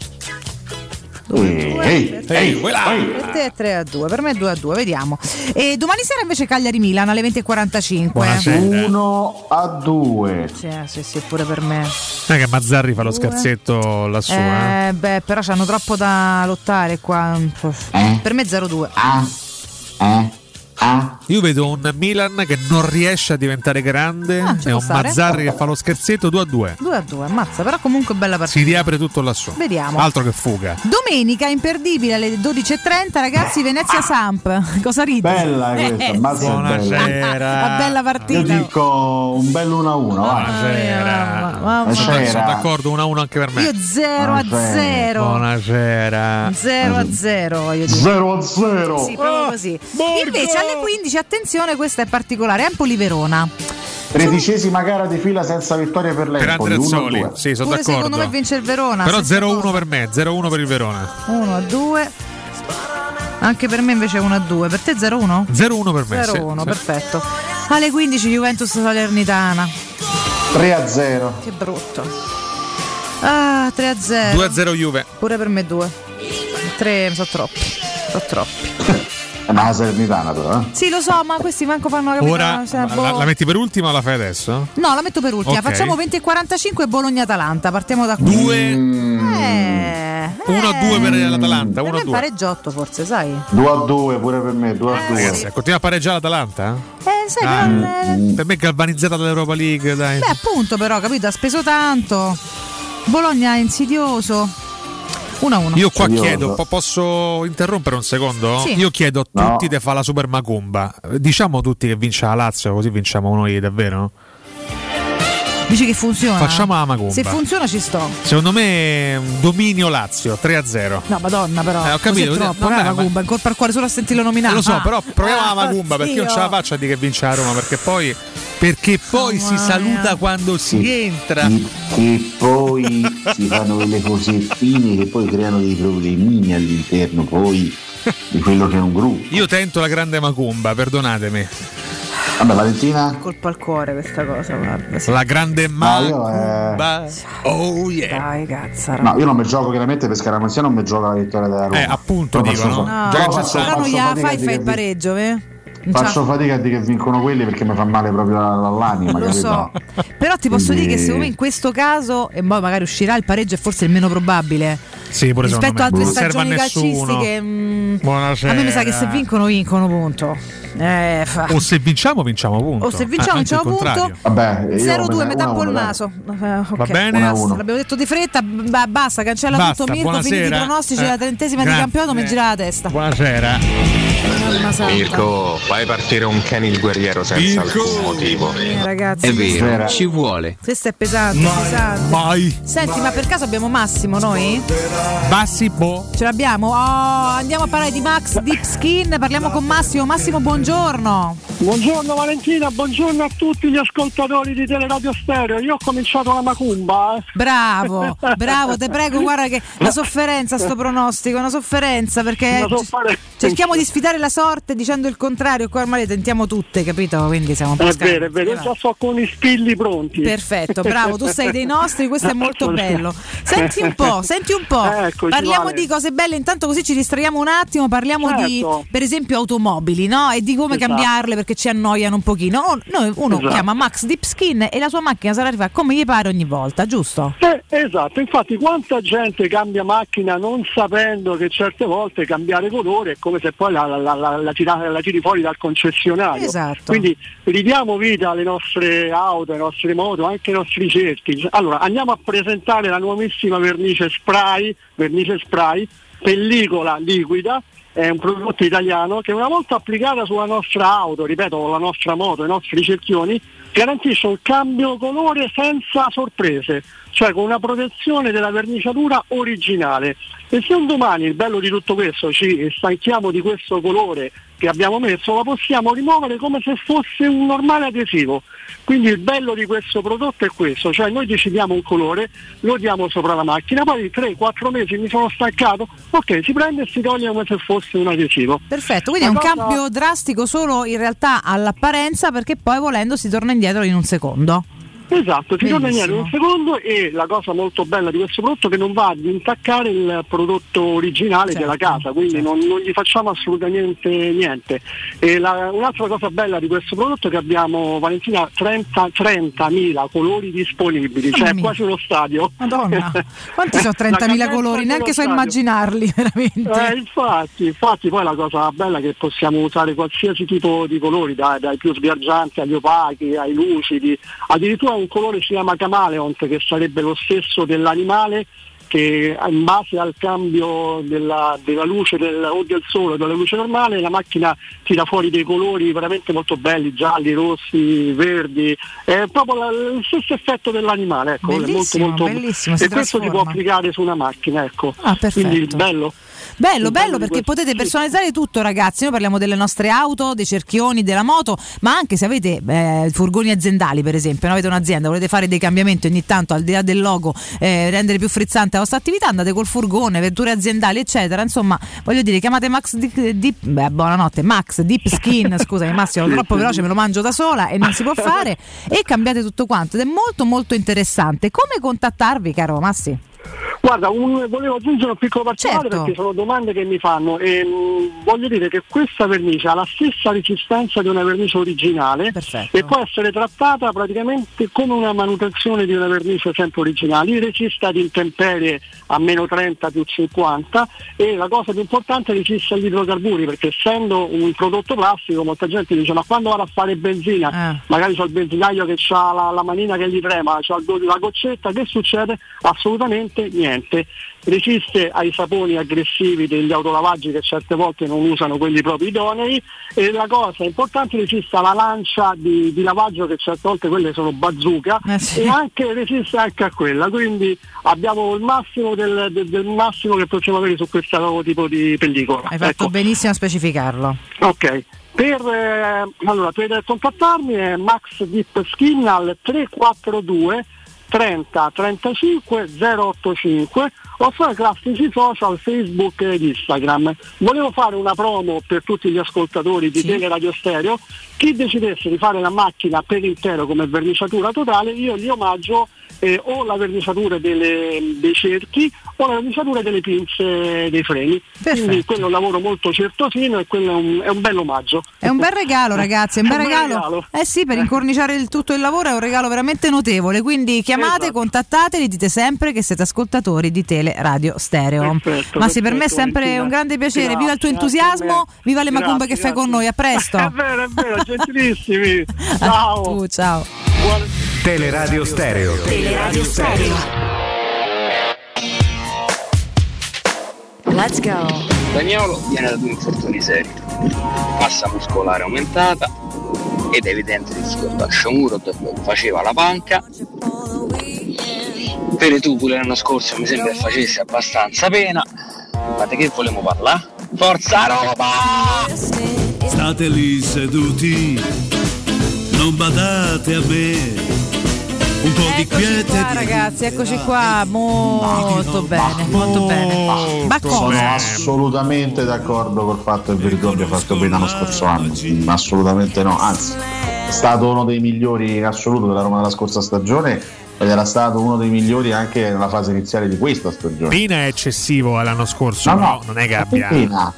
Ehi, ehi, ehi, quella. ehi. Per te è 3 a 2, per me è 2 a 2, vediamo. E domani sera invece Cagliari-Milan alle 20.45. Buonasera. 1 a 2. Sì, sì, sì, pure per me. Non è che Mazzarri fa lo scherzetto lassù, eh. Eh, beh, però c'hanno troppo da lottare qua. Eh? Per me 0-2. A. Eh. A. Io vedo un Milan che non riesce a diventare grande Ah, e può un stare. Mazzarri che fa lo scherzetto 2 a 2. 2 a 2, ammazza, però comunque bella partita. Si riapre tutto lassù. Vediamo. Altro che fuga. Domenica imperdibile alle 12.30, ragazzi, Venezia Samp. *laughs* Cosa ridi? Bella questa, Eh, mazza. Buonasera. *laughs* Una bella Io partita. dico un bel 1 a 1. Buonasera. Sono, d'accordo, 1 a 1 anche per me. Io 0 a Buonasera. 0. Buonasera. 0 a 0 voglio dire. 0 a 0. Sì, proprio così. Invece alle 15, attenzione, questa è particolare. Empoli-Verona. Tredicesima gara di fila senza vittoria per Per l'Empoli. 1 a Andrezzoli. 2. Sì, sono Pure secondo me d'accordo. vince il Verona. Però stessa 0-1 cosa. per me, 0-1 per il Verona. 1 a 2. Anche per me invece 1 a 2. Per te 0-1? 0-1 per me. 0-1, sì, sì. perfetto. Alle 15 Juventus Salernitana. 3 a 0. Che brutto. Ah, 3 a 0. 2-0 Juve. Pure per me 2. 3 sono troppi. Sono troppi. *laughs* Eh, Ma la Salernitana però, eh. Sì, lo so, ma questi manco fanno capire. Ora se- la, boh. la metti per ultima o la fai adesso? No, la metto per ultima. Ok. Facciamo 20 e 45 Bologna-Atalanta. Partiamo da qui. 2 Eh, 1 a 2 per l'Atalanta, per 1 a me 2. pareggiotto forse, sai? 2 a 2 pure per me, 2 a 2. Ragazzi, continua a pareggiare l'Atalanta? Eh, sai, Ah, però, eh, Per me è galvanizzata dall'Europa League, dai. Beh, appunto, però, capito? Ha speso tanto. Bologna è insidioso. 1 a 1. Io qua chiedo, po- posso interrompere un secondo? Sì. Io chiedo a No. tutti di fare la Super Macumba. Diciamo tutti che vince la Lazio, così vinciamo noi davvero? Dici che funziona? Facciamo la Macumba. Se funziona ci sto. Secondo me un dominio Lazio 3 a 0. No, madonna, però. Eh, ho capito, così è troppo, vabbè, ma- Macumba, in colpa al cuore solo a sentirlo nominato. Lo so, Ah. però proviamo Ah, la Macumba perché io non ce la faccio a dire che vince la Roma perché poi perché poi si Mamma saluta mia. quando si entra. E, e poi si fanno delle cosettine che poi creano dei problemini all'interno poi di quello che è un gruppo. Io tento la grande Macumba, perdonatemi. Vabbè, Valentina? Colpa al cuore questa cosa, guarda. sì. La grande No, io, eh, Macumba. Oh yeah. Dai, cazzo. No, io non mi gioco chiaramente per scaramanzia, non mi gioco la vittoria della Roma. Eh, appunto Però dico, faccio no? fa- No, però Già faccio- però non faccio gliela fatica eh? Faccio c'ha- fatica a dire che vincono quelli perché mi fa male proprio all'anima. Lo capito? so, però ti posso Quindi- dire che secondo me in questo caso, e poi magari uscirà il pareggio, è forse il meno probabile Sì, pure rispetto a secondo me. altre Non serve a stagioni nessuno. calcistiche. mm, Buonasera. a me mi sa che se vincono, vincono, punto. Eh, fa- O se vinciamo, vinciamo punto. O se vinciamo, Ah, vinciamo punto. Vabbè, io 0-2, me- metà dai. naso. Eh, ok. Va bene? L'abbiamo detto di fretta, b- basta, cancella Basta, tutto. Mirko, finiti i buonasera. pronostici, Eh, la trentesima di grazie. campionato mi gira la testa. Buonasera. Anima santa. Mirko, fai partire un Kenny il guerriero senza alcun motivo. Eh, ragazzi, È vero, questo- ci vuole. Questo è pesante, pesante. Vai. Senti, ma per caso abbiamo Massimo noi? Bassi, boh. Ce l'abbiamo? Oh, andiamo a parlare di Max Deep Skin, parliamo con Massimo. Massimo, buongiorno. Buongiorno Valentina, buongiorno a tutti gli ascoltatori di Teleradio Stereo. Io ho cominciato la macumba. eh. Bravo, *laughs* bravo, te prego, guarda che la sofferenza sto pronostico, una sofferenza perché Una sofferenza. cerchiamo di sfidare la sorte dicendo il contrario, qua ormai le tentiamo tutte, capito? Quindi siamo È vero, è vero, io già so con i spilli pronti. Perfetto, bravo, tu sei dei nostri, questo è molto bello. *laughs* Senti un po', senti un po'. Eccoci, parliamo vale. di cose belle, intanto così ci distraiamo un attimo, parliamo di Certo. per esempio automobili, no? E di come Esatto. cambiarle perché ci annoiano un pochino. Noi, uno Esatto. chiama Max Deep Skin e la sua macchina sarà arrivata come gli pare ogni volta, giusto? Eh, esatto, infatti quanta gente cambia macchina non sapendo che certe volte cambiare colore è come se poi la, la- la- la tira- la tiri fuori dal concessionario. Esatto. Quindi ridiamo vita alle nostre auto, alle nostre moto, anche ai nostri cerchi. Allora andiamo a presentare la nuovissima vernice spray, vernice spray, pellicola liquida. È un prodotto italiano che una volta applicata sulla nostra auto, ripeto, la nostra moto, i nostri cerchioni, garantisce un cambio colore senza sorprese, cioè con una protezione della verniciatura originale. E se un domani il bello di tutto questo ci stanchiamo di questo colore che abbiamo messo, la possiamo rimuovere come se fosse un normale adesivo. Quindi il bello di questo prodotto è questo, cioè noi decidiamo un colore, lo diamo sopra la macchina, poi 3-4 mesi mi sono stancato, ok, si prende e si toglie come se fosse un adesivo. Perfetto, quindi è un cosa- cambio drastico solo in realtà all'apparenza perché poi volendo si torna indietro in un secondo. Esatto, ti torna indietro un secondo e la cosa molto bella di questo prodotto è che non va ad intaccare il prodotto originale Certo, della casa, quindi non, non gli facciamo assolutamente niente. E la- un'altra cosa bella di questo prodotto è che abbiamo Valentina 30 30.000 colori disponibili, Mamma cioè mia. quasi uno stadio. Madonna, *laughs* quanti sono La 30.000 cadenza colori? Neanche so stadio. immaginarli *laughs* veramente. Eh, infatti, infatti poi la cosa bella è che possiamo usare qualsiasi tipo di colori, dai, dai più sbiaggianti agli opachi, ai lucidi, addirittura un colore si chiama camaleont che sarebbe lo stesso dell'animale che in base al cambio della, della luce del, o del sole o della luce normale la macchina tira fuori dei colori veramente molto belli, gialli, rossi, verdi, è proprio la- lo stesso effetto dell'animale, ecco, è molto, Bellissimo, molto, bellissimo, si e questo si può applicare su una macchina, ecco. Ah, perfetto. Quindi bello. Bello, bello perché potete personalizzare tutto ragazzi, noi parliamo delle nostre auto, dei cerchioni, della moto, ma anche se avete eh, furgoni aziendali per esempio, no? avete un'azienda, volete fare dei cambiamenti ogni tanto al di là del logo, eh, rendere più frizzante la vostra attività, andate col furgone, vetture aziendali eccetera, insomma voglio dire chiamate Max Deep, Deep- beh, buonanotte, Max Deep Skin, *laughs* scusami Massimo, troppo veloce me lo mangio da sola e non si può fare e cambiate tutto quanto ed è molto molto interessante. Come contattarvi caro Massi? Guarda, un- volevo aggiungere un piccolo particolare Certo. perché sono domande che mi fanno e mh, voglio dire che questa vernice ha la stessa resistenza di una vernice originale e può essere trattata praticamente come una manutenzione di una vernice sempre originale, resiste ad intemperie a meno 30 più 50 e la cosa più importante resiste agli idrocarburi perché essendo un prodotto plastico molta gente dice ma quando vado a fare benzina magari c'ho il benzinaio che ha la, la manina che gli trema, go- la goccetta, che succede? Assolutamente niente. Resiste ai saponi aggressivi degli autolavaggi che certe volte non usano quelli propri idonei e la cosa importante resiste alla lancia di, di lavaggio che certe volte quelle sono bazooka e anche resiste anche a quella, quindi abbiamo il massimo del, del- del massimo che possiamo avere su questo nuovo tipo di pellicola. Hai fatto Ecco. benissimo a specificarlo. Ok, per, eh, allora, per contattarmi è Max Deep Skin al 342 30 35 085 o sui classici social Facebook ed Instagram. Volevo fare una promo per tutti gli ascoltatori di Teleradio Stereo. Chi decidesse di fare la macchina per intero come verniciatura totale, io gli omaggio eh, o la verniciatura delle- dei cerchi o la verniciatura delle pinze dei freni. Quindi quello è un lavoro molto certosino e quello è un, è un bel omaggio. È un bel regalo, ragazzi, è *laughs* un bel regalo. regalo. Eh sì, per incorniciare il tutto il lavoro è un regalo veramente notevole. Quindi chiamate, Esatto. contattateli, dite sempre che siete ascoltatori di Tele Radio Stereo. Perfetto, Ma sì, per me è perfetto, sempre Valentina. un grande piacere. Grazie, viva il tuo entusiasmo, viva le macumbe Grazie, che fai con grazie. noi. A presto. *laughs* È vero, è vero, gentilissimi. *laughs* Ciao. Tu, ciao. Teleradio Stereo. Let's go. Daniolo viene da due infortuni seri, massa muscolare aumentata ed è evidente difficoltà. Shomurot faceva la panca, per tu pure l'anno scorso mi sembra che facesse abbastanza pena, ma di che volevamo parlare? Forza Roma! State lì seduti, non badate a me. Un po' di Eccoci quiete. qua ragazzi, eccoci qua, molto bene, molto bene. Ma Sono cosa? assolutamente d'accordo col fatto che Veritù abbia fatto bene l'anno scorso anno. Mm, Assolutamente no, anzi, è stato uno dei migliori in assoluto della Roma della scorsa stagione ed era stato uno dei migliori anche nella fase iniziale di questa stagione. Pina è eccessivo l'anno scorso, No, però no, non è che abbia. Pina.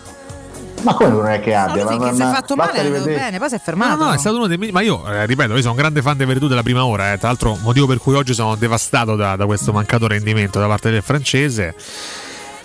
Ma come non è che abbia? Sì, Ma- che si è fatto male, è andato bene, poi si è No, fermato. no, è stato uno dei migliori. Ma io, eh, ripeto, io sono un grande fan dei Veritù della prima ora. eh. Tra l'altro, motivo per cui oggi sono devastato da, da questo mancato rendimento da parte del francese.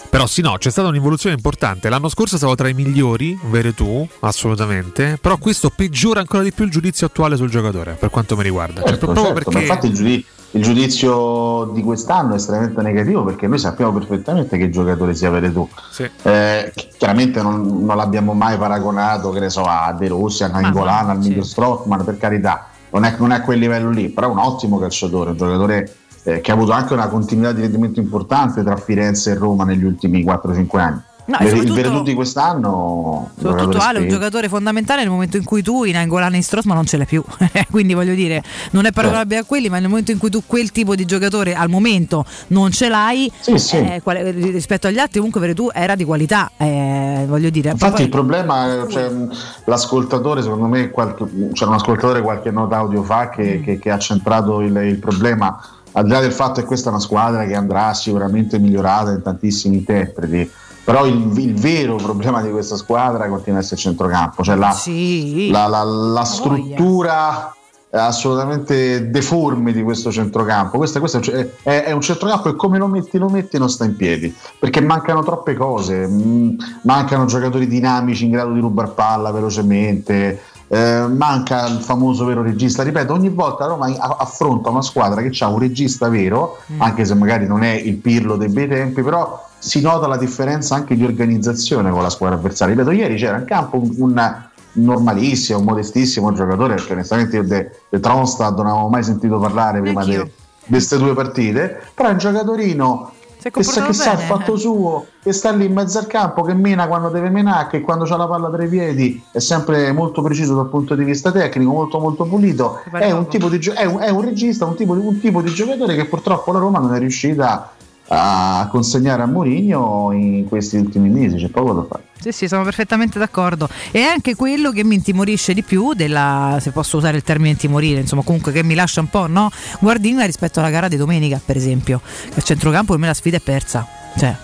Però sì, no, c'è stata un'evoluzione importante. L'anno scorso stavo tra i migliori, Veretù, assolutamente. Però questo peggiora ancora di più il giudizio attuale sul giocatore, per quanto mi riguarda. Cioè, Certo, proprio certo, ma perché. infatti il, giudi- il giudizio di quest'anno è estremamente negativo perché noi sappiamo perfettamente che giocatore sia Veretù. Sì. Eh, chi- chiaramente non, non l'abbiamo mai paragonato che ne so, a De Rossi, a Nainggolan, al Michael Strottman, per carità, non è, non è a quel livello lì, però è un ottimo calciatore, un giocatore eh, che ha avuto anche una continuità di rendimento importante tra Firenze e Roma negli ultimi 4-5 anni. No, il di quest'anno Soprattutto Ale è un giocatore fondamentale nel momento in cui tu in Angolan e in Strossman non ce l'hai più. *laughs* Quindi voglio dire, non è paragonabile a quelli, ma nel momento in cui tu quel tipo di giocatore al momento non ce l'hai, sì. eh, quale- rispetto agli altri, comunque Veretù era di qualità. eh, voglio dire, Infatti Poi- il problema, cioè, l'ascoltatore, secondo me, qualche- c'era un ascoltatore qualche nota audio fa che, Mm. che- che ha centrato il, il problema, al di là del fatto che questa è una squadra che andrà sicuramente migliorata in tantissimi interpreti, però il, il vero problema di questa squadra continua a essere il centrocampo, cioè la, la- la- la struttura assolutamente deforme di questo centrocampo. Questo, questo è, un- è- è un centrocampo che come lo metti, lo metti non sta in piedi perché mancano troppe cose. mm, mancano giocatori dinamici in grado di rubar palla velocemente. Eh, manca il famoso vero regista. Ripeto, ogni volta Roma affronta una squadra che ha un regista vero, anche se magari non è il pirlo dei bei tempi, però si nota la differenza anche di organizzazione con la squadra avversaria. Ripeto, ieri c'era in campo un, un normalissimo, un modestissimo giocatore, perché onestamente io de, de Tronstad non avevo mai sentito parlare prima di queste due partite, però è un giocatorino che, sa, che sa il fatto suo, che sta lì in mezzo al campo, che mena quando deve menare, che quando ha la palla tra i piedi è sempre molto preciso dal punto di vista tecnico, molto molto pulito. È un, tipo di, è un, è un regista, un tipo, di, un tipo di giocatore che purtroppo la Roma non è riuscita a consegnare a Mourinho in questi ultimi mesi, c'è poco da fare. Sì, sì, sono perfettamente d'accordo. E è anche quello che mi intimorisce di più della, se posso usare il termine intimorire, insomma, comunque che mi lascia un po', no? Guardina rispetto alla gara di domenica, per esempio. Che a centrocampo per me la sfida è persa. Cioè,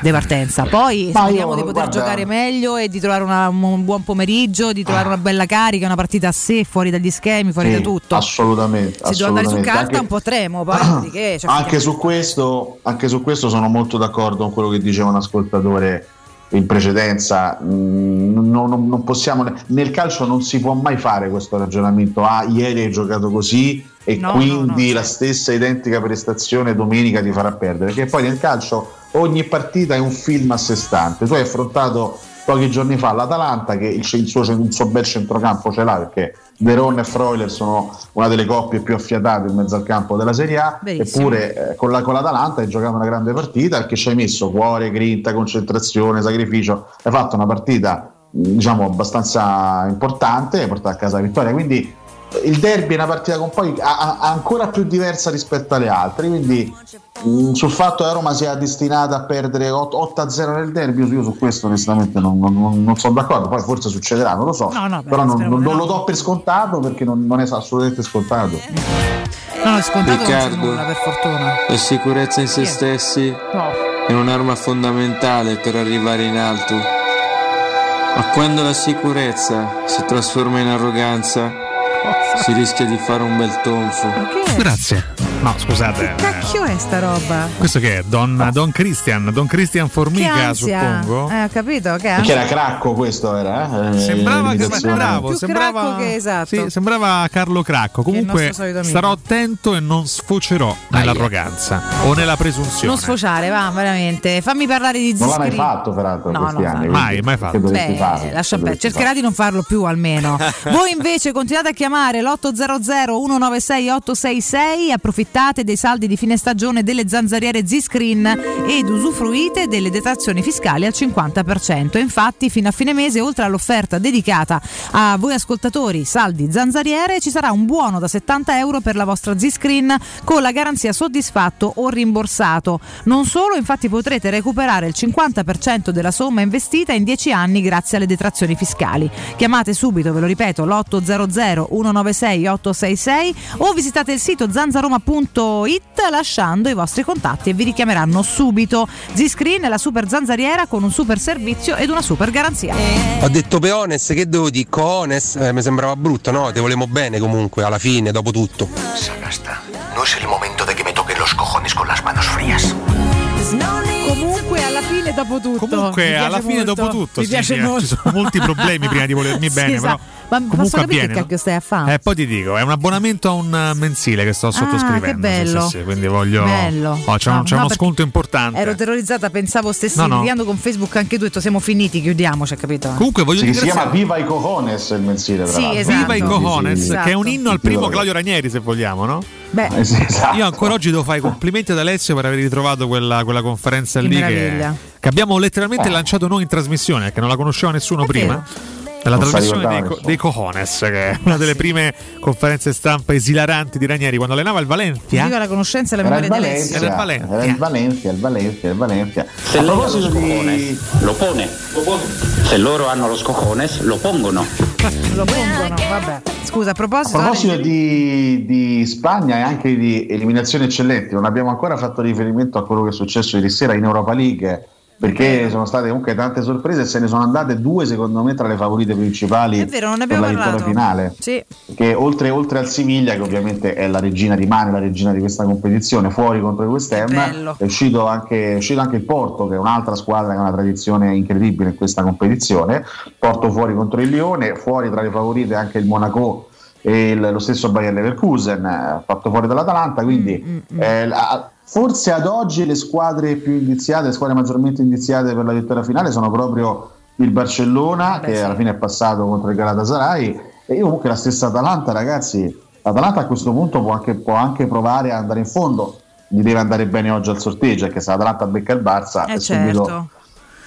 di partenza. Poi Ma speriamo io, di poter guarda- giocare meglio e di trovare una- un buon pomeriggio, di trovare una bella carica, una partita a sé, fuori dagli schemi, fuori Sì, da tutto. Assolutamente. Se devo andare su carta Anche- un po' tremo, poi dopodiché, cioè, anche su, questo, anche su questo sono molto d'accordo con quello che diceva un ascoltatore in precedenza. Mm, non, non- possiamo, nel calcio non si può mai fare questo ragionamento. Ah, ieri hai giocato così e No, quindi la stessa identica prestazione domenica ti farà perdere. Perché poi nel calcio ogni partita è un film a sé stante. Tu hai affrontato pochi giorni fa l'Atalanta che il, il suo, il suo bel centrocampo ce l'ha perché Veron e Freuler sono una delle coppie più affiatate in mezzo al campo della Serie A Verissimo. eppure eh, con, la- con l'Atalanta hai giocato una grande partita perché ci hai messo cuore, grinta, concentrazione, sacrificio hai fatto una partita diciamo abbastanza importante e hai portato a casa la vittoria quindi il derby è una partita con poi a- a- ancora più diversa rispetto alle altre quindi mh, sul fatto che la Roma sia destinata a perdere 8-0 nel derby io su questo onestamente non, non- non- non sono d'accordo poi forse succederà non lo so No, no, beh, però non, non- non lo do per scontato perché non, non è assolutamente scontato No, no, è scontato non Riccardo. nulla, per fortuna. La sicurezza in se stessi è un'arma fondamentale per arrivare in alto. Ma quando la sicurezza si trasforma in arroganza, si rischia di fare un bel tonfo. Grazie. No, scusate. Cacchio è sta roba? Questo che è? Don, Don Christian, Don Christian Che Formica, suppongo. Eh, ho capito, che Perché ansia. era cracco questo era? eh? Sembrava, che, bravo, Più sembrava, cracco che esatto. sì, sembrava Carlo Cracco. Comunque starò attento e non sfocerò nell'arroganza o nella presunzione. Non sfociare, va, veramente. Fammi parlare di Non l'ha mai Ziscri. fatto peraltro No, questi no, anni. mai, quindi mai fatto. che dovresti Beh, farlo, lascia che perdere, cercherà di non farlo più almeno. *laughs* Voi invece continuate a chiamare l'800 196 866, approfittate dei saldi di fine stagione delle zanzariere Z-Screen ed usufruite delle detrazioni fiscali al 50%. Infatti, fino a fine mese, oltre all'offerta dedicata a voi ascoltatori saldi zanzariere, ci sarà un buono da 70 euro per la vostra Z-Screen con la garanzia soddisfatto o rimborsato. Non solo, infatti potrete recuperare il 50% della somma investita in 10 anni grazie alle detrazioni fiscali. Chiamate subito, ve lo ripeto, l'800 196 866 o visitate il sito zanzaroma.it lasciando i vostri contatti e vi richiameranno subito. Z-Screen è la super zanzariera con un super servizio ed una super garanzia. Ho detto Peones, che devo dire? Cones? Eh, mi sembrava brutto, no? Te volevamo bene comunque, alla fine, dopo tutto. Sagasta, no es el dopo tutto. Comunque, alla fine, molto. dopo tutto, mi sì, piace sì, molto. ci sono molti problemi prima di volermi *laughs* Sì, bene, esatto. però Ma comunque posso capire avviene, che no? cacchio stai a fare? Eh, poi ti dico, è un abbonamento a un eh, mensile che sto sottoscrivendo. che sì, bello. sì, sì, quindi voglio. Bello. Oh, c'è, un- No, c'è no, uno sconto importante. Ero terrorizzata, pensavo stessi No, no. con Facebook anche tu, ho detto siamo finiti, chiudiamoci, capito? Comunque voglio Sì, si chiama. Viva i Cojones il mensile, tra Sì, esatto. Viva i Cojones, Sì, sì, che è un inno al Sì, primo sì. Claudio Ranieri, se vogliamo, no? Beh, Eh, sì, esatto. Io ancora oggi devo fare i complimenti ad Alessio per aver ritrovato quella, quella conferenza Che lì che, che abbiamo letteralmente Eh. lanciato noi in trasmissione, che non la conosceva nessuno È prima. Non sa trasmissione dei, co- dei Cojones, che è una delle prime conferenze stampa esilaranti di Ranieri quando allenava il Valencia. viva la conoscenza e la memoria di. Era il Valencia, era il Valencia, il Valencia, il Valencia. Se A lei ha lo di... lo pone. Se loro hanno lo scojones, lo pongono. *laughs* Lo pongono, vabbè. Scusa, a A proposito, proposito di, di Spagna e anche di eliminazioni eccellenti, non abbiamo ancora fatto riferimento a quello che è successo ieri sera in Europa League, perché sono state comunque tante sorprese e se ne sono andate due secondo me tra le favorite principali vero, per la vittoria parlato. finale. Sì. Perché oltre, oltre al Siviglia, che ovviamente è la regina, rimane la regina di questa competizione, fuori contro il West Ham, è uscito, anche, è uscito anche il Porto, che è un'altra squadra che ha una tradizione incredibile in questa competizione. Porto fuori contro il Lione, fuori tra le favorite anche il Monaco e il- lo stesso Bayer Leverkusen, eh, fatto fuori dall'Atalanta. Quindi Mm, eh, la- forse ad oggi le squadre più indiziate, le squadre maggiormente indiziate per la vittoria finale sono proprio il Barcellona, che alla fine è passato contro il Galatasaray, e io comunque la stessa Atalanta, ragazzi. L'Atalanta a questo punto può anche, può anche provare a andare in fondo. Gli deve andare bene oggi al sorteggio, perché se l'Atalanta becca il Barça Eh è subito certo.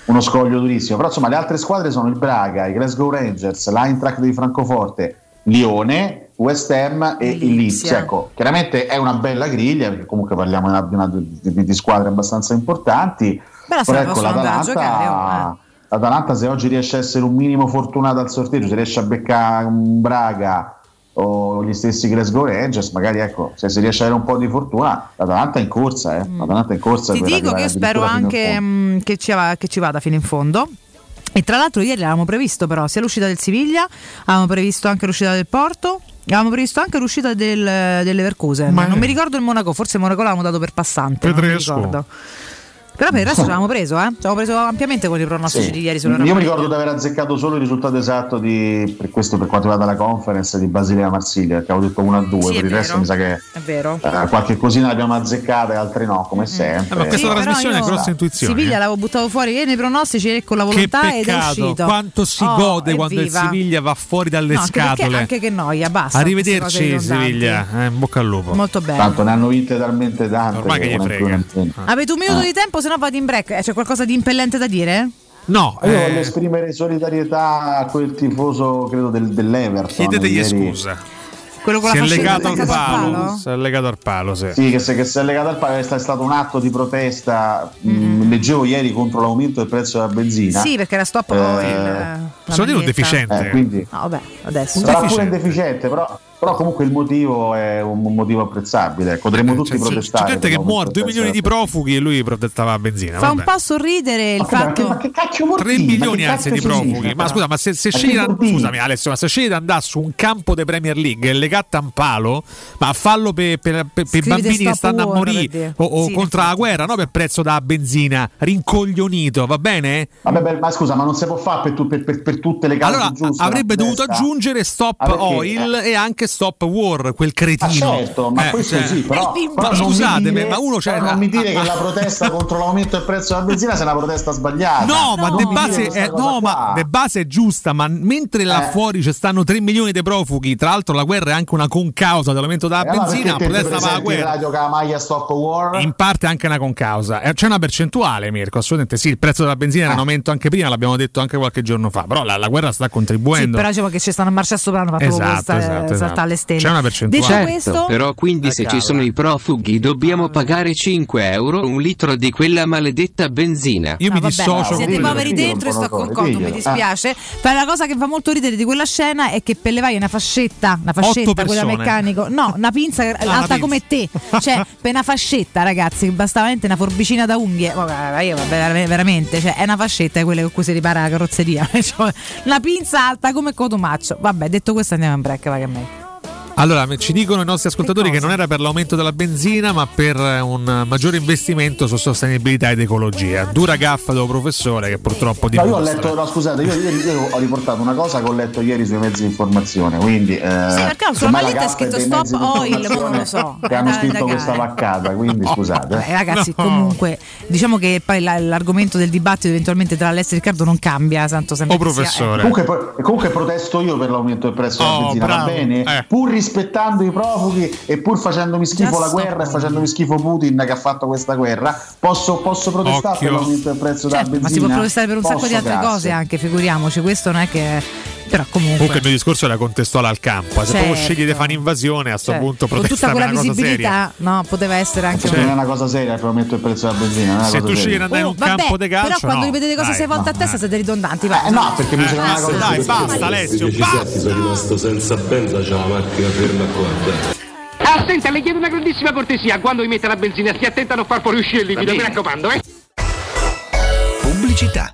uno scoglio durissimo. Però insomma le altre squadre sono il Braga, i Glasgow Rangers, l'Eintracht di Francoforte, Lione, West Ham e il Leeds. Lipsia. Ecco, chiaramente è una bella griglia perché comunque parliamo di, una- di di- di squadre abbastanza importanti. Beh, Però ecco, a l'Atalanta, giocare, oh, l'Atalanta se oggi riesce a essere un minimo fortunata al sorteggio, se riesce a beccare un Braga o gli stessi Glasgow Rangers, magari ecco, se si riesce ad avere un po' di fortuna, l'Atalanta è in corsa, eh. l'Atalanta è in corsa Mm. Ti dico che io spero anche mh, che, ci va- che ci vada fino in fondo. E tra l'altro ieri l'avevamo previsto però sia l'uscita del Siviglia, avevamo previsto anche l'uscita del Porto, avevamo previsto anche l'uscita del, Leverkusen. Ma- non mi ricordo il Monaco, forse il Monaco l'avevamo dato per passante, non mi Tedesco. ricordo. Però per il resto ci avevamo preso, eh? Ci avevamo preso ampiamente con i pronostici Sì. di ieri sulla Io mi ricordo di aver azzeccato solo il risultato esatto di, per questo per quanto riguarda la conference di Basilea Marsiglia, perché avevo detto 1 a 2, Sì, per il resto mi sa che È vero. eh, qualche cosina l'abbiamo azzeccata e altre no, come sempre. Eh, ma questa Sì, trasmissione è grossa intuizione. Siviglia l'avevo buttato fuori ieri nei pronostici e con la Che volontà ed è peccato, uscito. quanto si Oh, gode quando il evviva. Siviglia va fuori dalle No, scatole. Anche che noia, basta. Arrivederci. Siviglia, eh, in bocca al lupo. Molto bene. Tanto ne hanno vinte talmente tante. Ormai che gli frega. Avete un minuto Ah. di tempo, se no vado in break. Eh, C'è qualcosa di impellente da dire? No, Io eh, voglio esprimere solidarietà a quel tifoso, credo, del, dell'Everton. chiedetegli ieri. scusa. Quello con Si la è legato al palo. palo? Si è legato al palo, sì. Sì, che, se- che si è legato al palo, è sta- è stato un atto di protesta. mh, leggevo ieri contro l'aumento del prezzo della benzina. Sì, perché era stop Eh, il, la Sono io un deficiente. Eh, quindi No, vabbè, adesso. sarà pure deficiente. indeficiente, però però comunque il motivo è un un motivo apprezzabile. Potremmo tutti Cioè, c'è protestare. gente che muore, l'aumento 2 del milioni di profughi e lui protestava a benzina. Fa un vabbè. po' sorridere il Ma che- fatto. ma che cacchio vuol 3 dire? Ma milioni che anzi di profughi. Ma scusa, ma se, se che scegli dire? scusami Alessio, ma se scegli di andare su un campo di Premier League e legato a un palo, ma fallo per, per, per, per i Scrivete bambini che stanno a morire o, o Sì, contro la guerra, no per prezzo da benzina, rincoglionito, va bene? Vabbè, beh, ma scusa, ma non si può fare per, tu- per- per- per tutte le cause Allora giuste. avrebbe dovuto aggiungere stop Ah, oil e anche stop war, quel cretino. Ah, certo, ma Eh, questo cioè- sì, però, Eh, però ma non mi scusate, dire- ma uno c'è però non mi dire che la protesta *laughs* contro l'aumento del prezzo della benzina sia una protesta sbagliata. No, ma de base, è, no, qua. ma de base è giusta, ma mentre là Eh. fuori ci stanno 3 milioni di profughi, tra l'altro la guerra è anche una concausa dell'aumento della allora benzina, perché te protesta per la guerra. radio che la maglia stop war? In parte anche una concausa. Eh, C'è una percentuale, Mirko, assolutamente sì. Il prezzo della benzina Ah. era in aumento anche prima, l'abbiamo detto anche qualche giorno fa. Però la, la guerra sta Sì, contribuendo. però diciamo che ci stanno a marcia sopra, Esatto, proprio questa, esatto, saltare esatto. alle stelle. C'è una percentuale. Detto Certo, questo, Però quindi se ci sono i profughi dobbiamo pagare 5 euro un litro di quella maledetta benzina. Io No, vabbè, Siete poveri dentro e sto concordo, mi dispiace. Però la cosa che fa molto ridere di quella scena è che per levare una fascetta, una Otto fascetta, quella meccanico, no, una pinza una alta pinza. come te, cioè *laughs* per una fascetta, ragazzi, che basta veramente una forbicina da unghie. Vabbè, io vabbè, ver- veramente, cioè è una fascetta, è quella con cui si ripara la carrozzeria. *laughs* Cioè, una pinza alta come Cotomaccio. Vabbè, detto questo andiamo in break, va che è meglio. Allora, ci dicono i nostri ascoltatori che, non era per l'aumento della benzina, ma per eh, un maggiore investimento su sostenibilità ed ecologia. Dura gaffa del professore che purtroppo No, io ho dimostra. letto, no, scusate, io, ieri- io ho riportato una cosa che ho letto ieri sui mezzi di informazione. Quindi, eh, Sì, perché sulla maglietta è scritto stop oil, ma non lo so. Che hanno scritto questa vaccata, quindi *laughs* scusate. Eh, ragazzi, No. *laughs* comunque, diciamo che poi la- l'argomento del dibattito eventualmente tra Alessio e Riccardo non cambia, tanto sempre. Oh, che sia- professore. Comunque, pro- comunque protesto io per l'aumento del prezzo della Oh, benzina, bravo. va bene? Eh. Pur rispettando i profughi e pur facendomi schifo la guerra e facendomi schifo Putin che ha fatto questa guerra, posso, posso protestare Occhio. per l'aumento del prezzo Certo, della ma benzina? si può protestare per un sacco Posso, di altre grazie. cose anche, figuriamoci. Questo non è che. Però comunque. Comunque il mio discorso era contestuale al campo. Se proprio Certo. scegli di fare un'invasione, a questo cioè, punto con tutta protesta quella visibilità, no, poteva essere anche Cioè, un- non è una cosa seria per l'aumento del prezzo della benzina. Se tu scegli di andare in Oh, un vabbè, campo di calcio, però quando no. ripetete cose Dai, sei volte a no, testa eh. siete ridondanti. Eh, no, perché mi sembra una cosa dai, basta Alessio, basta. setti sono rimasto senza benza, c'è la macchina ferma qua. Attenta, le chiedo una grandissima cortesia. Quando mi mette la benzina, stia attenta a non far fuoriuscire il liquido, mi raccomando, eh. Pubblicità.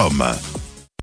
www.radiocampus.com.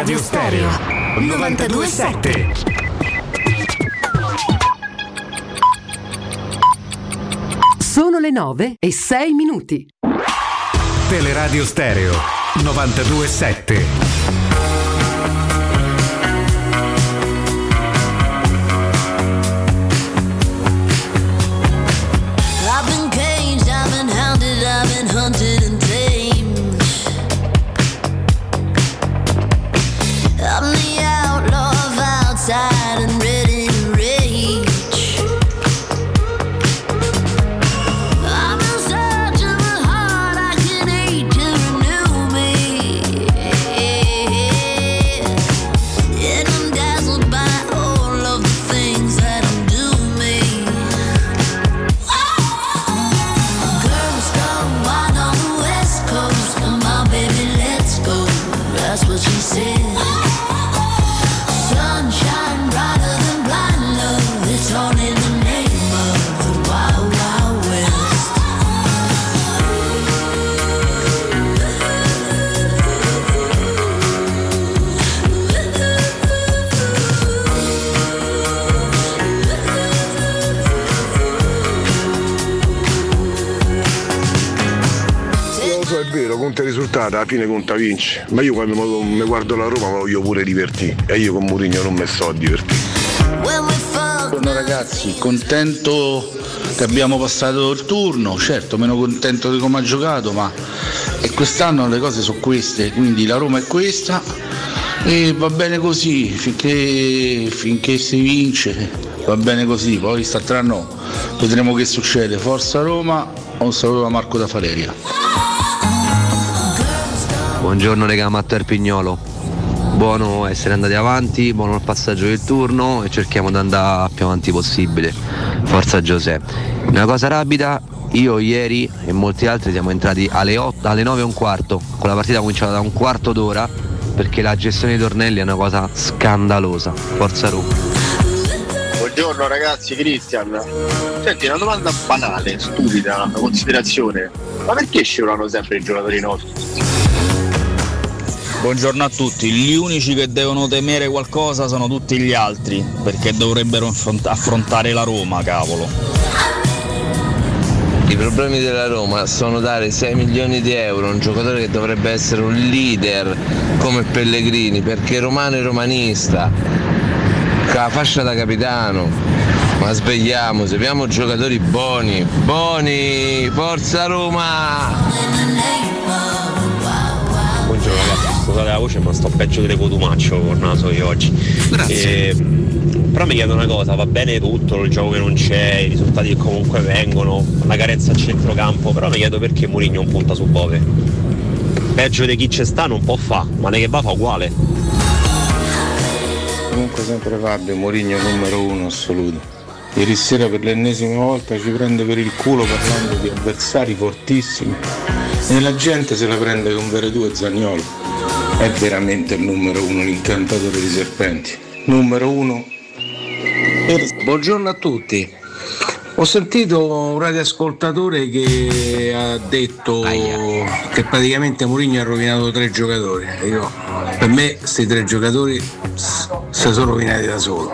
Teleradio Stereo 927 Sono le 9 e 6 minuti. Teleradio Stereo 927 risultato, alla fine conta vince. Ma io quando mi guardo la Roma voglio pure divertire. E io con Mourinho non mi sto a divertire. Buongiorno ragazzi, contento che abbiamo passato il turno, certo meno contento di come ha giocato, ma e quest'anno le cose sono queste, quindi la Roma è questa e va bene così, finché, finché si vince va bene così, poi quest'altro vedremo che succede, forza Roma, un saluto da Marco da Faleria. Buongiorno regà Matteo Pignolo. Buono essere andati avanti, buono il passaggio del turno e cerchiamo di andare più avanti possibile. Forza Giuseppe. Una cosa rapida, io ieri e molti altri siamo entrati alle, 8, alle 9 e un quarto, con la partita cominciata da un quarto d'ora, perché la gestione dei tornelli è una cosa scandalosa. Forza Roma. Buongiorno ragazzi, Cristian. Senti, una domanda banale, stupida, una considerazione. Ma perché scivolano sempre i giocatori nostri? Buongiorno a tutti, gli unici che devono temere qualcosa sono tutti gli altri, perché dovrebbero affront- affrontare la Roma, cavolo. I problemi della Roma sono dare 6 milioni di euro a un giocatore che dovrebbe essere un leader come Pellegrini, perché romano e romanista, con la fascia da capitano. Ma svegliamoci, abbiamo giocatori buoni, buoni, forza Roma! Buongiorno ragazzi, scusate la voce ma sto peggio delle cotumaccio con naso io oggi. Grazie. però mi chiedo una cosa, va bene tutto, il gioco che non c'è, i risultati che comunque vengono, la carenza a centrocampo, però mi chiedo perché Mourinho non punta su Bove. Peggio di chi c'è sta non può fa, ma lei che va fa uguale. Comunque sempre Fabio, Mourinho numero uno assoluto. Ieri sera per l'ennesima volta ci prende per il culo parlando di avversari fortissimi e la gente se la prende con Veretù e Zagnolo. È veramente il numero uno, l'incantatore di serpenti. Numero uno. Buongiorno a tutti. Ho sentito un radioascoltatore che ha detto che praticamente Mourinho ha rovinato tre giocatori. Io, per me questi tre giocatori si sono rovinati da solo.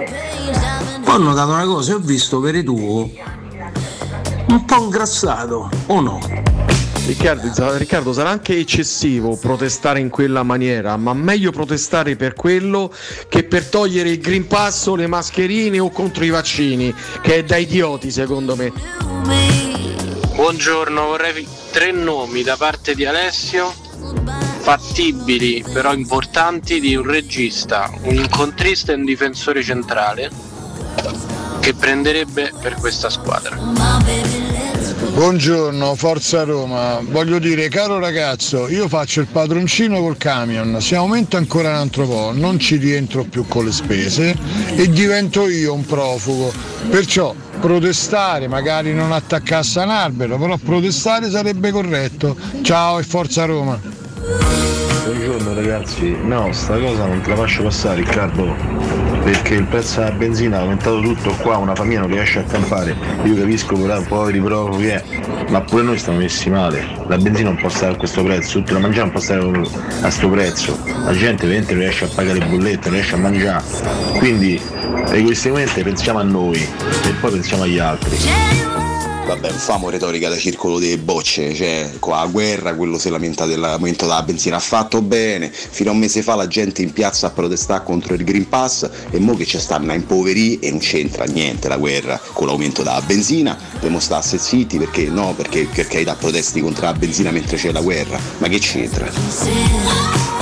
Poi ho notato una cosa, ho visto Veretù un po' ingrassato, o no? Riccardo, Riccardo, sarà anche eccessivo protestare in quella maniera, ma meglio protestare per quello che per togliere il Green Pass o le mascherine o contro i vaccini, che è da idioti secondo me. Buongiorno, vorrei tre nomi da parte di Alessio, fattibili però importanti di un regista, un incontrista e un difensore centrale che prenderebbe per questa squadra. Buongiorno, Forza Roma. Voglio dire, caro ragazzo, io faccio il padroncino col camion, se aumenta ancora un altro po', non ci rientro più con le spese e divento io un profugo. Perciò protestare, magari non attaccarsi a un albero, però protestare sarebbe corretto. Ciao e Forza Roma. Buongiorno ragazzi, no, sta cosa non te la faccio passare Riccardo, perché il prezzo della benzina è aumentato tutto qua, una famiglia non riesce a campare, io capisco però poveri profughi, eh, ma pure noi stiamo messi male, la benzina non può stare a questo prezzo, tutto da mangiare non può stare a questo prezzo, la gente veramente non riesce a pagare le bollette, non riesce a mangiare, quindi egoisticamente pensiamo a noi e poi pensiamo agli altri. Vabbè, non famo retorica da circolo delle bocce, cioè qua a guerra quello si lamenta dell'aumento della benzina, ha fatto bene, fino a un mese fa la gente in piazza a protestare contro il Green Pass e mo che ci stanno a impoverì e non c'entra niente la guerra con l'aumento della benzina, dobbiamo stare zitti perché no, perché per carità protesti contro la benzina mentre c'è la guerra, ma che c'entra?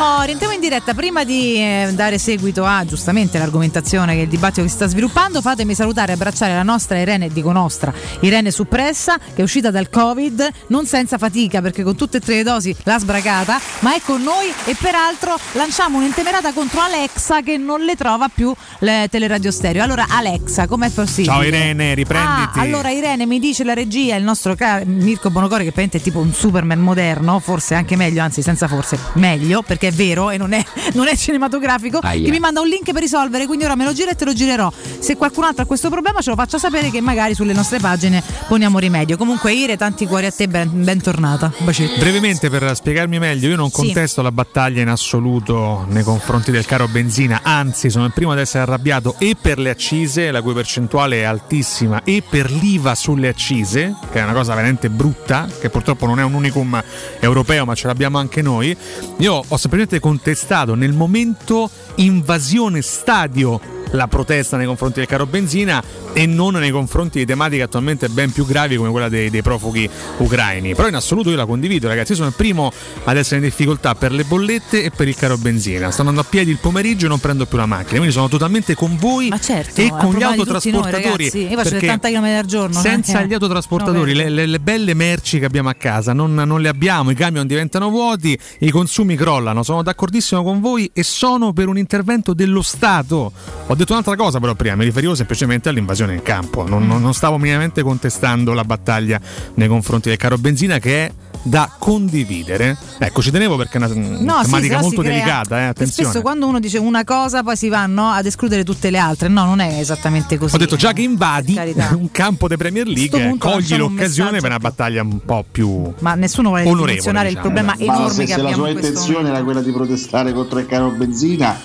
Oh, rientriamo in diretta. Prima di eh, dare seguito a giustamente l'argomentazione che il dibattito che si sta sviluppando, fatemi salutare e abbracciare la nostra Irene, dico nostra, Irene Suppressa, che è uscita dal Covid, non senza fatica perché con tutte e tre le dosi l'ha sbragata, ma è con noi e peraltro lanciamo un'intemerata contro Alexa che non le trova più le teleradio stereo. Allora Alexa, com'è possibile? Ciao Irene, riprenditi. Ah, allora Irene mi dice la regia, il nostro ca- Mirko Bonocore che è tipo un Superman moderno, forse anche meglio, anzi senza forse, meglio, perché è vero e non è, non è cinematografico, Aia. che mi manda un link per risolvere, quindi ora me lo giro e te lo girerò. Se qualcun altro ha questo problema ce lo faccia sapere che magari sulle nostre pagine poniamo rimedio. Comunque Ire, tanti cuori a te, ben, bentornata. Bacetto. Brevemente per spiegarmi meglio, io non Sì. contesto la battaglia in assoluto nei confronti del caro benzina, anzi sono il primo ad essere arrabbiato e per le accise, la cui percentuale è altissima, e per l'IVA sulle accise, che è una cosa veramente brutta, che purtroppo non è un unicum europeo ma ce l'abbiamo anche noi. Io ho semplicemente contestato nel momento invasione stadio la protesta nei confronti del caro benzina e non nei confronti di tematiche attualmente ben più gravi come quella dei, dei profughi ucraini. Però in assoluto io la condivido, ragazzi. Io sono il primo ad essere in difficoltà per le bollette e per il caro benzina. Sto andando a piedi il pomeriggio e non prendo più la macchina. Quindi sono totalmente con voi certo, e con gli noi, autotrasportatori. ragazzi. Io faccio perché 70 km al giorno. senza gli autotrasportatori, No, le, le- le belle merci che abbiamo a casa non, non le abbiamo, i camion diventano vuoti, i consumi crollano. Sono d'accordissimo con voi e sono per un intervento dello Stato. Ho detto un'altra cosa però prima, mi riferivo semplicemente all'invasione in campo, non, non- non stavo minimamente contestando la battaglia nei confronti del caro benzina che è da condividere. Ecco, ci tenevo perché è una No, sì, tematica però molto delicata, eh, attenzione. Spesso quando uno dice una cosa poi si vanno ad escludere tutte le altre. No, non è esattamente così. Ho detto già che invadi *laughs* un campo di Premier League, cogli un l'occasione per una battaglia un po' più Ma nessuno vuole onorevole, dimensionare il diciamo. problema Ma enorme se, che se la abbiamo sua in questo intenzione momento. era quella di protestare contro il caro benzina,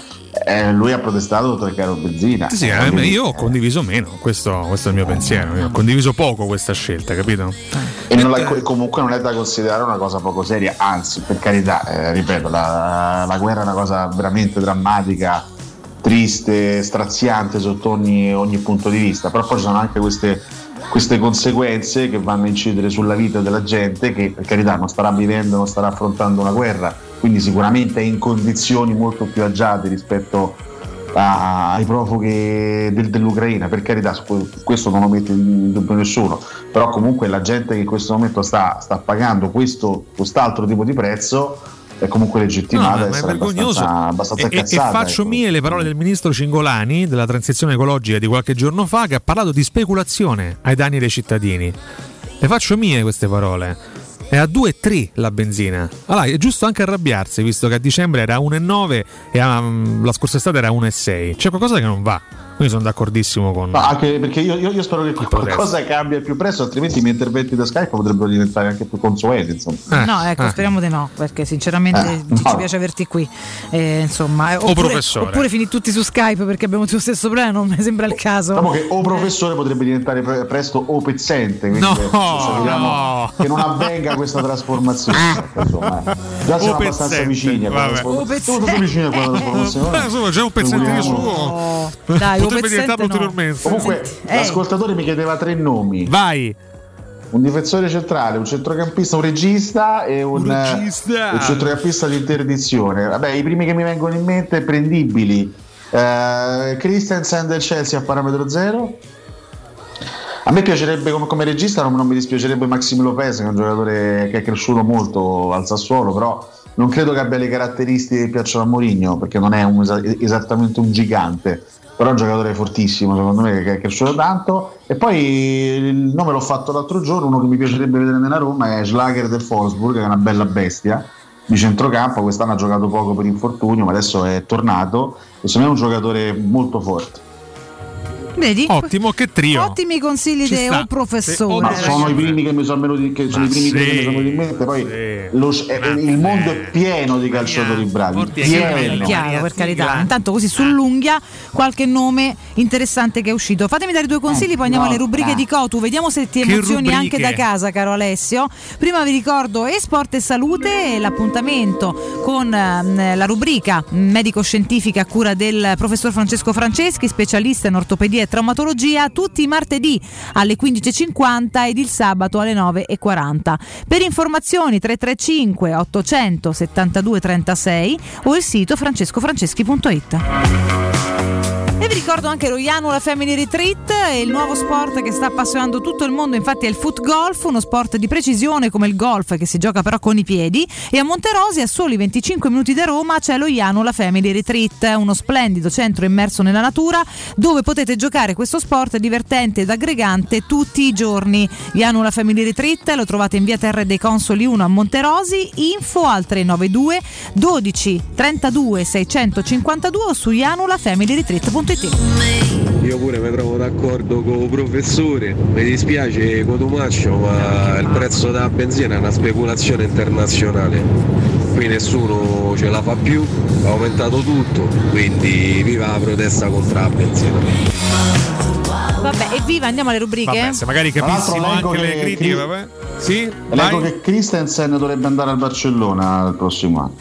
eh, lui ha protestato il caro benzina. Sì, sì, eh, io ho condiviso meno, questo, questo è il mio pensiero. Io ho condiviso poco questa scelta, capito? E non la- comunque non è da considerare una cosa poco seria, anzi, per carità, eh, ripeto, la, la guerra è una cosa veramente drammatica, triste, straziante sotto ogni, ogni punto di vista, però poi ci sono anche queste, queste conseguenze che vanno a incidere sulla vita della gente che per carità non starà vivendo, non starà affrontando una guerra, quindi sicuramente è in condizioni molto più agiate rispetto a- ai profughi del- dell'Ucraina, per carità, questo non lo mette in dubbio nessuno, però comunque la gente che in questo momento sta, sta pagando questo, quest'altro tipo di prezzo è comunque No, legittimata ma ad è vergognoso. abbastanza, abbastanza e, e- e faccio ecco. mie le parole del ministro Cingolani della transizione ecologica di qualche giorno fa che ha parlato di speculazione ai danni dei cittadini. Le faccio mie queste parole. È a 2,3 la benzina. Allora, è giusto anche arrabbiarsi, visto che a dicembre era 1,9 e um, la scorsa estate era 1,6. C'è qualcosa che non va. Quindi sono d'accordissimo con. No, anche perché io, io- io spero che qualcosa cambia più presto, altrimenti i miei interventi da Skype potrebbero diventare anche più consueti. Insomma. No, ecco, eh. speriamo di no, perché sinceramente Eh, ci, ci no. piace averti qui. Eh, insomma, eh, oppure, professore. oppure finì tutti su Skype perché abbiamo lo stesso problema, non mi sembra il caso. Diciamo che o professore potrebbe diventare pre- presto o pezzente, quindi No, eh, speriamo no. che non avvenga questa trasformazione. ecco, insomma, eh. Già siamo O abbastanza pezzente, vicini a quella trasformazione. Siamo vicini a quella trasformazione. Eh, insomma, già un pezzettino Figuriamo. suo. Dai, potrebbe diventarlo no. ulteriormente. Comunque, Eh. l'ascoltatore mi chiedeva tre nomi. Vai. Un difensore centrale, un centrocampista, un regista e un, Un regista. un centrocampista di interdizione. Vabbè, i primi che mi vengono in mente prendibili. Eh, Christensen del Chelsea a parametro zero. A me piacerebbe come, come regista, non, non mi dispiacerebbe Maxim Lopez, che è un giocatore che è cresciuto molto al Sassuolo, però non credo che abbia le caratteristiche che piacciono a Mourinho, perché non è un esa- esattamente un gigante, però è un giocatore fortissimo, secondo me, che è cresciuto tanto. E poi il nome l'ho fatto l'altro giorno, uno che mi piacerebbe vedere nella Roma è Schlager del Wolfsburg, che è una bella bestia di centrocampo, quest'anno ha giocato poco per infortunio, ma adesso è tornato e secondo me è un giocatore molto forte. Vedi? Ottimo, che trio. Ottimi consigli sta. oh, professore. Ma sono i primi che mi sono venuti, che sono Ma i primi sì, che mi sono venuti in mente. Poi lo- eh, il mondo è pieno di calciatori bravi. Pieno. Chiaro, per carità. Intanto così sull'unghia qualche nome interessante che è uscito. Fatemi dare due consigli, poi andiamo no, alle rubriche no. di Cotu. Vediamo se ti emozioni anche da casa, caro Alessio. Prima vi ricordo e sport e salute, l'appuntamento con ehm, la rubrica medico-scientifica a cura del professor Francesco Franceschi, specialista in ortopedia e traumatologia, tutti i martedì alle 15.50 ed il sabato alle 9.40. Per informazioni 335 800 72 36 o il sito francescofranceschi.it. Vi ricordo anche lo Janula Family Retreat, il nuovo sport che sta appassionando tutto il mondo, infatti è il foot golf, uno sport di precisione come il golf che si gioca però con i piedi e a Monterosi a soli 25 minuti da Roma c'è lo Janula Family Retreat, uno splendido centro immerso nella natura dove potete giocare questo sport divertente ed aggregante tutti i giorni. Janula Family Retreat lo trovate in via Terre dei Consoli 1 a Monterosi, info al 392 12 32 652 o su janulafamilyretreat.it. Io pure mi trovo d'accordo con il professore, mi dispiace Cotumaccio, ma il prezzo della benzina è una speculazione internazionale. Qui nessuno ce la fa più, è aumentato tutto, quindi viva la protesta contro la benzina. Vabbè, evviva, andiamo alle rubriche. Vabbè, se magari capissimo leggo anche le che- critiche, che- vabbè. Sì, Leggo vai. che Christensen dovrebbe andare al Barcellona il prossimo anno.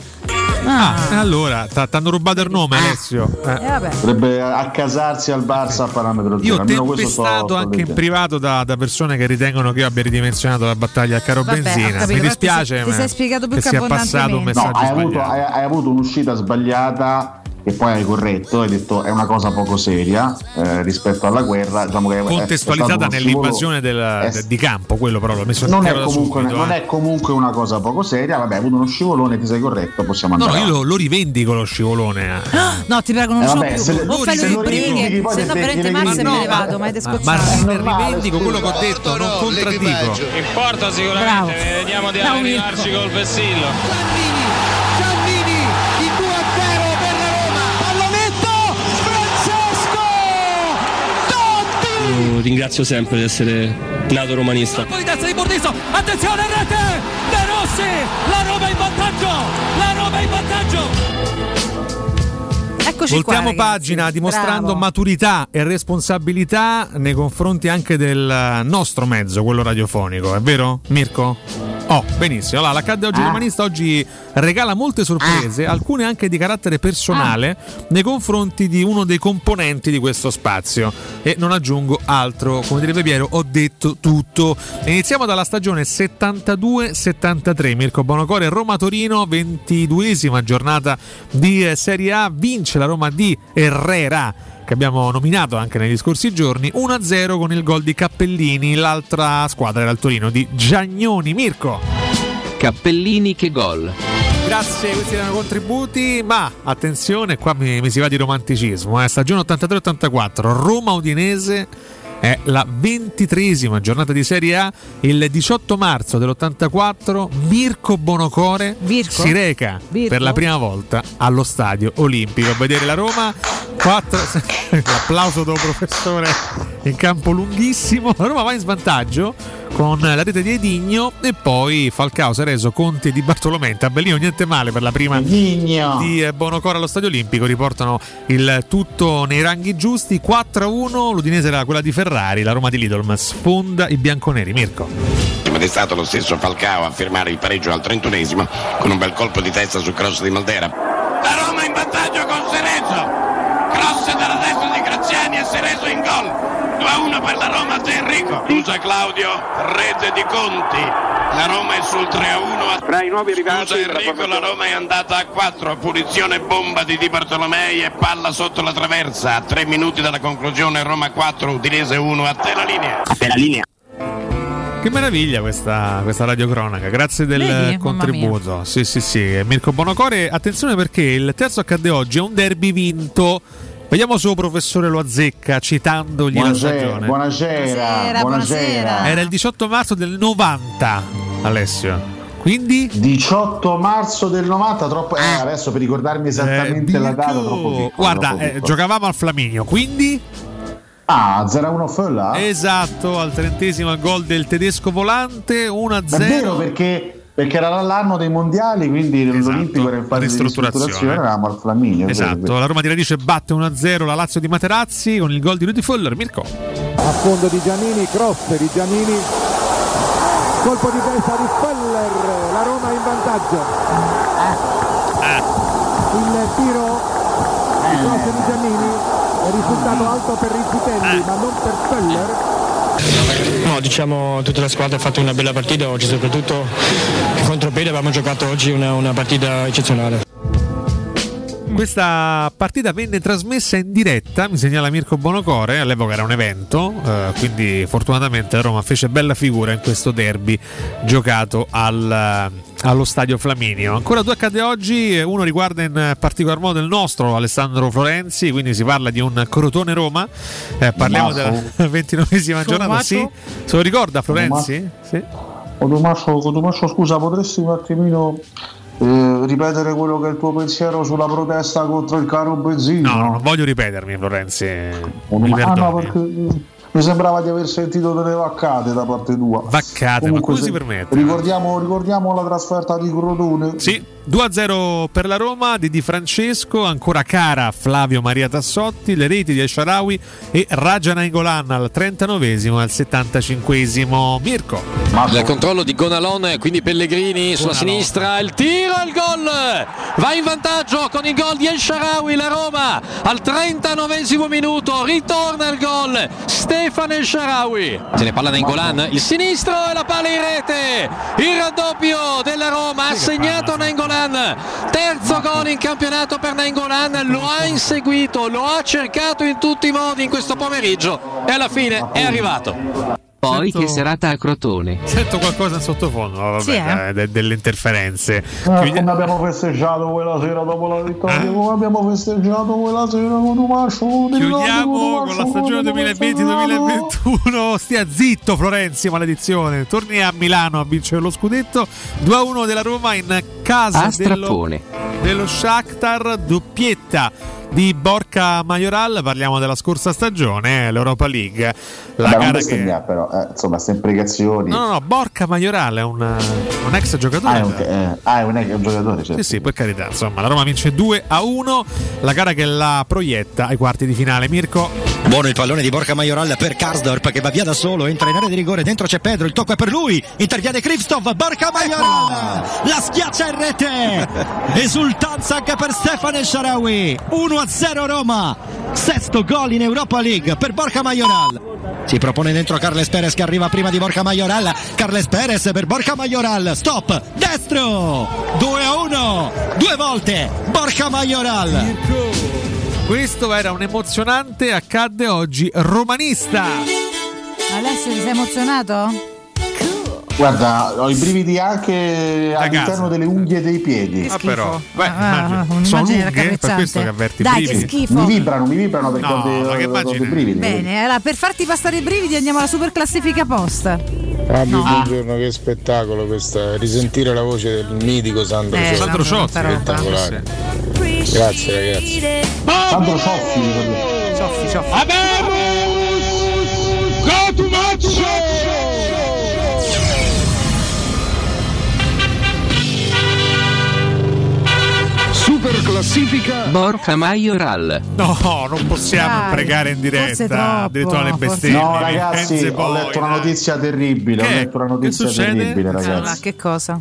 Ah, e allora, t- t'hanno rubato il nome, Alessio. Eh. Dovrebbe accasarsi al Barça a parametro zero. Io ho almeno tempestato sto anche in privato da, da persone che ritengono che io abbia ridimensionato la battaglia al caro Vabbè, benzina. capito, Mi dispiace ti sei- ti ma sei spiegato più che sia passato un abbondantemente. No, messaggio hai avuto, hai, hai avuto un'uscita sbagliata che poi hai corretto, hai detto è una cosa poco seria eh, rispetto alla guerra. Diciamo che Contestualizzata nell'invasione del- è- di campo, quello però l'ho messo in non, è comunque, subito, non eh. è comunque una cosa poco seria, vabbè, hai avuto uno scivolone, ti sei corretto, possiamo No, andare. no, io lo, lo rivendico lo scivolone. eh. No, ti prego, non Eh, vabbè, più. se- o fai se le poi se no te- Max te- me ne vado, ma è Ma descocciato. rivendico quello che ho detto, non contraddico. Importa sicuramente, Bravo. vediamo di arrivarci col vessillo. Io ringrazio sempre di essere nato romanista. Poi testa di Bordiso, attenzione rete, De Rossi, la Roma in vantaggio, la Roma in vantaggio. Eccoci Voltiamo qua, pagina dimostrando Bravo. maturità e responsabilità nei confronti anche del nostro mezzo, quello radiofonico, è vero Mirko? Oh, benissimo. Allora, l'Accadde Oggi Ah. Romanista oggi regala molte sorprese, alcune anche di carattere personale, nei confronti di uno dei componenti di questo spazio. E non aggiungo altro, come direbbe Piero, ho detto tutto. Iniziamo dalla stagione 72-73. Mirko Bonocore, Roma-Torino, 22esima giornata di Serie A, vince la Roma di Herrera che abbiamo nominato anche negli scorsi giorni, 1-0 con il gol di Cappellini, l'altra squadra era il Torino di Giagnoni. Mirko. Cappellini che gol. Grazie, questi erano contributi, ma attenzione, qua mi, mi si va di romanticismo. Eh. Stagione 83-84, Roma-Udinese è la ventitresima giornata di Serie A. Il 18 marzo dell'84 Mirko Bonocore Virco? si reca Virco? per la prima volta allo stadio olimpico a vedere la Roma. 4... L'applauso *laughs* del professore in campo lunghissimo. La Roma va in svantaggio con la rete di Edigno e poi Falcao, Sereso, Conti e Di Bartolomei. Tabellino niente male per la prima di eh, Bonocore allo Stadio Olimpico. Riportano il tutto nei ranghi giusti. 4-1, l'Udinese era quella di Ferrari, la Roma di Lidl sfonda i bianconeri. Mirko. Ed è stato lo stesso Falcao a firmare il pareggio al 31esimo con un bel colpo di testa sul cross di Maldera. La Roma in vantaggio con Sereso. Cross dalla destra di Graziani e Sereso in gol. 2-1 per la Roma di Enrico. Usa Claudio, rete di Conti. La Roma è sul 3-1. Tra i nuovi Scusa Enrico, la Roma è andata a 4. Punizione bomba di Di Bartolomei e palla sotto la traversa. A 3 minuti dalla conclusione Roma 4, Udinese 1. A te la linea. A te la linea. Che meraviglia questa, questa radiocronaca, grazie del Vedi? contributo. Sì, sì, sì. Mirko Bonocore, attenzione perché il terzo accade oggi è un derby vinto. Vediamo se il professore lo azzecca citandogli Buonasera, la stagione. buonasera, buonasera. Era il 18 marzo del 90, Alessio. Quindi 18 marzo del 90, troppo. Eh, adesso per ricordarmi esattamente la data, troppo piccolo, Guarda, troppo eh, giocavamo al Flaminio, quindi Ah, 0-1 Folla? esatto, al trentesimo gol del tedesco volante, 1-0. È vero perché, perché era l'anno dei mondiali, quindi l'Olimpico era in fase di ristrutturazione. ristrutturazione, eravamo al Flaminio. Esatto, la Roma di Radice batte 1-0 la Lazio di Materazzi con il gol di Rudy Fuller. Mirko. a fondo di Giannini, cross di Giannini, colpo di testa di Speller, la Roma in vantaggio. Il tiro di cross di Giannini è risultato alto per Rizzitelli ma non per Speller. No, diciamo tutta la squadra ha fatto una bella partita oggi, soprattutto contro Pede abbiamo giocato oggi una, una partita eccezionale. Questa partita venne trasmessa in diretta, mi segnala Mirko Bonocore, all'epoca era un evento, eh, quindi fortunatamente la Roma fece bella figura in questo derby giocato al, allo stadio Flaminio. Ancora due accade oggi, uno riguarda in particolar modo il nostro Alessandro Florenzi, quindi si parla di un Crotone Roma, Eh, parliamo Tommaso? della *laughs* ventinovesima giornata, sì? Se lo ricorda Florenzi? Sì. Tommaso, Tommaso, scusa, potresti un attimino eh, ripetere quello che è il tuo pensiero sulla protesta contro il caro benzina? No, non voglio ripetermi Florenzi, Oh, mi ah, no, perché mi sembrava di aver sentito delle vaccate da parte tua. Vaccate, ma come si permette? Ricordiamo, ricordiamo la trasferta di Crotone. Sì, 2-0 per la Roma di Di Francesco, ancora cara Flavio Maria Tassotti, le reti di El Sharawi e Raja Nainggolan al 39esimo e al 75esimo. Mirko. Il controllo di Gonalon, quindi Pellegrini sulla sinistra, il tiro e il gol! Va in vantaggio con il gol di El Sharawi, la Roma al 39 minuto, ritorna il gol, Stefano El Sharawi. Se ne parla Nengolan, il sinistro e la palla in rete. Il raddoppio della Roma ha segnato Nengolan. Terzo gol in campionato per Nengolan, lo ha inseguito, lo ha cercato in tutti i modi in questo pomeriggio e alla fine è arrivato. Poi Sento- che serata a Crotone. Sento qualcosa in sottofondo, vabbè, Sì, eh? de- delle interferenze. Eh, Quindi- come abbiamo festeggiato quella sera dopo la vittoria, come abbiamo festeggiato quella sera con Tomascio. Chiudiamo con la stagione 2020-2021. Stia zitto, Florenzi, maledizione. Torni a Milano a vincere lo scudetto. 2-1 della Roma in casa A dello, strappone. dello Shakhtar. Doppietta di Borca Majoral. Parliamo della scorsa stagione, eh, l'Europa League. La non gara che. però, eh, insomma, queste imprecazioni. No, no, no, Borca Majoral è un, un ex giocatore. Ah, è un, eh, ah, è un, un giocatore, certo. Sì, sì, per carità, insomma, la Roma vince 2 a 1, la gara che la proietta ai quarti di finale. Mirko, Buono il pallone di Borca Majoral per Karsdorp che va via da solo, entra in area di rigore, dentro c'è Pedro, il tocco è per lui, interviene Krivstov, Borca Majoral, la schiaccia in rete, esultanza anche per Stefano Sharawi, 1-0 Roma, sesto gol in Europa League per Borca Majoral. Si propone dentro Carles Perez che arriva prima di Borca Majoral, Carles Perez per Borca Majoral, stop, destro, 2-1, due volte, Borca Majoral. questo era un emozionante accadde oggi romanista. Alessio, ti sei emozionato? Guarda, ho i brividi anche all'interno delle unghie dei piedi. Ah, però, beh, Ah, immagino. ah, sono lunghe, per questo che avverti i Dai, che brividi. schifo. Mi vibrano, mi vibrano perché No, ho, dei, ma che ho dei brividi. Bene, allora per farti passare i brividi andiamo alla super classifica post. Fabio, No. buongiorno, che spettacolo questa. Risentire la voce del mitico Sandro Eh. Sandro Ciotti, Spettacolare. Grazie ragazzi. Sandro Cioffi. Cioffi, cioffi. Super classifica Borca Majoral. No, non possiamo Dai, pregare in diretta. Addirittura le bestemmie. No, ragazzi, Enze ho poi, letto una notizia terribile. Ho Che? letto una notizia Che succede? terribile, Ah, ragazzi. che cosa?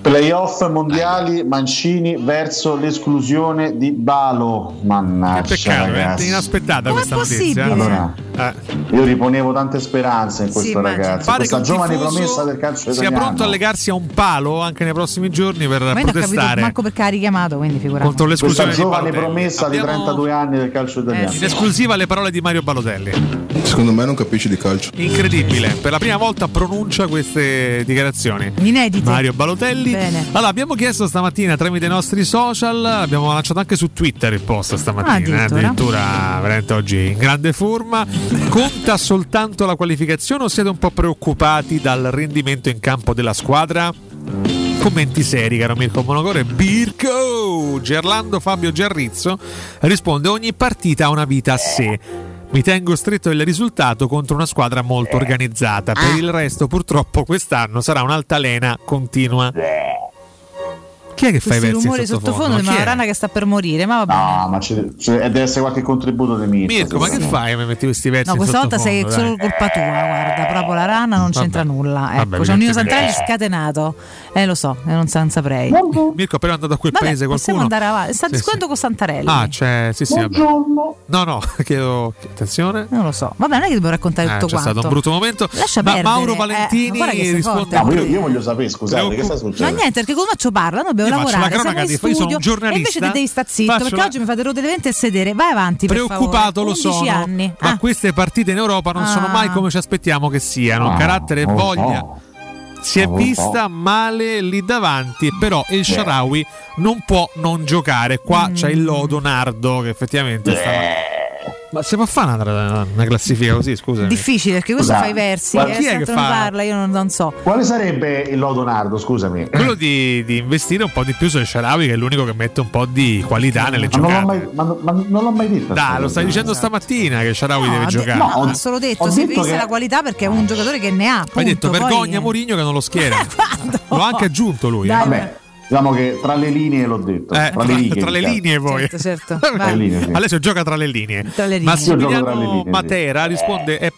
Playoff mondiali Mancini verso l'esclusione di Balo. Mannaggia, Peccato, è ragazzi. inaspettata questa notizia. Allora, Eh. io riponevo tante speranze in questo immagino. ragazzo. Pare Questa giovane promessa del calcio sia italiano. pronto a legarsi a un palo anche nei prossimi giorni per Ma ho capito protestare manco perché ha richiamato, quindi figurati. contro Questa l'esclusione di giovane Balotelli. promessa di Abbiamo 32 anni del calcio italiano. in esclusiva le parole di Mario Balotelli. Secondo me non capisci di calcio. Incredibile, per la prima volta pronuncia queste dichiarazioni. Inedite. Mario Balotelli. Bene. Allora, abbiamo chiesto stamattina tramite i nostri social, abbiamo lanciato anche su Twitter il post Ah, stamattina, eh, addirittura. addirittura veramente oggi in grande forma. Conta soltanto la qualificazione o siete un po' preoccupati dal rendimento in campo della squadra? Commenti seri, caro Mirko Monocore. Birko! Gerlando Fabio Giarrizzo risponde: Ogni partita ha una vita a sé. Mi tengo stretto il risultato contro una squadra molto organizzata. Per il resto, purtroppo, quest'anno sarà un'altalena continua. Chi è che fa i versi in rumori sottofondo? sottofondo Ma è? una rana che sta per morire, ma vabbè. No, ma c'è, c'è- deve essere qualche contributo di Mirko. Mirko, ma che fai? Mi metti questi versi No, questa volta sei sottofondo, solo dai. colpa tua, guarda, proprio la rana non Vabbè. c'entra nulla. Vabbè, Ecco, c'è un Nino. Santarelli scatenato. Eh, lo so, eh, non, non saprei. Mirko, appena andato a quel Vabbè, paese possiamo qualcuno. andare avanti. Sta Sì, discutendo con Santarelli. Ah, c'è. Sì, sì, vabbè. Buongiorno. No, no, *laughs* chiedo. Attenzione. Non lo so. Vabbè, non è che devo raccontare Eh, tutto c'è quanto. stato un brutto momento. Lascia Ma perdere. Mauro eh, Valentini risponde. ma io, io voglio sapere, scusate, che sta succedendo? niente, perché Comaccio parla, noi dobbiamo Io faccio lavorare, la siamo cronaca di- io sono un studio giornalista, e invece te devi stare zitto, faccio perché la- oggi mi fate rodere il sedere. Vai avanti, Preoccupato lo 11 sono, anni. ma Ah, queste partite in Europa non sono Ah. mai come ci aspettiamo che siano. Ah, Carattere e lo voglia. so. Si è so. vista male lì davanti, però il Sharawi non può non giocare. Qua c'è il lodo Nardo che effettivamente stava. Ma si può fare una, una classifica così, scusa? Difficile perché questo Scusa, fa i versi. ma e chi è che non fa- parla, io non, non so. Quale sarebbe il lodo nardo, scusami? Quello di, di investire un po' di più sul Sharawi, che è l'unico che mette un po' di qualità nelle Ma non, l'ho giocate. mai, ma, ma non l'ho mai detto. Dai, lo stai dicendo stamattina che Sharawi No, deve ha de- giocare. no, ha solo detto, ho si detto vista che- la qualità perché è un giocatore che ne ha. Hai punto. detto Poi- vergogna Mourinho che non lo schiera. *laughs* L'ho anche aggiunto lui. Dai, eh. Vabbè, diciamo che tra le linee l'ho detto. Eh, tra, le righe, tra le certo. linee poi. Certo, certo. *laughs* Tra le Vai. linee, sì. Alessio gioca tra le linee. Tra le linee. Io gioco tra le Massimiliano linee, sì. Matera risponde: è,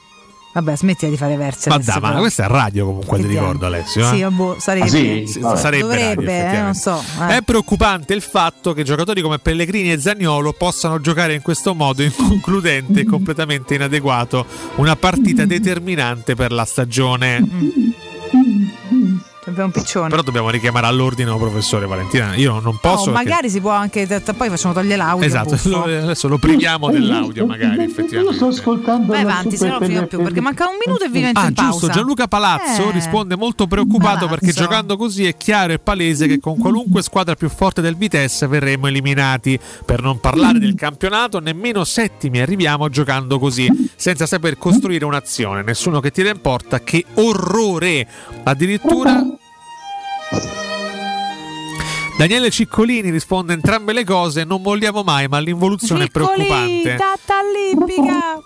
Vabbè, smettila di fare versi. Ma ma questa è radio comunque, ti ricordo Alessio. Sì, eh? boh, sarebbe. Ah, sì? Sì, sarebbe Dovrebbe, radio, eh, non so. eh. È preoccupante il fatto che giocatori come Pellegrini e Zagnolo possano giocare in questo modo inconcludente e completamente inadeguato una partita determinante per la stagione. Abbiamo un piccione. Però dobbiamo richiamare all'ordine il professore Valentina. Io non posso. Oh, perché- magari si può anche. Poi facciamo togliere l'audio. Esatto, lo- adesso lo priviamo dell'audio, magari effettivamente. Io sto ascoltando. Vai avanti, se no figo più. Perché manca un minuto e vi Ah, in pausa. giusto, Gianluca Palazzo Eh. risponde molto preoccupato perché giocando così è chiaro e palese che con qualunque squadra più forte del Vitesse verremo eliminati. Per non parlare del campionato, nemmeno settimi arriviamo giocando così, senza saper costruire un'azione. Nessuno che tira in porta, che orrore! Addirittura Daniele Ciccolini risponde entrambe le cose, non molliamo mai, ma l'involuzione è preoccupante.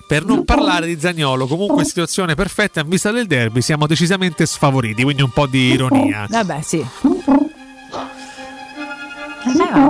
Per non parlare di Zagnolo, comunque situazione perfetta in vista del derby, siamo decisamente sfavoriti, quindi un po' di ironia. Vabbè, sì.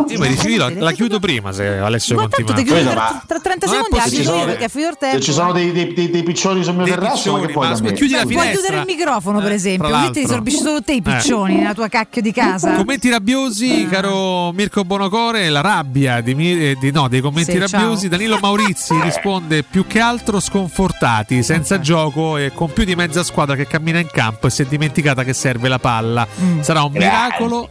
Io mi rifiuto, la, la chiudo prima se Alessio Ma continua. tra, tra 30 Non è secondi la chiudi perché è finito il tempo. Se ci sono dei, dei- dei- dei piccioni sul mio Dei terrazzo, ma che piccioni, ma da me? chiudi la Puoi finestra. chiudere il microfono, per esempio, tra così ti l'altro. sorbisci solo te i Eh. piccioni nella tua cacchio di casa. Commenti rabbiosi, caro Mirko Bonocore, la rabbia di, eh, di- no, dei commenti Sì, rabbiosi. ciao. Danilo Maurizi *laughs* risponde più che altro sconfortati, senza gioco e con più di mezza squadra che cammina in campo e si è dimenticata che serve la palla. Mm. Sarà un miracolo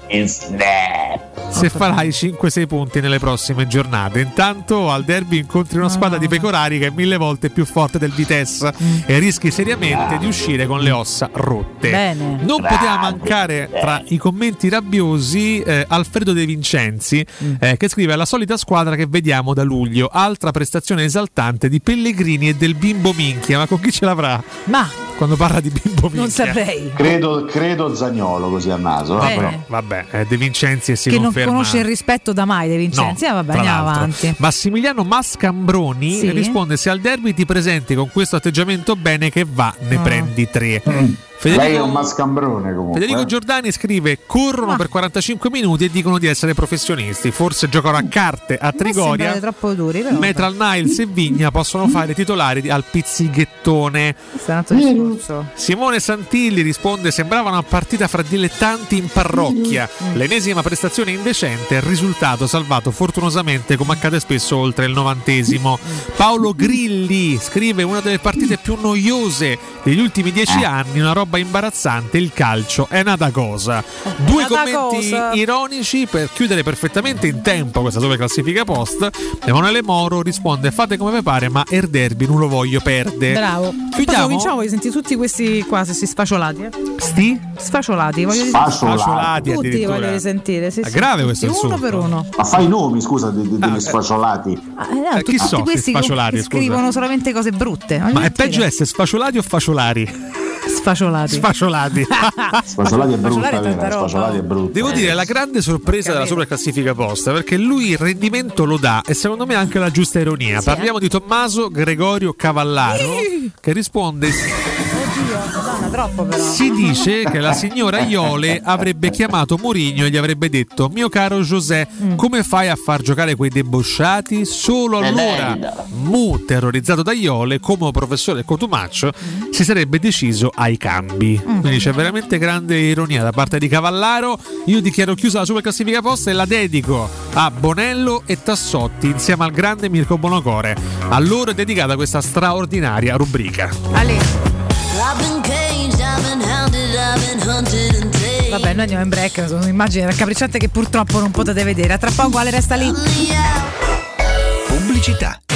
se farai 5-6 punti nelle prossime giornate. Intanto al derby incontri una squadra di pecorari che è mille volte più forte del Vitesse e rischi seriamente di uscire con le ossa rotte. Bene. Non poteva mancare tra i commenti rabbiosi eh, Alfredo De Vincenzi eh, che scrive la solita squadra che vediamo da luglio, altra prestazione esaltante di Pellegrini e del bimbo minchia, ma con chi ce l'avrà? Ma Quando parla di bimbo minchia. non saprei. Credo, credo Zagnolo così a naso. No, eh, vabbè, eh, De Vincenzi e si che non conferma conosce il rispetto da mai dei Vincenzi. No, Ah, vabbè, andiamo l'altro. avanti. Massimiliano Mascambroni Sì. risponde: Se al derby ti presenti con questo atteggiamento bene che va, ne Ah. prendi tre. Lei è Federico, un mascambrone comunque. Federico eh. Giordani scrive: Corrono per 45 minuti e dicono di essere professionisti. Forse giocano a carte a Trigoria. Troppo duri, però. Mentre al Niles e Vigna possono fare titolari al pizzighettone. Simone Santilli risponde: Sembrava una partita fra dilettanti in parrocchia. Mm. L'ennesima prestazione indecente, il risultato salvato fortunosamente, come accade spesso oltre il novantesimo. Paolo Grilli scrive: Una delle partite più noiose degli ultimi dieci anni, una roba imbarazzante. Il calcio è nata cosa. Due Nata commenti cosa. ironici per chiudere perfettamente in tempo questa super classifica post. Emanuele Moro risponde: Fate come vi pare, ma er derby non lo voglio perdere. Bravo. Chiudiamo? Cominciamo, voglio sentire tutti questi qua, se si sfasciolati. Eh. Sti? Sfasciolati, voglio dire. Sfasciolati Tutti voglio risentire. Sì, È sì, grave tutti, questo Uno insulto. per uno. Ma fai i nomi, scusa, di- di- degli sfasciolati. Ah, eh, no, Eh, chi tutti so, questi sti sfasciolati, che scusa. scrivono solamente cose brutte. voglio Ma è sentire. peggio essere sfasciolati o fasciolari? Sfasciolati. Sfasciolati. *laughs* Sfasciolati è brutta, Sfasciolati è vera, brutta. Devo dire, è la grande sorpresa della super classifica posta perché lui il rendimento lo dà e secondo me anche la giusta ironia. Parliamo di Tommaso Gregorio Cavallaro che risponde: Oddio, troppo però. Si dice che la signora Iole avrebbe chiamato Mourinho e gli avrebbe detto: Mio caro José, come fai a far giocare quei debosciati? Solo allora Mu, terrorizzato da Iole, come professore Cotumaccio, si sarebbe deciso ai cambi. Quindi c'è veramente grande ironia da parte di Cavallaro. Io dichiaro chiusa la super classifica posta e la dedico a Bonello e Tassotti insieme al grande Mirko Bonocore. A loro è dedicata questa straordinaria rubrica. Vabbè, noi andiamo in break, sono un'immagine raccapricciante che purtroppo non potete vedere. A tra poco Ale resta lì. Pubblicità.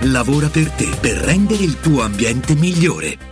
lavora per te per rendere il tuo ambiente migliore.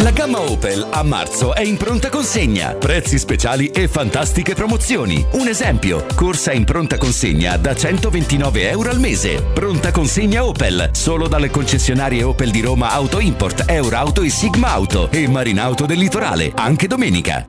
La gamma Opel a marzo è in pronta consegna. Prezzi speciali e fantastiche promozioni. Un esempio, corsa in pronta consegna da 129 euro al mese. Pronta consegna Opel, solo dalle concessionarie Opel di Roma Auto Import, Eurauto e Sigma Auto e Marinauto del Litorale, anche domenica.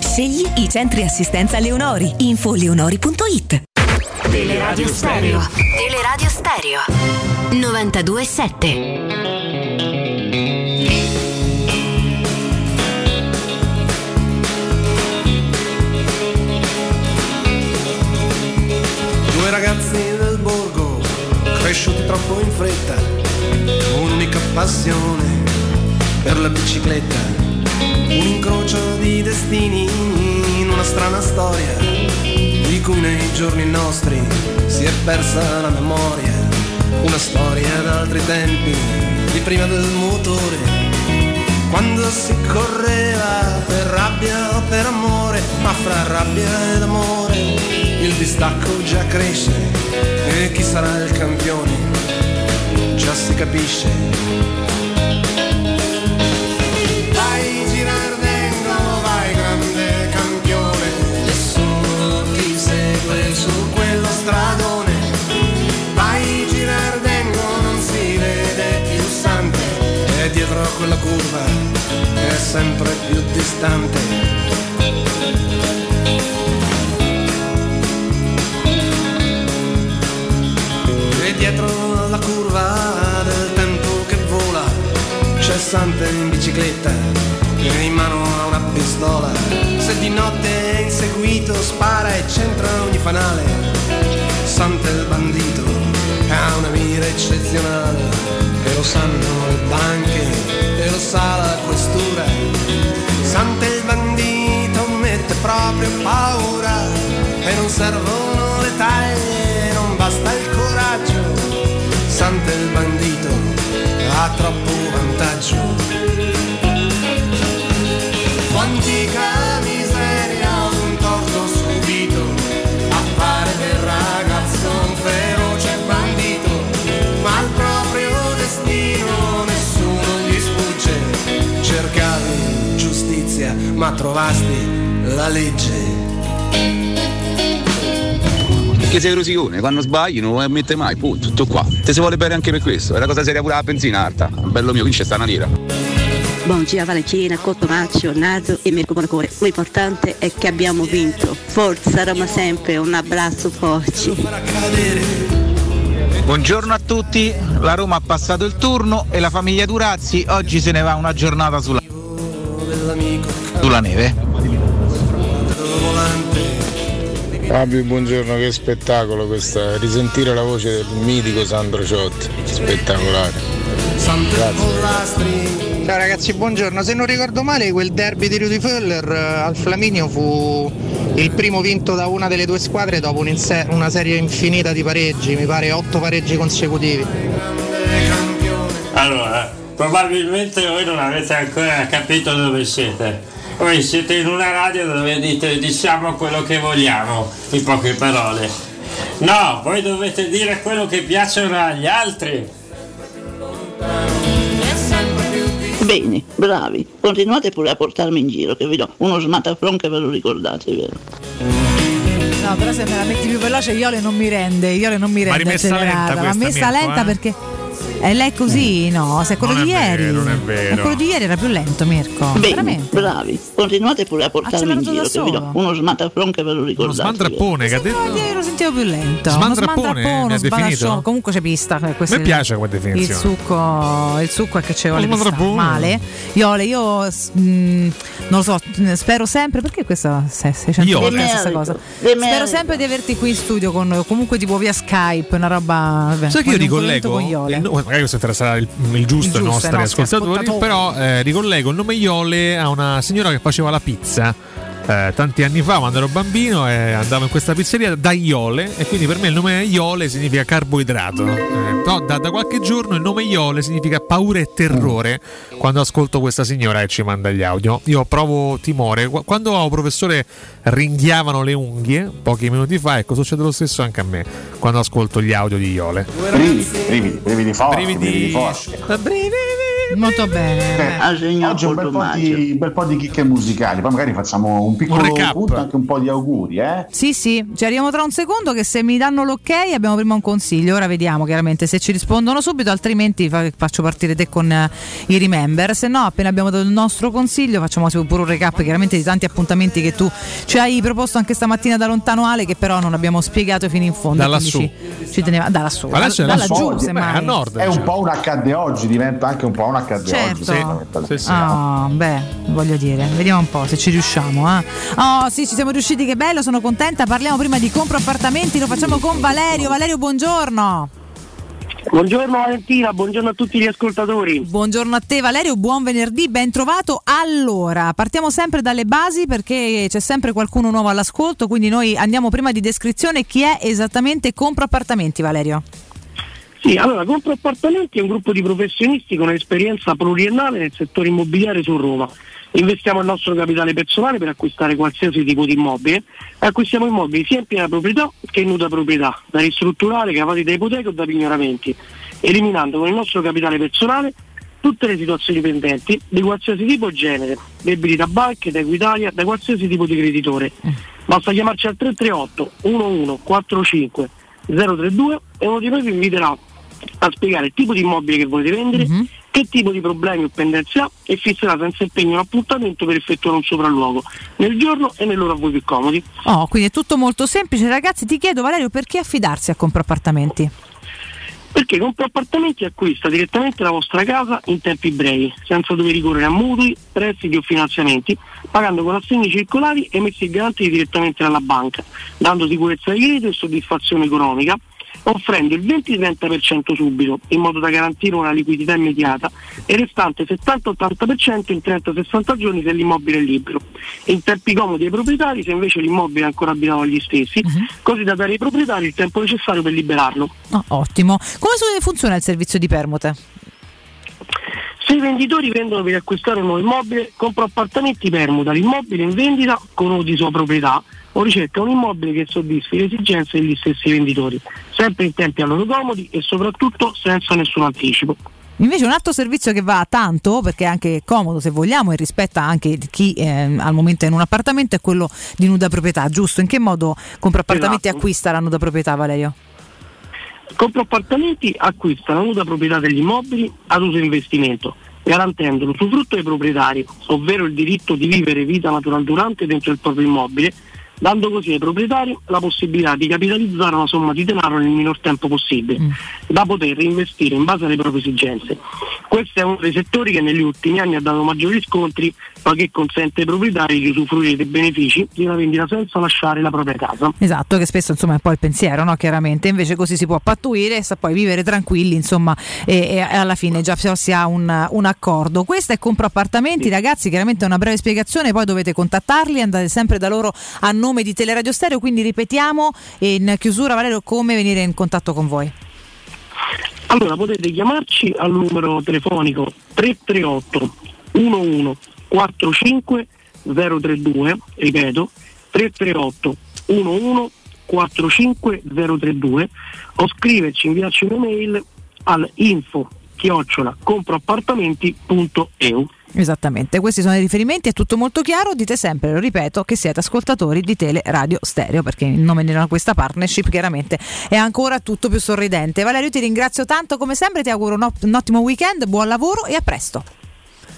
Scegli i centri assistenza Leonori. Info leonori.it. Teleradio Stereo. Teleradio Stereo. 92.7. Due ragazzi del borgo, cresciuti troppo in fretta, un'unica passione per la bicicletta, un incrocio di destini in una strana storia di cui nei giorni nostri si è persa la memoria, una storia d'altri tempi, di prima del motore, quando si correva per rabbia o per amore, ma fra rabbia ed amore il distacco già cresce e chi sarà il campione già si capisce. Quella curva è sempre più distante. E dietro la curva del tempo che vola c'è Sante in bicicletta e in mano ha una pistola. Se di notte è inseguito spara e centra ogni fanale. Sante il bandito ha una mira eccezionale e lo sanno le banche e lo sa la questura. Sante il bandito mette proprio paura e non servono le taglie, non basta il coraggio. Sante il bandito ha troppo vantaggio. Giustizia, ma trovasti la legge. Che sei rosicone, quando sbagli non lo ammette mai, punto, tutto qua. Te si vuole bene anche per questo, è la cosa seria pure la benzina alta. Bello mio, qui c'è sta una lira. Buongiorno Valentina, Cottomaccio, Naso e Mirko Bonacore. L'importante è che abbiamo vinto. Forza Roma sempre, un abbraccio forte. Buongiorno a tutti, la Roma ha passato il turno e la famiglia Durazzi oggi se ne va una giornata sulla, sulla neve. Fabio, buongiorno, che spettacolo questa, risentire la voce del mitico Sandro Ciotti, spettacolare. Grazie. Ciao ragazzi, buongiorno. Se non ricordo male, quel derby di Rudy Feller eh, al Flaminio fu il primo vinto da una delle due squadre dopo una serie infinita di pareggi, mi pare otto pareggi consecutivi. Allora, probabilmente voi non avete ancora capito dove siete. Voi siete in una radio dove dite diciamo quello che vogliamo, in poche parole. No, voi dovete dire quello che piacciono agli altri. Bene, bravi. Continuate pure a portarmi in giro, che vi do uno smatafron che ve lo ricordate, vero? No, però se me la metti più veloce Iole non mi rende, Iole non mi Ma rende rimessa accelerata. lenta Ma messa lenta eh? perché e lei è così, no, se è quello Non di è ieri. vero, non è vero. Ma quello di ieri era più lento, Mirko. Bene, Veramente. bravi. Continuate pure a portarmi in giro, che vi do uno smatafron che ve lo Uno ricordate. vero? smandrappone che ha detto. No, ieri lo sentivo più lento. Smandrappone, Uno ha sbadascione. definito? Comunque c'è pista. eh, questo Mi è- piace come Il definizione. succo, il succo è che c'è vuole Uno pista male. Iole, io mh, non lo so, spero sempre perché questa 600 Iole. volte la stessa cosa. Spero sempre di averti qui in studio con comunque tipo via Skype, una roba. Vabbè, Sai che io ricollego, con Iole. il no- magari questo interesserà il, il giusto ai nostri ascoltatori, ascoltatori. però eh, ricollego il nome Iole a una signora che faceva la pizza. Eh, tanti anni fa quando ero bambino e andavo in questa pizzeria da Iole e quindi per me il nome Iole significa carboidrato. Eh, però da, da qualche giorno il nome Iole significa paura e terrore. Quando ascolto questa signora e ci manda gli audio io provo timore. Qu- quando a un professore ringhiavano le unghie pochi minuti fa ecco succede lo stesso anche a me quando ascolto gli audio di Iole. Brividi, brividi, brividi forti, brividi, Brividi. forti. Molto bene. Eh, Ha segnato oggi un bel, po di, un bel po' di chicche musicali, poi magari facciamo un piccolo recap. punto, anche un po' di auguri, eh? Sì, sì, ci arriviamo tra un secondo che se mi danno l'ok abbiamo prima un consiglio, ora vediamo chiaramente se ci rispondono subito, altrimenti fa- faccio partire te con eh, i remember, se no appena abbiamo dato il nostro consiglio facciamo pure un recap chiaramente di tanti appuntamenti che tu ci hai proposto anche stamattina da lontano Ale che però non abbiamo spiegato fino in fondo. Da lassù. Ci, ci teneva, da lassù, è da lassù. laggiù Beh, a nord È un diciamo. po' un accadde oggi, diventa anche un po' un accadde Certo. oggi. Sì. Sì, sì. Ah, beh, voglio dire, vediamo un po' se ci riusciamo. Eh. Oh, sì, ci siamo riusciti, che bello, sono contenta. Parliamo prima di compro appartamenti, lo facciamo con Valerio. Valerio, buongiorno. Buongiorno Valentina, buongiorno a tutti gli ascoltatori. Buongiorno a te Valerio, buon venerdì, ben trovato. Allora, partiamo sempre dalle basi perché c'è sempre qualcuno nuovo all'ascolto, quindi noi andiamo prima di descrizione. Chi è esattamente Compro Appartamenti Valerio? Sì, allora Compro Appartamenti è un gruppo di professionisti con esperienza pluriennale nel settore immobiliare su Roma. Investiamo il nostro capitale personale per acquistare qualsiasi tipo di immobile acquistiamo immobili sia in piena proprietà che in nuda proprietà, da ristrutturare, cavati da ipoteca o da pignoramenti, eliminando con il nostro capitale personale tutte le situazioni pendenti di qualsiasi tipo e genere, debiti da banche, da Equitalia, da qualsiasi tipo di creditore. Basta chiamarci al 338 1145 032 e uno di noi vi inviterà a spiegare il tipo di immobile che volete vendere, che tipo di problemi o pendenze ha e fisserà senza impegno un appuntamento per effettuare un sopralluogo nel giorno e nell'ora a voi più comodi. Oh, quindi è tutto molto semplice. Ragazzi, ti chiedo Valerio perché affidarsi a Compro Appartamenti? Perché Compro Appartamenti acquista direttamente la vostra casa in tempi brevi, senza dover ricorrere a mutui, prestiti o finanziamenti, pagando con assegni circolari emessi e garantiti direttamente dalla banca, dando sicurezza di credito e soddisfazione economica, offrendo il 20-30% subito, in modo da garantire una liquidità immediata, e restante 70-80% in 30-60 giorni se l'immobile è libero. In tempi comodi ai proprietari se invece l'immobile è ancora abitato agli stessi, così da dare ai proprietari il tempo necessario per liberarlo. Oh, ottimo. Come funziona il servizio di permute? Se i venditori vendono per acquistare un nuovo immobile, compra appartamenti permuta l'immobile in vendita con o di sua proprietà o ricerca un immobile che soddisfi le esigenze degli stessi venditori, sempre in tempi a loro comodi e soprattutto senza nessun anticipo. Invece un altro servizio che va tanto, perché è anche comodo se vogliamo e rispetta anche chi eh, al momento è in un appartamento, è quello di nuda proprietà, giusto? In che modo Compro Appartamenti Esatto. acquista la nuda proprietà, Valerio? Compro appartamenti acquista la nuda proprietà degli immobili ad uso e investimento, garantendo l'usufrutto ai proprietari, ovvero il diritto di vivere vita natural durante dentro il proprio immobile, dando così ai proprietari la possibilità di capitalizzare una somma di denaro nel minor tempo possibile, da poter reinvestire in base alle proprie esigenze. Questo è uno dei settori che negli ultimi anni ha dato maggiori riscontri, poiché consente ai proprietari di usufruire dei benefici di una vendita senza lasciare la propria casa. Esatto, che spesso insomma è un po' il pensiero, no? Chiaramente, invece così si può pattuire e poi vivere tranquilli, insomma, e, e alla fine già si ha un, un accordo. Questo è Compro Appartamenti, ragazzi, chiaramente è una breve spiegazione, poi dovete contattarli, andate sempre da loro a nome di Teleradio Stereo, quindi ripetiamo in chiusura Valerio come venire in contatto con voi. Allora potete chiamarci al numero telefonico 338 11 45 032, ripeto 338 11 45 032 o scriverci, inviarci un'email al info chiocciola comproappartamenti.eu Esattamente, questi sono i riferimenti, è tutto molto chiaro, dite sempre, lo ripeto, che siete ascoltatori di Tele Radio Stereo, perché in nome di questa partnership chiaramente è ancora tutto più sorridente. Valerio ti ringrazio tanto come sempre, ti auguro un, ot- un ottimo weekend, buon lavoro e a presto.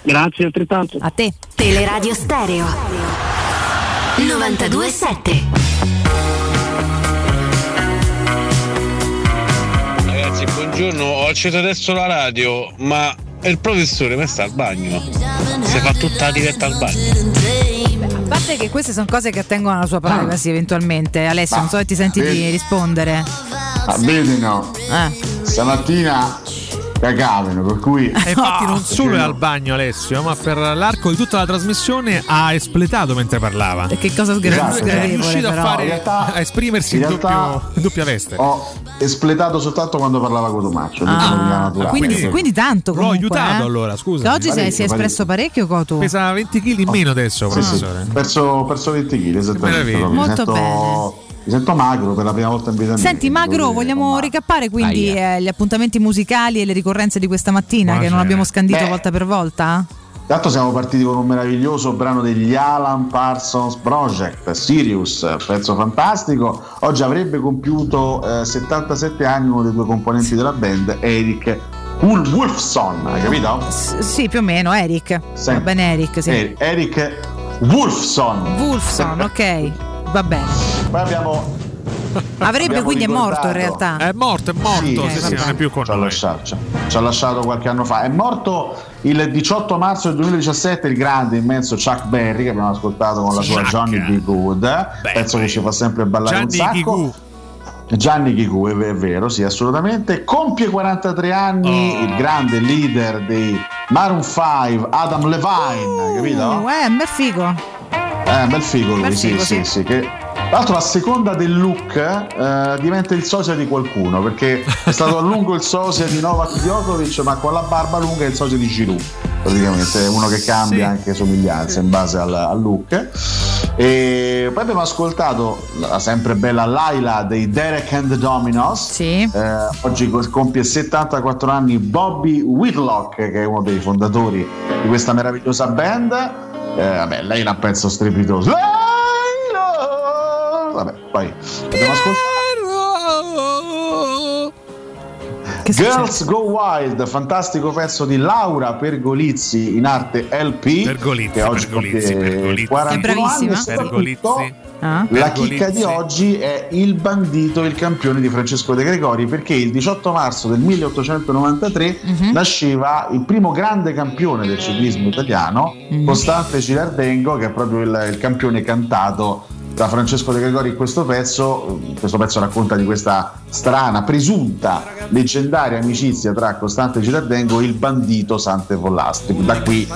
Grazie altrettanto. A te. Teleradio Stereo 92.7 Buongiorno, ho acceso adesso la radio, ma il professore mi sta al bagno. Si fa tutta la diretta al bagno. A parte che queste sono cose che attengono alla sua privacy eventualmente. Alessio, non so se ti senti di vedi- rispondere. Ah, vedi no? Eh. Stamattina cagavano, per cui... E infatti non solo è al bagno Alessio, ma per l'arco di tutta la trasmissione ha espletato mentre parlava. E che cosa sgra- Esatto. È sgradevole, riuscito a, fare, In realtà- a esprimersi in, in realtà- doppio- in doppia veste. Ho espletato soltanto quando parlava Cotomaccio. Ah, quindi, quindi tanto L'ho comunque, aiutato eh? allora, scusa. Oggi sei- si è Parecchio, espresso parecchio Cotu? Pesa 20 kg in meno adesso, Sì, sì, professore. perso, perso 20 kg, esattamente. Molto sento, bene. Mi sento magro per la prima volta in vita mia. Senti Magro, vogliamo ricappare quindi eh, gli appuntamenti musicali e le ricorrenze di questa mattina che non Buonasera. abbiamo scandito Beh. volta per volta? Intanto siamo partiti con un meraviglioso brano degli Alan Parsons Project, Sirius, pezzo fantastico. Oggi avrebbe compiuto eh, 77 anni uno dei due componenti della band, Eric Wolfson, hai capito? S- sì, più o meno, Eric. Sì. Va bene Eric, sì. Eh, Eric Wolfson. Wolfson, ok. Va bene. Poi abbiamo Avrebbe Abbiamo quindi è morto in realtà. È morto, è morto, Sì, sì, sì, non è più con ci ha noi. lasciato, ci ha- ci ha lasciato qualche anno fa. È morto il 18 marzo del 2017 il grande, immenso Chuck Berry che abbiamo ascoltato con la sua Chuck. Johnny B. Good, pezzo che ci fa sempre ballare Gianni un sacco. Gianni Chicu, è, è vero, sì, assolutamente. Compie 43 anni il grande leader dei Maroon 5, Adam Levine, capito? Uh, eh, un bel figo. Eh, bel figo lui, Bel sì, figo, sì, sì. sì, che tra l'altro a seconda del look eh, diventa il sosia di qualcuno perché è stato a lungo il sosia di Novak Djokovic ma con la barba lunga è il sosia di Giroud. Praticamente uno che cambia anche somiglianza in base al, al look. E poi abbiamo ascoltato la sempre bella Laila dei Derek and the Dominos Eh, oggi co- compie 74 anni Bobby Whitlock che è uno dei fondatori di questa meravigliosa band vabbè lei era un pezzo strepitoso vabbè poi abbiamo ascoltato Girls Go Wild, fantastico pezzo di Laura Pergolizzi in arte LP che oggi Pergolizzi, Pergolizzi. 41 anni e Pergolizzi. Ah. la chicca di oggi è Il bandito, il campione di Francesco De Gregori perché il 18 marzo del 1893 Mhm. nasceva il primo grande campione del ciclismo italiano, Mhm. Costante Cilardengo, che è proprio il, il campione cantato da Francesco De Gregori in questo pezzo. Questo pezzo racconta di questa strana, presunta, leggendaria amicizia tra Costante Cilardengo e il bandito Sante Pollastri. Da qui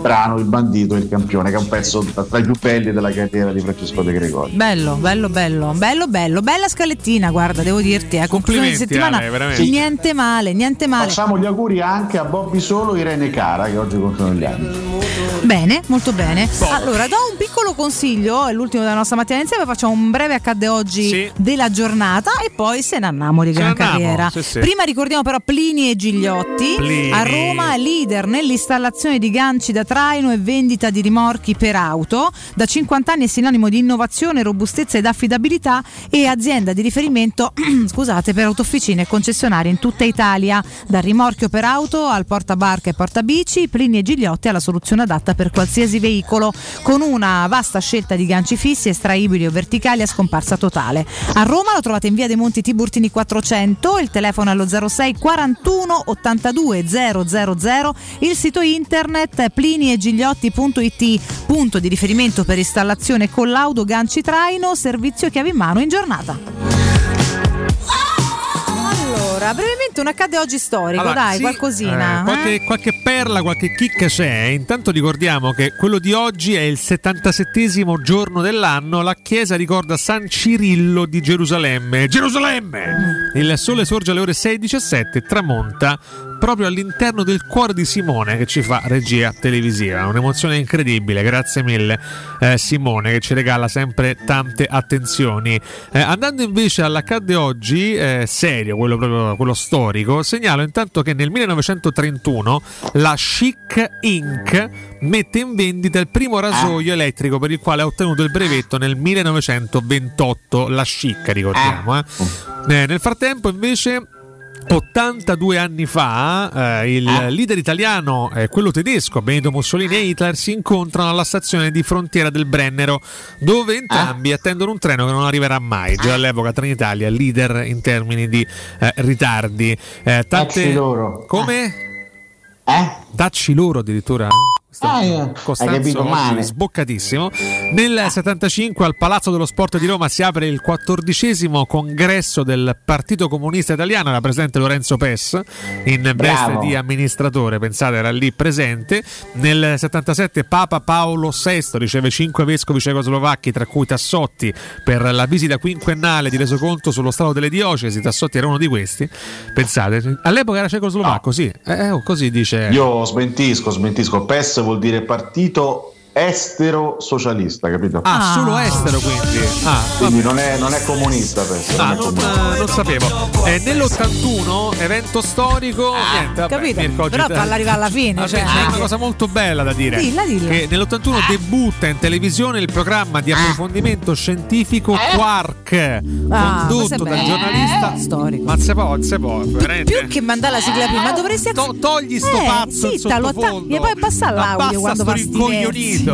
brano Il bandito e il campione, che è un pezzo tra i più belli della carriera di Francesco De Gregori. Bello, bello, bello, bello, bello, bella scalettina, guarda, devo dirti, eh, conclusione di Complimenti, settimana, Ale, veramente. niente male, niente male. Facciamo gli auguri anche a Bobby Solo e Irene Cara che oggi compiono gli anni. Bene, molto bene. Allora, do un piccolo consiglio, è l'ultimo della nostra mattina insieme, facciamo un breve accadde oggi della giornata e poi se ne andiamo di Se gran andiamo, carriera. sì, sì. Prima ricordiamo però Plini e Gigliotti, Plini. a Roma leader nell'installazione di ganci da traino e vendita di rimorchi per auto, da 50 anni è sinonimo di innovazione, robustezza ed affidabilità e azienda di riferimento *clears throat* scusate, per autofficine e concessionarie in tutta Italia, dal rimorchio per auto al portabarca e portabici, Plini e Gigliotti ha la soluzione adatta per qualsiasi veicolo, con una vasta scelta di ganci fissi, estraibili o verticali a scomparsa totale. A Roma lo trovate in via dei Monti Tiburtini 400, il telefono allo 06 41 82 000, il sito internet pliniegigliotti.it, punto di riferimento per installazione collaudo ganci traino, servizio chiave in mano in giornata. Allora, brevemente un accade oggi storico, Allora, dai, sì, qualcosina. eh, eh? qualche, qualche perla, qualche chicca c'è. Intanto ricordiamo che quello di oggi è il 77 giorno dell'anno. La chiesa ricorda San Cirillo di Gerusalemme. Gerusalemme! Il sole sorge alle ore 6.17 e tramonta proprio all'interno del cuore di Simone che ci fa regia televisiva. Un'emozione incredibile. Grazie mille, eh, Simone, che ci regala sempre tante attenzioni. Eh, andando invece all'accadde oggi, eh, serio, quello proprio quello storico, segnalo intanto che nel 1931 la Chic Inc. mette in vendita il primo rasoio elettrico per il quale ha ottenuto il brevetto nel 1928. La Chic, ricordiamo. eh. Eh, nel frattempo, invece. 82 anni fa eh, il leader italiano e quello tedesco Benito Mussolini e Hitler si incontrano alla stazione di frontiera del Brennero dove entrambi attendono un treno che non arriverà mai. Già all'epoca Trenitalia leader in termini di eh, ritardi. Eh, tante... Come? Tacci loro addirittura Ah, eh, Costanzo sboccatissimo. Nel 75 al Palazzo dello Sport di Roma si apre il quattordicesimo congresso del Partito Comunista Italiano, era presente Lorenzo Pes in veste Bravo. di amministratore, pensate era lì presente. Nel 77 Papa Paolo VI riceve cinque vescovi cecoslovacchi, tra cui Tassotti, per la visita quinquennale di resoconto sullo stato delle diocesi. Tassotti era uno di questi. Pensate, all'epoca era cecoslovacco, sì, eh, oh, così dice. Io smentisco, smentisco. PES vuol dire partito estero socialista, capito? Ah, solo estero quindi. Ah, Quindi non è, non è comunista PES. Ah, non è non, comunista. eh, non sapevo. Eh, nell'81, evento storico, niente, vabbè, capito? Mirko Però falla arrivare alla fine. Vabbè, Cioè, c'è una cosa molto bella da dire. Dilla, dilla. Che nell'81 debutta in televisione il programma di approfondimento scientifico Quark, Ah, è condotto dal giornalista storico. Ma se può, se può. Più che mandare la sigla prima, dovresti To- togli sto Eh, pazzo in zitta, lo atta- sottofondo. e poi passa l'audio Abbassa quando sto fa sti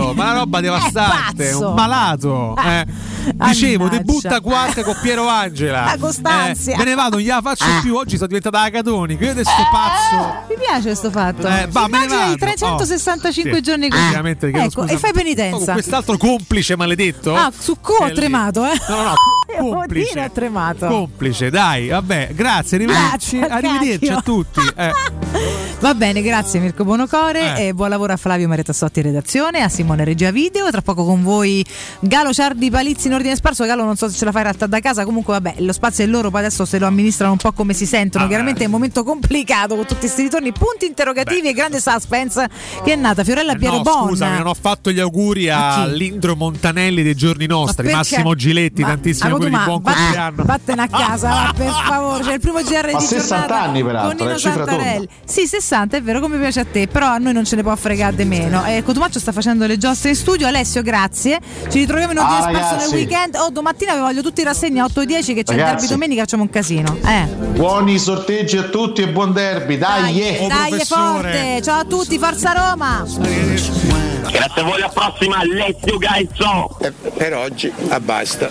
versi. ma una roba *laughs* devastante, un malato. Ah, eh. Dicevo, debutta Quark con Piero Angela. *laughs* La Costanzia. Eh, me ne vado, non gliela faccio Ah. più. Oggi sono diventata la Catoni. Sto pazzo. Mi piace questo fatto. Eh, va, me ne vado. 365 Oh, giorni così. Ovviamente ecco, scusa. e fai Oh, con penitenza. quest'altro complice maledetto. Ah, su co ho tremato, eh. No, no, no. *laughs* complice. dire, ho tremato. Complice, dai, vabbè, grazie, arrivederci, Grazie, arrivederci a tutti. eh. Va bene, grazie Mirko Bonocore Eh. e buon lavoro a Flavio Maria Tassotti in redazione, a Simone Regia Video, tra poco con voi Galo Ciardi Palizzi in ordine sparso, Galo non so se ce la fai in realtà da casa, comunque vabbè, lo spazio è loro, poi adesso se lo amministrano un po' come si sentono, Ah, chiaramente è un momento complicato con tutti questi ritorni, punti interrogativi e grande suspense che è nata Fiorella Piero No, Bon. scusa, non ho fatto gli auguri A a chi? Lindro Montanelli dei giorni nostri? Massimo Giletti, Ma- tantissimi auguri di ma- buon va- compleanno. Vattene a casa, va, per favore. C'è il primo GR Ma di 60 giornata anni, peraltro, con Nino Santarelli. Sì, 60, è vero, come piace a te, però a noi non ce ne può fregare di meno. Eh, Cotumaccio sta facendo le giostre in studio. Alessio, grazie. Ci ritroviamo in ordine Ah, sparso nel weekend. Oh, domattina vi voglio tutti in rassegna 8 e 10 che c'è il Ragazzi. derby domenica, facciamo un casino. Eh. Buoni sorteggi a tutti e buon derby, dai! eh. Dai, è forte. Ciao a tutti, forza Roma. Grazie a voi, alla prossima, Alessio Gaizzo! Per oggi, ah, basta.